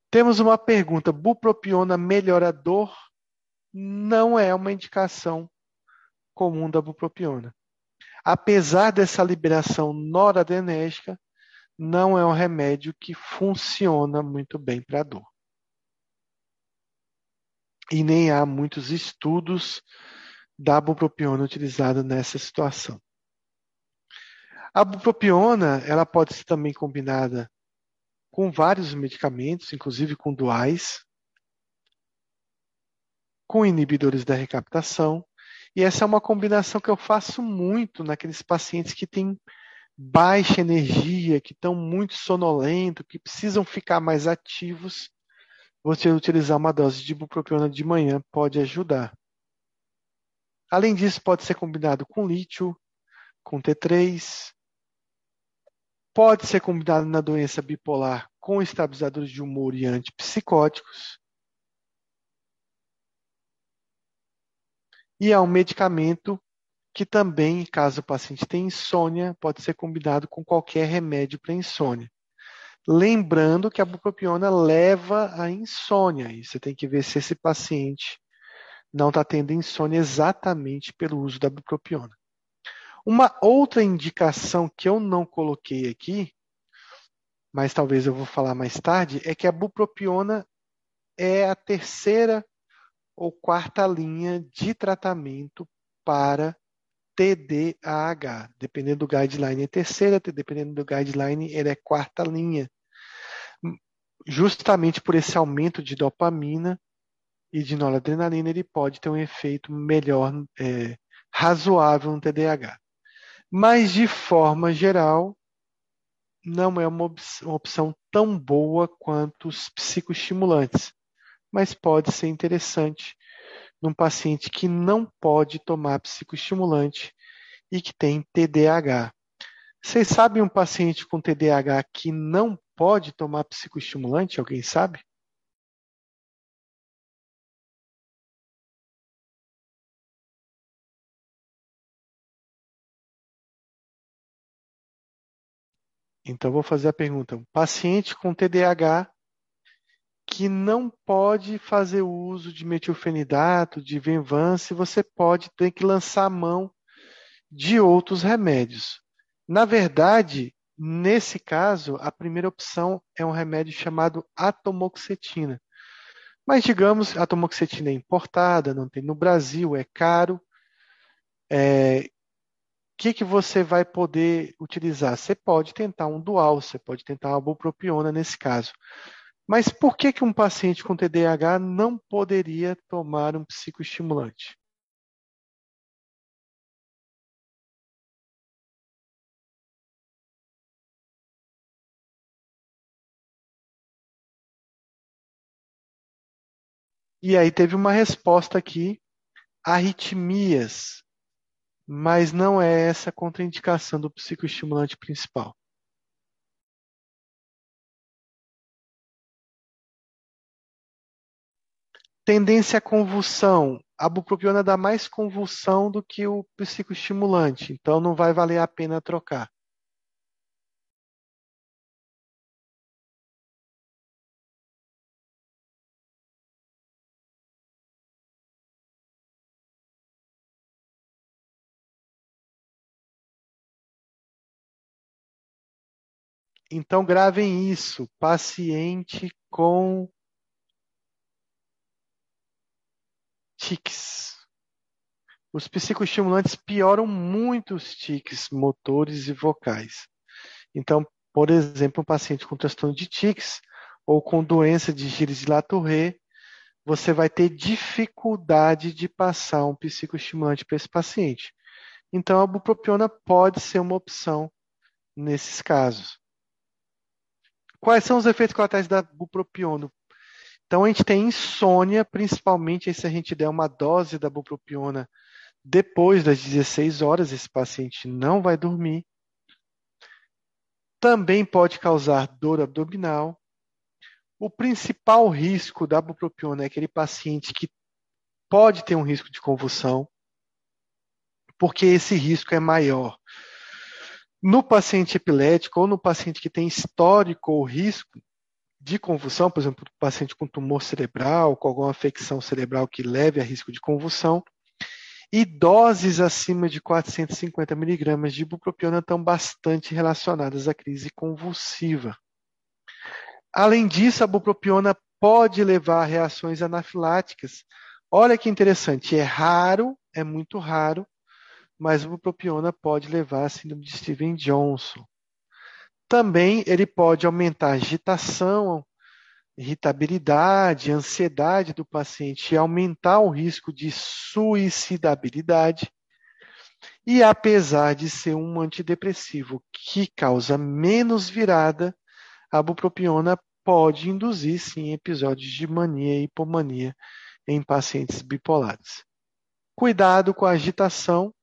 Temos uma pergunta: bupropiona melhorador não é uma indicação comum da bupropiona. Apesar dessa liberação noradrenérgica, não é um remédio que funciona muito bem para dor. E nem há muitos estudos da bupropiona utilizada nessa situação. A bupropiona, ela pode ser também combinada com vários medicamentos, inclusive com duais, com inibidores da recaptação, e essa é uma combinação que eu faço muito naqueles pacientes que têm baixa energia, que estão muito sonolentos, que precisam ficar mais ativos. Você utilizar uma dose de ibupropiona de manhã pode ajudar. Além disso, pode ser combinado com lítio, com T3. Pode ser combinado na doença bipolar com estabilizadores de humor e antipsicóticos. E é um medicamento que também, caso o paciente tenha insônia, pode ser combinado com qualquer remédio para insônia. Lembrando que a bupropiona leva à insônia, e você tem que ver se esse paciente não está tendo insônia exatamente pelo uso da bupropiona. Uma outra indicação que eu não coloquei aqui, mas talvez eu vou falar mais tarde, é que a bupropiona é a terceira ou quarta linha de tratamento para TDAH. Dependendo do guideline é terceira, dependendo do guideline ele é quarta linha. Justamente por esse aumento de dopamina e de noradrenalina, ele pode ter um efeito melhor, é, razoável no TDAH. Mas, de forma geral, não é uma opção tão boa quanto os psicoestimulantes, mas pode ser interessante num paciente que não pode tomar psicoestimulante e que tem TDAH. Vocês sabem um paciente com TDAH que não pode tomar psicoestimulante? Alguém sabe? Então, vou fazer a pergunta: um paciente com TDAH que não pode fazer uso de metilfenidato, de Venvance, você pode ter que lançar mão de outros remédios. Na verdade, nesse caso, a primeira opção é um remédio chamado atomoxetina. Mas, digamos, a atomoxetina é importada, não tem no Brasil, é caro. É, que, que você vai poder utilizar? Você pode tentar um dual, você pode tentar uma bupropiona nesse caso. Mas por que, que um paciente com TDAH não poderia tomar um psicoestimulante? E aí teve uma resposta aqui: arritmias mas não é essa a contraindicação do psicoestimulante principal. Tendência à convulsão. A bupropiona dá mais convulsão do que o psicoestimulante, então não vai valer a pena trocar. Então gravem isso, paciente com tiques. Os psicoestimulantes pioram muito os tiques motores e vocais. Então, por exemplo, um paciente com transtorno de tiques ou com doença de Gilles de Latourette, você vai ter dificuldade de passar um psicoestimulante para esse paciente. Então, a bupropiona pode ser uma opção nesses casos. Quais são os efeitos colaterais da bupropiona? Então, a gente tem insônia, principalmente se a gente der uma dose da bupropiona depois das 16 horas, esse paciente não vai dormir. Também pode causar dor abdominal. O principal risco da bupropiona é aquele paciente que pode ter um risco de convulsão, porque esse risco é maior. No paciente epilético ou no paciente que tem histórico ou risco de convulsão, por exemplo, paciente com tumor cerebral, com alguma afecção cerebral que leve a risco de convulsão, e doses acima de 450 miligramas de ibupropiona estão bastante relacionadas à crise convulsiva. Além disso, a bupropiona pode levar a reações anafiláticas. Olha que interessante, é raro, é muito raro, mas a bupropiona pode levar a síndrome de Steven Johnson. Também ele pode aumentar a agitação, irritabilidade, ansiedade do paciente e aumentar o risco de suicidabilidade. E apesar de ser um antidepressivo que causa menos virada, a bupropiona pode induzir sim episódios de mania e hipomania em pacientes bipolares. Cuidado com a agitação.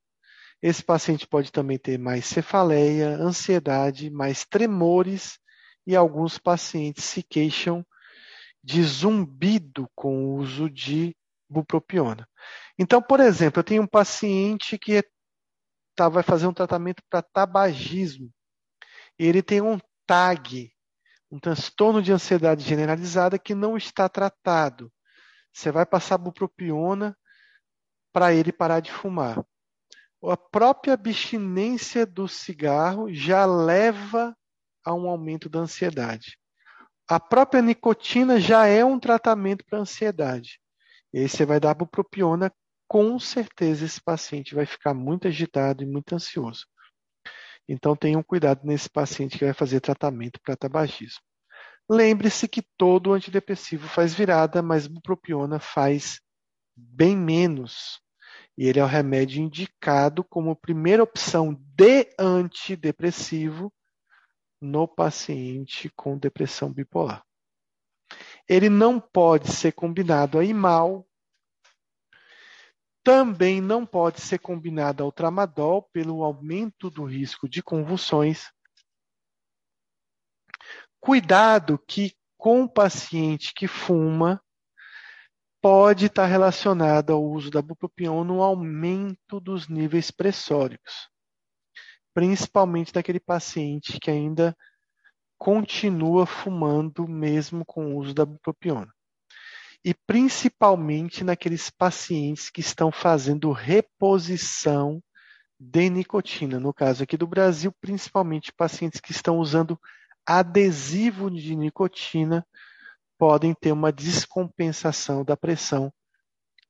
Esse paciente pode também ter mais cefaleia, ansiedade, mais tremores e alguns pacientes se queixam de zumbido com o uso de bupropiona. Então, por exemplo, eu tenho um paciente que tá, vai fazer um tratamento para tabagismo. Ele tem um TAG, um transtorno de ansiedade generalizada que não está tratado. Você vai passar bupropiona para ele parar de fumar. A própria abstinência do cigarro já leva a um aumento da ansiedade a própria nicotina já é um tratamento para ansiedade. E aí você vai dar bupropiona, com certeza esse paciente vai ficar muito agitado e muito ansioso. Então tenham cuidado nesse paciente que vai fazer tratamento para tabagismo. Lembre-se que todo antidepressivo faz virada, mas bupropiona faz bem menos. E ele é o remédio indicado como primeira opção de antidepressivo no paciente com depressão bipolar. Ele não pode ser combinado a imal, também não pode ser combinado ao tramadol pelo aumento do risco de convulsões. Cuidado que com o paciente que fuma pode estar relacionado ao uso da bupropiona no aumento dos níveis pressóricos principalmente daquele paciente que ainda continua fumando mesmo com o uso da bupropiona. E principalmente naqueles pacientes que estão fazendo reposição de nicotina. No caso aqui do Brasil, principalmente pacientes que estão usando adesivo de nicotina podem ter uma descompensação da pressão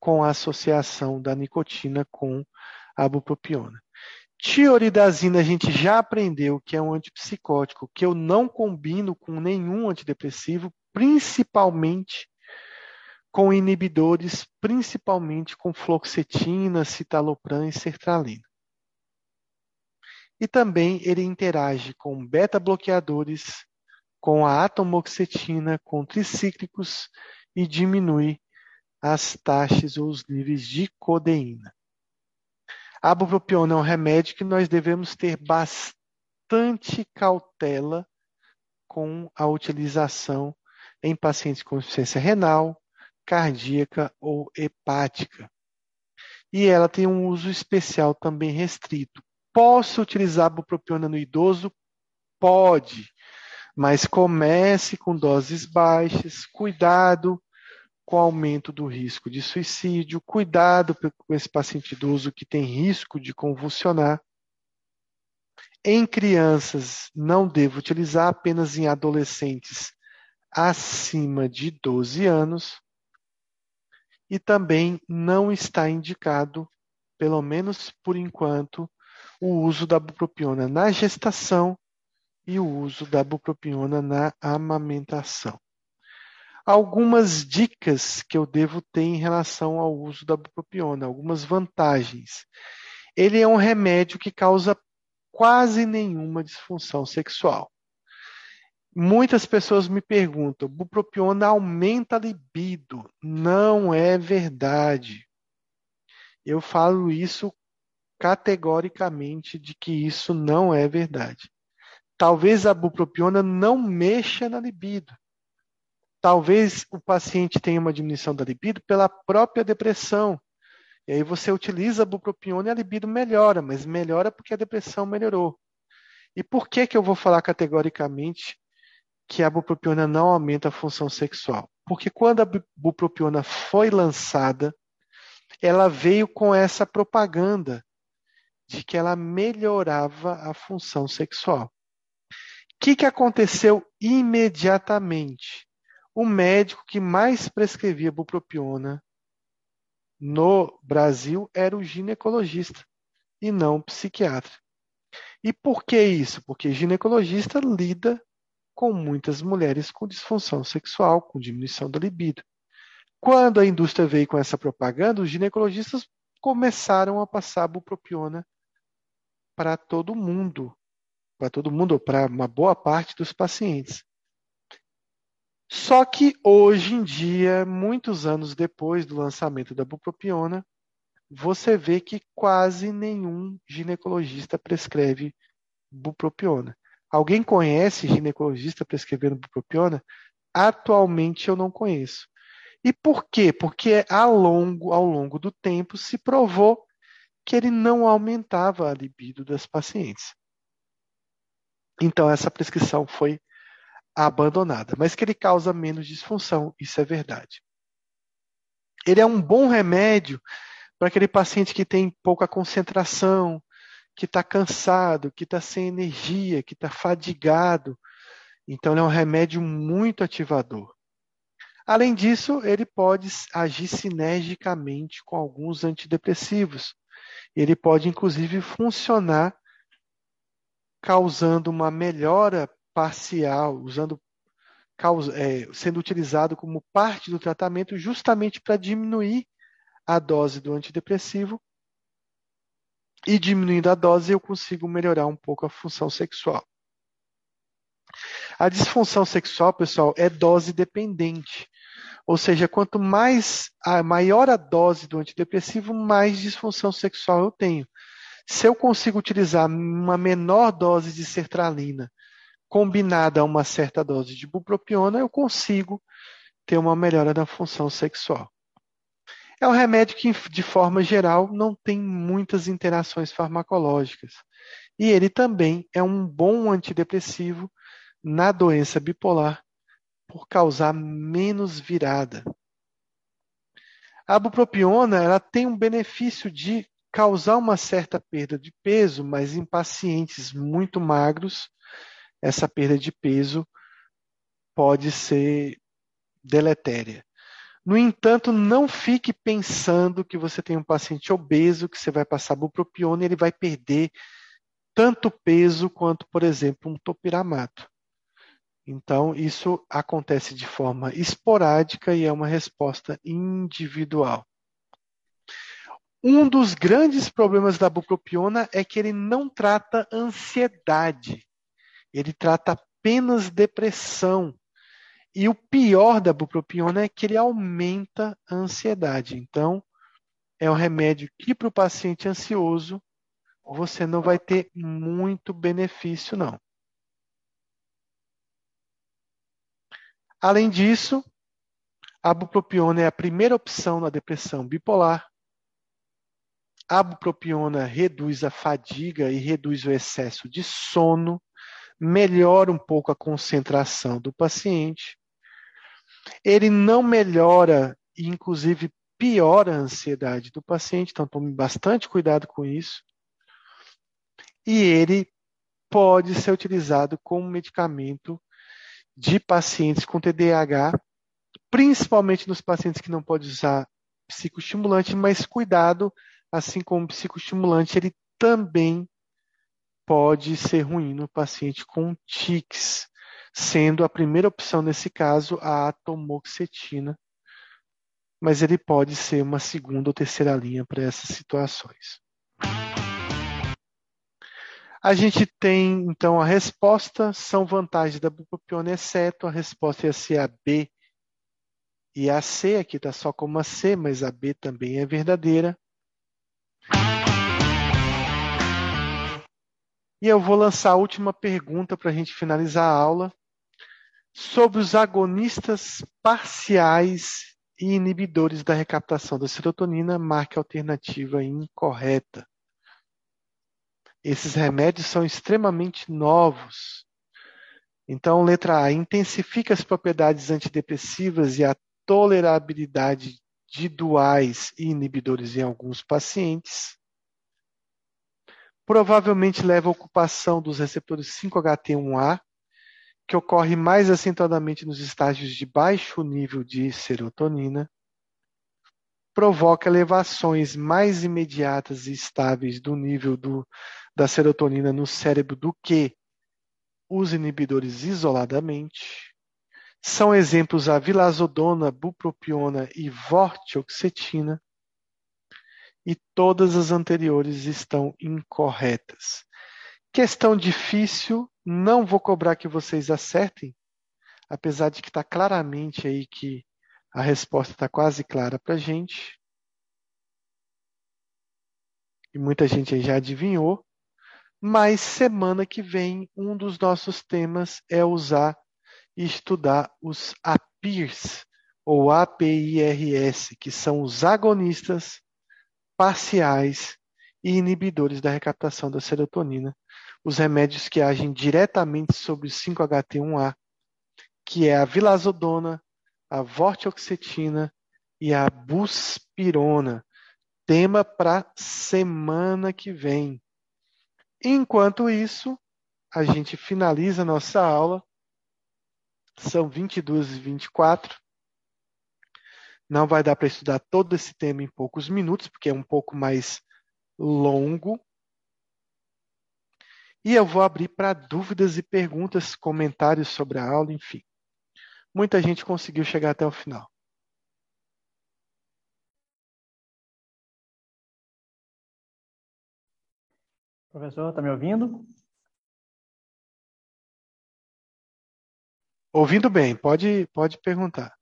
com a associação da nicotina com a bupropiona. Tioridazina a gente já aprendeu que é um antipsicótico, que eu não combino com nenhum antidepressivo, principalmente com inibidores, principalmente com fluoxetina, citalopram e sertralina. E também ele interage com beta-bloqueadores, com a atomoxetina, com tricíclicos e diminui as taxas ou os níveis de codeína. A bupropiona é um remédio que nós devemos ter bastante cautela com a utilização em pacientes com insuficiência renal, cardíaca ou hepática. E ela tem um uso especial também restrito. Posso utilizar a bupropiona no idoso? Pode, mas comece com doses baixas, cuidado com o aumento do risco de suicídio, cuidado com esse paciente idoso que tem risco de convulsionar. Em crianças, não devo utilizar apenas em adolescentes acima de 12 anos. E também não está indicado, pelo menos por enquanto, o uso da bupropiona na gestação e o uso da bupropiona na amamentação. Algumas dicas que eu devo ter em relação ao uso da bupropiona, algumas vantagens. Ele é um remédio que causa quase nenhuma disfunção sexual. Muitas pessoas me perguntam: bupropiona aumenta a libido? Não é verdade. Eu falo isso categoricamente de que isso não é verdade. Talvez a bupropiona não mexa na libido. Talvez o paciente tenha uma diminuição da libido pela própria depressão. E aí você utiliza a bupropiona e a libido melhora, mas melhora porque a depressão melhorou. E por que que eu vou falar categoricamente que a bupropiona não aumenta a função sexual? Porque quando a bupropiona foi lançada, ela veio com essa propaganda de que ela melhorava a função sexual. Que, que aconteceu imediatamente? O médico que mais prescrevia bupropiona no Brasil era o ginecologista e não o psiquiatra. E por que isso? Porque ginecologista lida com muitas mulheres com disfunção sexual, com diminuição da libido. Quando a indústria veio com essa propaganda, os ginecologistas começaram a passar bupropiona para todo mundo, para todo mundo, ou para uma boa parte dos pacientes. Só que hoje em dia, muitos anos depois do lançamento da bupropiona, você vê que quase nenhum ginecologista prescreve bupropiona. Alguém conhece ginecologista prescrevendo bupropiona? Atualmente eu não conheço. E por quê? Porque ao longo, ao longo do tempo se provou que ele não aumentava a libido das pacientes. Então essa prescrição foi abandonada, mas que ele causa menos disfunção, isso é verdade. Ele é um bom remédio para aquele paciente que tem pouca concentração, que está cansado, que está sem energia, que está fadigado. Então, ele é um remédio muito ativador. Além disso, ele pode agir sinergicamente com alguns antidepressivos. Ele pode, inclusive, funcionar causando uma melhora parcial, usando, é, sendo utilizado como parte do tratamento justamente para diminuir a dose do antidepressivo e diminuindo a dose eu consigo melhorar um pouco a função sexual. A disfunção sexual, pessoal, é dose dependente. Ou seja, quanto mais a maior a dose do antidepressivo, mais disfunção sexual eu tenho. Se eu consigo utilizar uma menor dose de sertralina combinada a uma certa dose de bupropiona, eu consigo ter uma melhora da função sexual. É um remédio que, de forma geral, não tem muitas interações farmacológicas. E ele também é um bom antidepressivo na doença bipolar por causar menos virada. A bupropiona ela tem um benefício de causar uma certa perda de peso, mas em pacientes muito magros, essa perda de peso pode ser deletéria. No entanto, não fique pensando que você tem um paciente obeso, que você vai passar bupropiona e ele vai perder tanto peso quanto, por exemplo, um topiramato. Então, isso acontece de forma esporádica e é uma resposta individual. Um dos grandes problemas da bupropiona é que ele não trata ansiedade, ele trata apenas depressão. E o pior da bupropiona é que ele aumenta a ansiedade. Então, é um remédio que para o paciente ansioso você não vai ter muito benefício, não. Além disso, a bupropiona é a primeira opção na depressão bipolar. A bupropiona reduz a fadiga e reduz o excesso de sono, melhora um pouco a concentração do paciente ele não melhora inclusive, piora a ansiedade do paciente, então tome bastante cuidado com isso. E ele pode ser utilizado como medicamento de pacientes com TDAH, principalmente nos pacientes que não podem usar psicoestimulante, mas cuidado, assim como o psicoestimulante, ele também pode ser ruim no paciente com tics, sendo a primeira opção nesse caso a atomoxetina, mas ele pode ser uma segunda ou terceira linha para essas situações. A gente tem, então, a resposta, são vantagens da bupropiona, exceto a resposta ia ser a B e a C, aqui está só como a C, mas a B também é verdadeira. E eu vou lançar a última pergunta para a gente finalizar a aula sobre os agonistas parciais e inibidores da recaptação da serotonina, marque alternativa incorreta. Esses remédios são extremamente novos. Então, letra A, intensifica as propriedades antidepressivas e a tolerabilidade de duais e inibidores em alguns pacientes. Provavelmente leva à ocupação dos receptores 5-HT1A, que ocorre mais acentuadamente nos estágios de baixo nível de serotonina provoca elevações mais imediatas e estáveis do nível do, da serotonina no cérebro do que os inibidores isoladamente. São exemplos a vilazodona, bupropiona e vortioxetina. E todas as anteriores estão incorretas. Questão difícil, não vou cobrar que vocês acertem, apesar de que está claramente aí que a resposta está quase clara para a gente. E muita gente já adivinhou. Mas semana que vem, um dos nossos temas é usar estudar os APIRS, ou APIRS, que são os agonistas parciais e inibidores da recaptação da serotonina, os remédios que agem diretamente sobre o 5-HT1A, que é a vilazodona, a vortioxetina e a buspirona. Tema para semana que vem. Enquanto isso, a gente finaliza a nossa aula. São 22 e 24. Não vai dar para estudar todo esse tema em poucos minutos, porque é um pouco mais longo. E eu vou abrir para dúvidas e perguntas, comentários sobre a aula, enfim muita gente conseguiu chegar até o final. Professor, está me ouvindo? Ouvindo bem, pode, pode perguntar.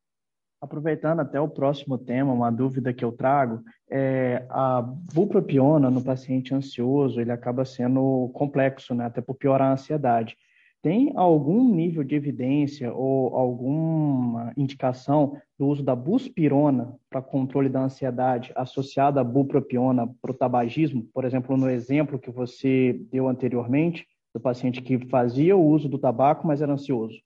Aproveitando até o próximo tema, uma dúvida que eu trago, é a bupropiona no paciente ansioso, ele acaba sendo complexo, né, até por piorar a ansiedade. Tem algum nível de evidência ou alguma indicação do uso da buspirona para controle da ansiedade associada à bupropiona para o tabagismo? Por exemplo, no exemplo que você deu anteriormente, do paciente que fazia o uso do tabaco, mas era ansioso.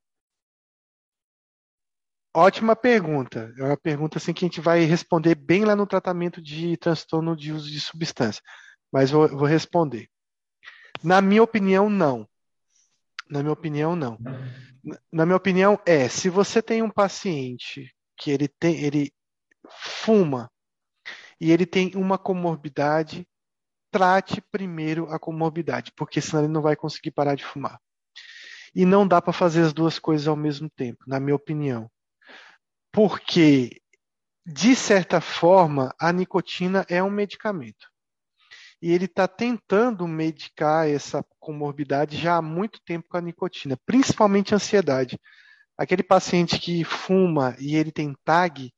Ótima pergunta. É uma pergunta assim que a gente vai responder bem lá no tratamento de transtorno de uso de substância. Mas vou, vou responder. Na minha opinião, não. Na minha opinião, não. Na minha opinião, é, se você tem um paciente que ele tem, ele fuma e ele tem uma comorbidade, trate primeiro a comorbidade, porque senão ele não vai conseguir parar de fumar. E não dá para fazer as duas coisas ao mesmo tempo, na minha opinião. Porque, de certa forma, a nicotina é um medicamento e ele está tentando medicar essa comorbidade já há muito tempo com a nicotina, principalmente a ansiedade. Aquele paciente que fuma e ele tem TAG,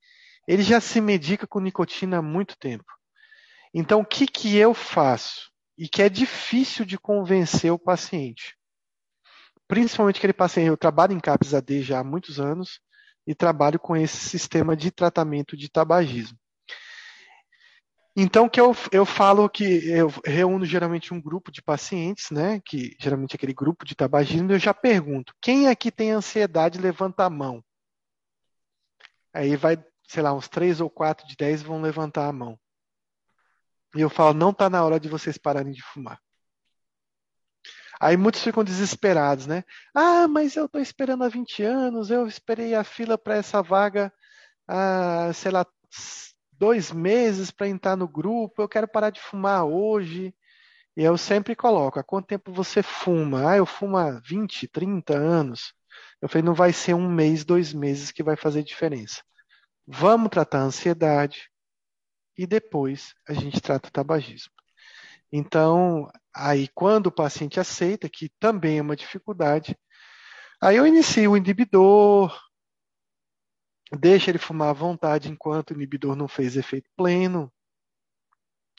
ele já se medica com nicotina há muito tempo. Então, o que, que eu faço? E que é difícil de convencer o paciente. Principalmente aquele paciente, eu trabalho em CAPS AD já há muitos anos e trabalho com esse sistema de tratamento de tabagismo. Então, que eu, eu falo que eu reúno geralmente um grupo de pacientes, né? Que geralmente é aquele grupo de tabagismo, eu já pergunto: quem aqui tem ansiedade, levanta a mão. Aí vai, sei lá, uns três ou quatro de dez vão levantar a mão. E eu falo: não está na hora de vocês pararem de fumar. Aí muitos ficam desesperados, né? Ah, mas eu estou esperando há 20 anos, eu esperei a fila para essa vaga há, sei lá, dois meses para entrar no grupo, eu quero parar de fumar hoje. E eu sempre coloco, há quanto tempo você fuma? Ah, eu fumo há 20, 30 anos. Eu falei, não vai ser um mês, dois meses que vai fazer diferença. Vamos tratar a ansiedade e depois a gente trata o tabagismo. Então, aí quando o paciente aceita, que também é uma dificuldade, aí eu inicio o inibidor, deixa ele fumar à vontade enquanto o inibidor não fez efeito pleno.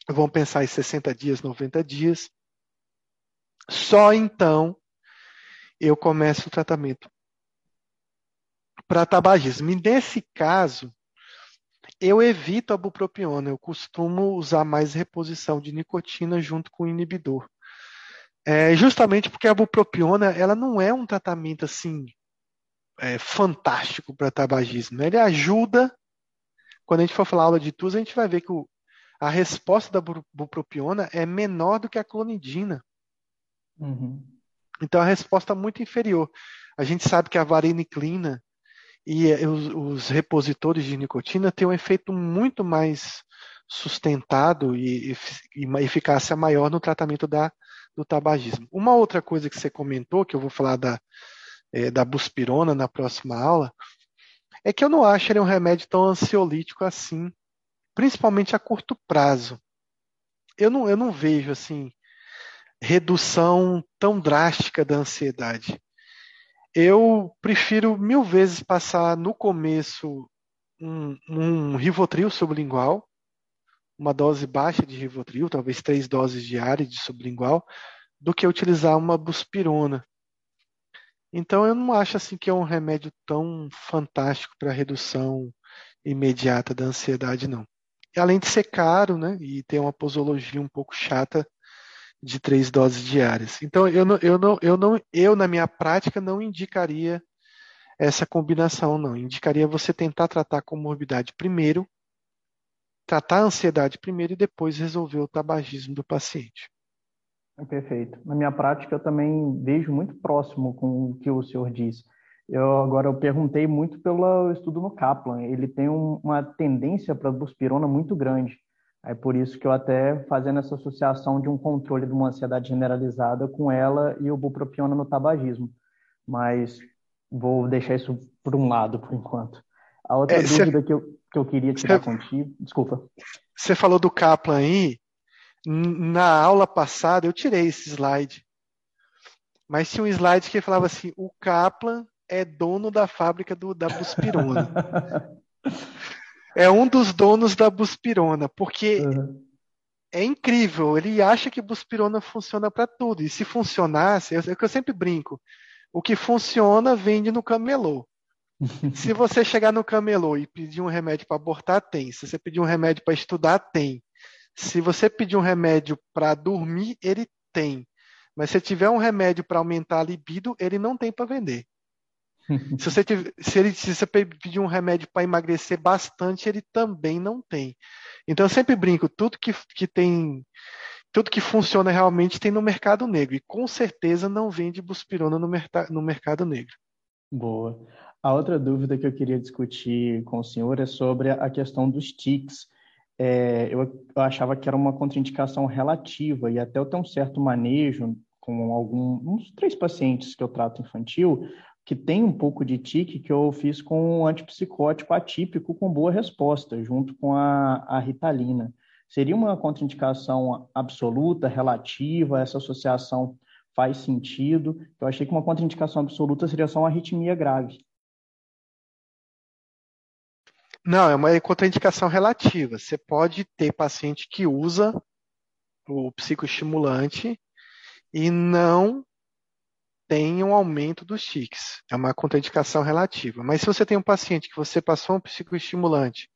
Vão pensar em 60 dias, 90 dias. Só então eu começo o tratamento para tabagismo. E nesse caso, eu evito a bupropiona, eu costumo usar mais reposição de nicotina junto com o inibidor. É, justamente porque a bupropiona ela não é um tratamento assim é, fantástico para tabagismo. Ele ajuda. Quando a gente for falar aula de TUS, a gente vai ver que o, a resposta da bupropiona é menor do que a clonidina. Uhum. Então a resposta é muito inferior. A gente sabe que a vareniclina e eh, os, os, repositores de nicotina têm um efeito muito mais sustentado e, e uma eficácia maior no tratamento da, do tabagismo. Uma outra coisa que você comentou, que eu vou falar da, é, da buspirona na próxima aula, é que eu não acho ele um remédio tão ansiolítico assim, principalmente a curto prazo. Eu não, eu não vejo assim redução tão drástica da ansiedade. Eu prefiro mil vezes passar no começo um, um Rivotril sublingual, uma dose baixa de Rivotril, talvez três doses diárias de sublingual, do que utilizar uma buspirona. Então eu não acho assim que é um remédio tão fantástico para redução imediata da ansiedade, não. E além de ser caro, né, e ter uma posologia um pouco chata, de três doses diárias. Então, eu, não, eu, não, eu, não, eu, na minha prática, não indicaria essa combinação, não. Indicaria você tentar tratar a comorbidade primeiro, tratar a ansiedade primeiro e depois resolver o tabagismo do paciente. Perfeito. Na minha prática, eu também vejo muito próximo com o que o senhor disse. Eu agora eu perguntei muito pelo estudo no Kaplan. Ele tem um, uma tendência para buspirona muito grande. É por isso que eu até fazendo essa associação de um controle de uma ansiedade generalizada com ela e o bupropiona no tabagismo. Mas vou deixar isso por um lado por enquanto. A outra é, dúvida cê... que, eu, que eu queria tirar cê... contigo, desculpa. Você falou do Kaplan aí, na aula passada eu tirei esse slide. Mas tinha um slide que falava assim: o Kaplan é dono da fábrica do, da buspirona. é um dos donos da Buspirona, porque uhum. é incrível. Ele acha que Buspirona funciona para tudo. E se funcionasse, é o que eu sempre brinco: o que funciona vende no camelô. se você chegar no camelô e pedir um remédio para abortar, tem. Se você pedir um remédio para estudar, tem. Se você pedir um remédio para dormir, ele tem. Mas se tiver um remédio para aumentar a libido, ele não tem para vender. se, você tiver, se, ele, se você pedir um remédio para emagrecer bastante, ele também não tem. Então eu sempre brinco, tudo que, que tem, tudo que funciona realmente tem no mercado negro. E com certeza não vende buspirona no, no mercado negro. Boa. A outra dúvida que eu queria discutir com o senhor é sobre a questão dos tics. É, eu, eu, achava que era uma contraindicação relativa e até eu tenho um certo manejo com alguns uns três pacientes que eu trato infantil, que tem um pouco de tique que eu fiz com um antipsicótico atípico com boa resposta, junto com a, a ritalina. Seria uma contraindicação absoluta, relativa? Essa associação faz sentido? Eu achei que uma contraindicação absoluta seria só uma arritmia grave. Não, é uma contraindicação relativa. Você pode ter paciente que usa o psicoestimulante e não tem um aumento dos tiques. É uma contraindicação relativa. Mas se você tem um paciente que você passou um psicoestimulante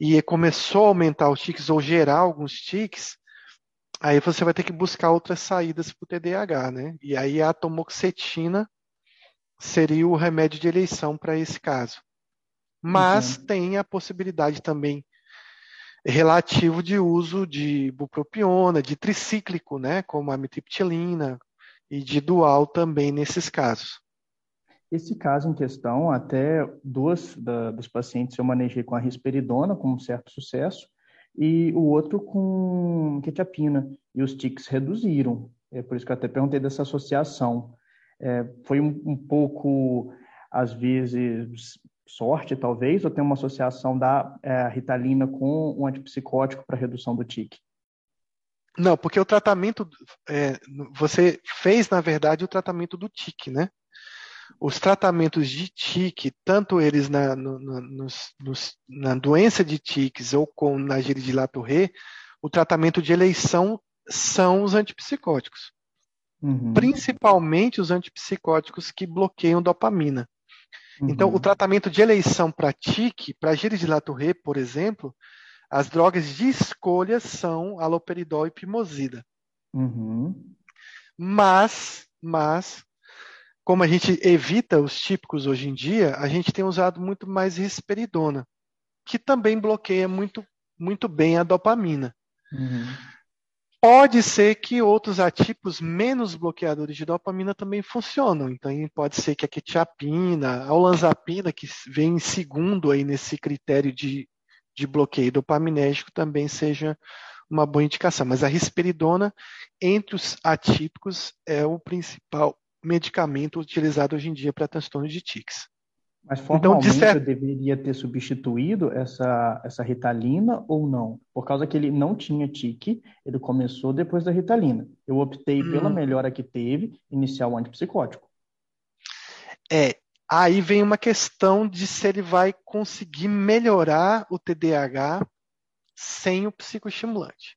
e começou a aumentar os tiques ou gerar alguns tiques, aí você vai ter que buscar outras saídas para o TDAH, né? E aí a atomoxetina seria o remédio de eleição para esse caso. Mas uhum. tem a possibilidade também relativo de uso de bupropiona, de tricíclico, né, como a mitriptilina, e de dual também nesses casos. Esse caso em questão, até duas da, dos pacientes eu manejei com a risperidona com um certo sucesso e o outro com quetiapina e os tics reduziram. É por isso que eu até perguntei dessa associação. É, foi um, um pouco, às vezes, sorte, talvez, ou tem uma associação da é, ritalina com um antipsicótico para redução do tique? Não, porque o tratamento, é, você fez, na verdade, o tratamento do tique, né? Os tratamentos de tique, tanto eles na, no, no, nos, nos, na doença de tiques ou com na de Latouré, o tratamento de eleição são os antipsicóticos. Uhum. Principalmente os antipsicóticos que bloqueiam dopamina. Uhum. Então, o tratamento de eleição para tique, para gíria de Latouré, por exemplo, as drogas de escolha são aloperidol e pimosida. Uhum. Mas, mas, como a gente evita os típicos hoje em dia, a gente tem usado muito mais risperidona, que também bloqueia muito, muito bem a dopamina. Uhum. Pode ser que outros atípicos menos bloqueadores de dopamina também funcionam. Então, pode ser que a quetiapina, a olanzapina, que vem em segundo aí nesse critério de, de bloqueio dopaminérgico, também seja uma boa indicação. Mas a risperidona, entre os atípicos, é o principal medicamento utilizado hoje em dia para transtorno de tics. Mas então, formalmente então, certo... eu deveria ter substituído essa, essa ritalina ou não? Por causa que ele não tinha tique, ele começou depois da ritalina. Eu optei hum. pela melhora que teve, iniciar o antipsicótico. É, aí vem uma questão de se ele vai conseguir melhorar o TDAH sem o psicoestimulante.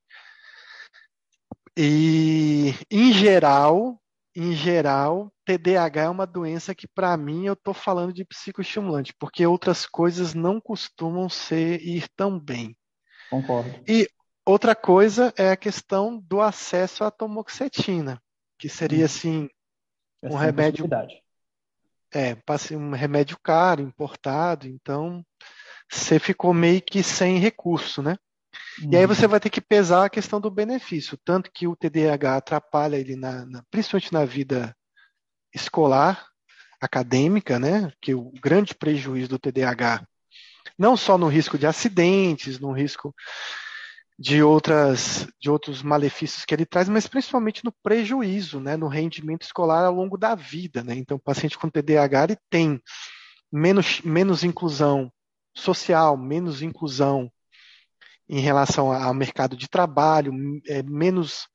E, em geral, em geral, TDAH é uma doença que, para mim, eu estou falando de psicoestimulante, porque outras coisas não costumam ser ir tão bem. Concordo. E outra coisa é a questão do acesso à tomoxetina, que seria, hum. assim, um remédio. É, um remédio caro, importado, então você ficou meio que sem recurso, né? E aí você uhum. vai ter que pesar a questão do benefício, tanto que o TDAH atrapalha ele na, na, principalmente na vida escolar, acadêmica, né? Que o grande prejuízo do TDAH, não só no risco de acidentes, no risco de outras de outros malefícios que ele traz, mas principalmente no prejuízo, né, no rendimento escolar ao longo da vida, né? Então, o paciente com TDAH ele tem menos menos inclusão social, menos inclusão em relação ao mercado de trabalho, é, menos,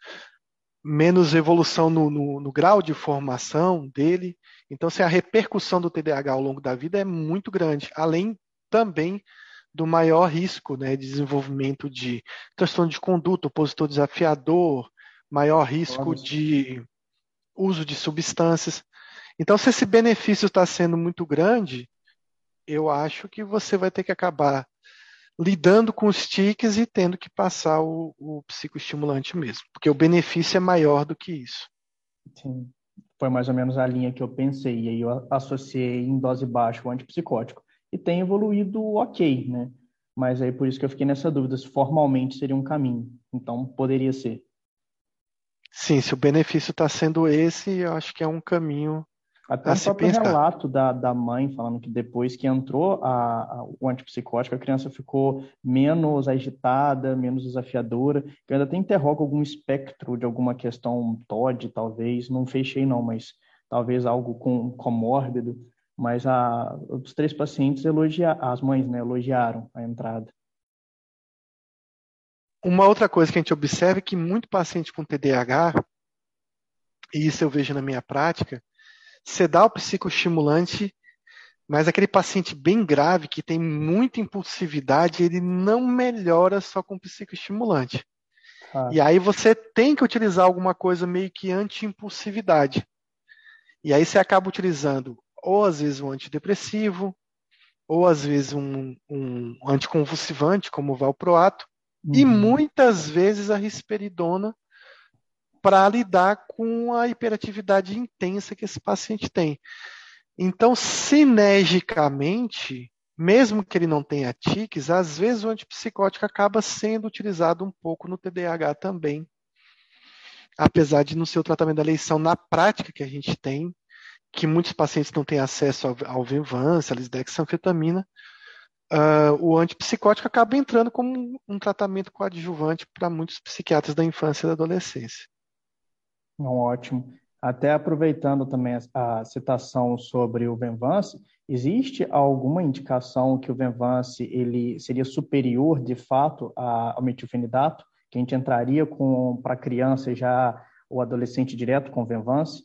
menos evolução no, no, no, grau de formação dele. Então, assim, a repercussão do TDAH ao longo da vida é muito grande, além também do maior risco né, de desenvolvimento de transtorno de conduta, opositor desafiador, maior risco de uso de substâncias. Então, se esse benefício está sendo muito grande, eu acho que você vai ter que acabar lidando com os tiques e tendo que passar o, o psicoestimulante mesmo, porque o benefício é maior do que isso. Sim, foi mais ou menos a linha que eu pensei, e aí eu associei em dose baixa o antipsicótico. E tem evoluído ok, né? Mas aí por isso que eu fiquei nessa dúvida se formalmente seria um caminho. Então poderia ser. Sim, se o benefício está sendo esse, eu acho que é um caminho até o próprio pensar. relato da, da mãe falando que depois que entrou a, a, o antipsicótico, a criança ficou menos agitada, menos desafiadora. Eu ainda até interrogo algum espectro de alguma questão TOD, talvez. Não fechei, não, mas talvez algo com comórbido. Mas a, os três pacientes elogiaram, as mães né, elogiaram a entrada. Uma outra coisa que a gente observa é que muito paciente com TDAH, e isso eu vejo na minha prática, você dá o psicoestimulante, mas aquele paciente bem grave, que tem muita impulsividade, ele não melhora só com psicoestimulante. Ah. E aí você tem que utilizar alguma coisa meio que anti-impulsividade. E aí você acaba utilizando, ou às vezes um antidepressivo, ou às vezes um, um anticonvulsivante, como o valproato, uhum. e muitas vezes a risperidona para lidar com a hiperatividade intensa que esse paciente tem. Então, sinergicamente, mesmo que ele não tenha tiques, às vezes o antipsicótico acaba sendo utilizado um pouco no TDAH também. apesar de não ser o tratamento da eleição na prática que a gente tem, que muitos pacientes não têm acesso ao, ao Venvance, à lisdexanfetamina, uh, o antipsicótico acaba entrando como um tratamento coadjuvante para muitos psiquiatras da infância e da adolescência. Ótimo. Até aproveitando também a, a citação sobre o Venvance, existe alguma indicação que o Venvance ele seria superior de fato ao metilfenidato, que a gente entraria com para criança já o adolescente direto com Venvance?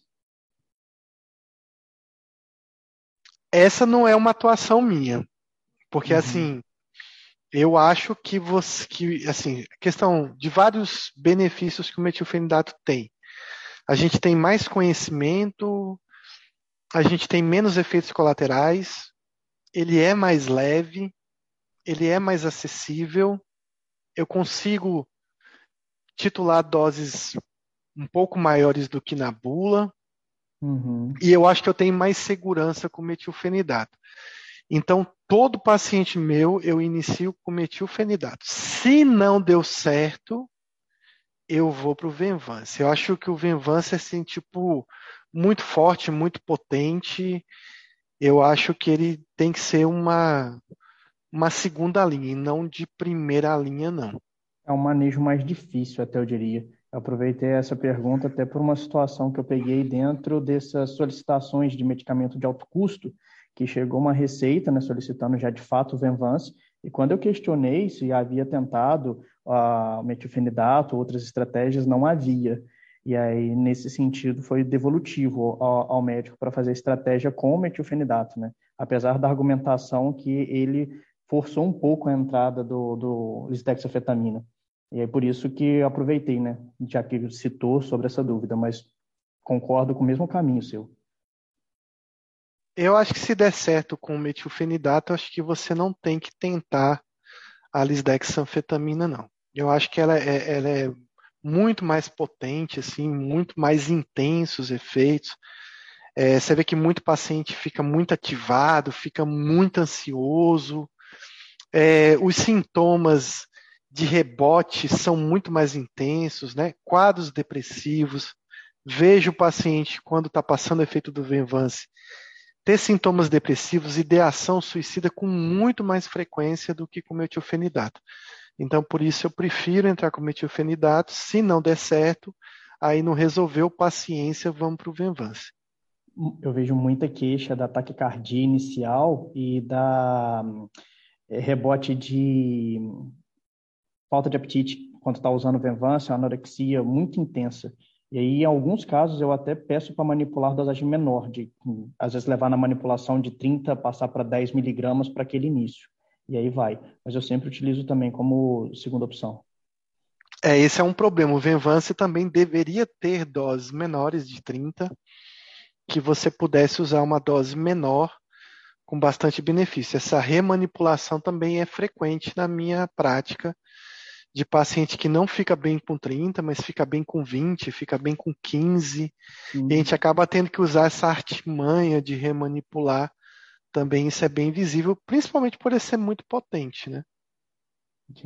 Essa não é uma atuação minha, porque uhum. assim, eu acho que você que assim, questão de vários benefícios que o metilfenidato tem. A gente tem mais conhecimento, a gente tem menos efeitos colaterais, ele é mais leve, ele é mais acessível, eu consigo titular doses um pouco maiores do que na bula, uhum. e eu acho que eu tenho mais segurança com metilfenidato. Então, todo paciente meu, eu inicio com metilfenidato. Se não deu certo, eu vou para o Venvance. Eu acho que o Venvance é assim, tipo, muito forte, muito potente. Eu acho que ele tem que ser uma, uma segunda linha, e não de primeira linha, não. É um manejo mais difícil, até eu diria. Aproveitei essa pergunta até por uma situação que eu peguei dentro dessas solicitações de medicamento de alto custo, que chegou uma receita né, solicitando já de fato o Venvance, e quando eu questionei se havia tentado uh, metilfenidato, outras estratégias, não havia. E aí, nesse sentido, foi devolutivo ao, ao médico para fazer estratégia com o metilfenidato, né? Apesar da argumentação que ele forçou um pouco a entrada do, do. E é por isso que aproveitei, né? Já que citou sobre essa dúvida, mas concordo com o mesmo caminho seu. Eu acho que se der certo com o metilfenidato, acho que você não tem que tentar a lisdexanfetamina, não. Eu acho que ela é, ela é muito mais potente, assim, muito mais intensos os efeitos. É, você vê que muito paciente fica muito ativado, fica muito ansioso. É, os sintomas de rebote são muito mais intensos, né? Quadros depressivos. Vejo o paciente, quando está passando o efeito do Venvance, ter sintomas depressivos, ideação suicida com muito mais frequência do que com metilfenidato. Então, por isso, eu prefiro entrar com metilfenidato. Se não der certo, aí não resolveu, paciência, vamos para o Venvance. Eu vejo muita queixa da taquicardia inicial e da é, rebote de falta de apetite quando está usando Venvance, anorexia muito intensa. E aí, em alguns casos, eu até peço para manipular dosagem menor, de às vezes levar na manipulação de 30, passar para 10 miligramas para aquele início. E aí vai. Mas eu sempre utilizo também como segunda opção. É, esse é um problema. O Venvance também deveria ter doses menores de 30, que você pudesse usar uma dose menor com bastante benefício. Essa remanipulação também é frequente na minha prática de paciente que não fica bem com 30, mas fica bem com 20, fica bem com 15. Sim. E a gente acaba tendo que usar essa artimanha de remanipular. Também isso é bem visível, principalmente por ele ser muito potente, né?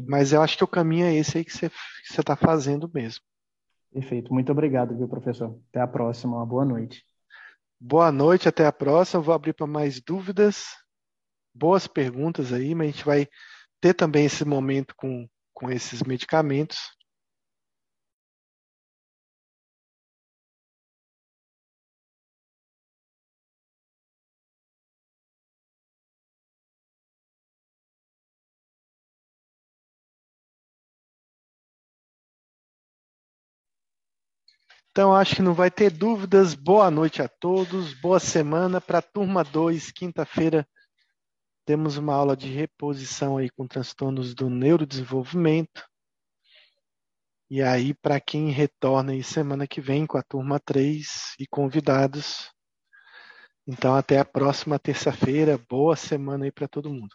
Mas eu acho que o caminho é esse aí que você está fazendo mesmo. Perfeito. Muito obrigado, viu, professor? Até a próxima. Uma boa noite. Boa noite, até a próxima. Vou abrir para mais dúvidas. Boas perguntas aí, mas a gente vai ter também esse momento com com esses medicamentos. Então, acho que não vai ter dúvidas. Boa noite a todos, boa semana para a turma 2, quinta-feira, temos uma aula de reposição aí com transtornos do neurodesenvolvimento. E aí, para quem retorna aí semana que vem com a turma 3 e convidados. Então, até a próxima terça-feira. Boa semana aí para todo mundo.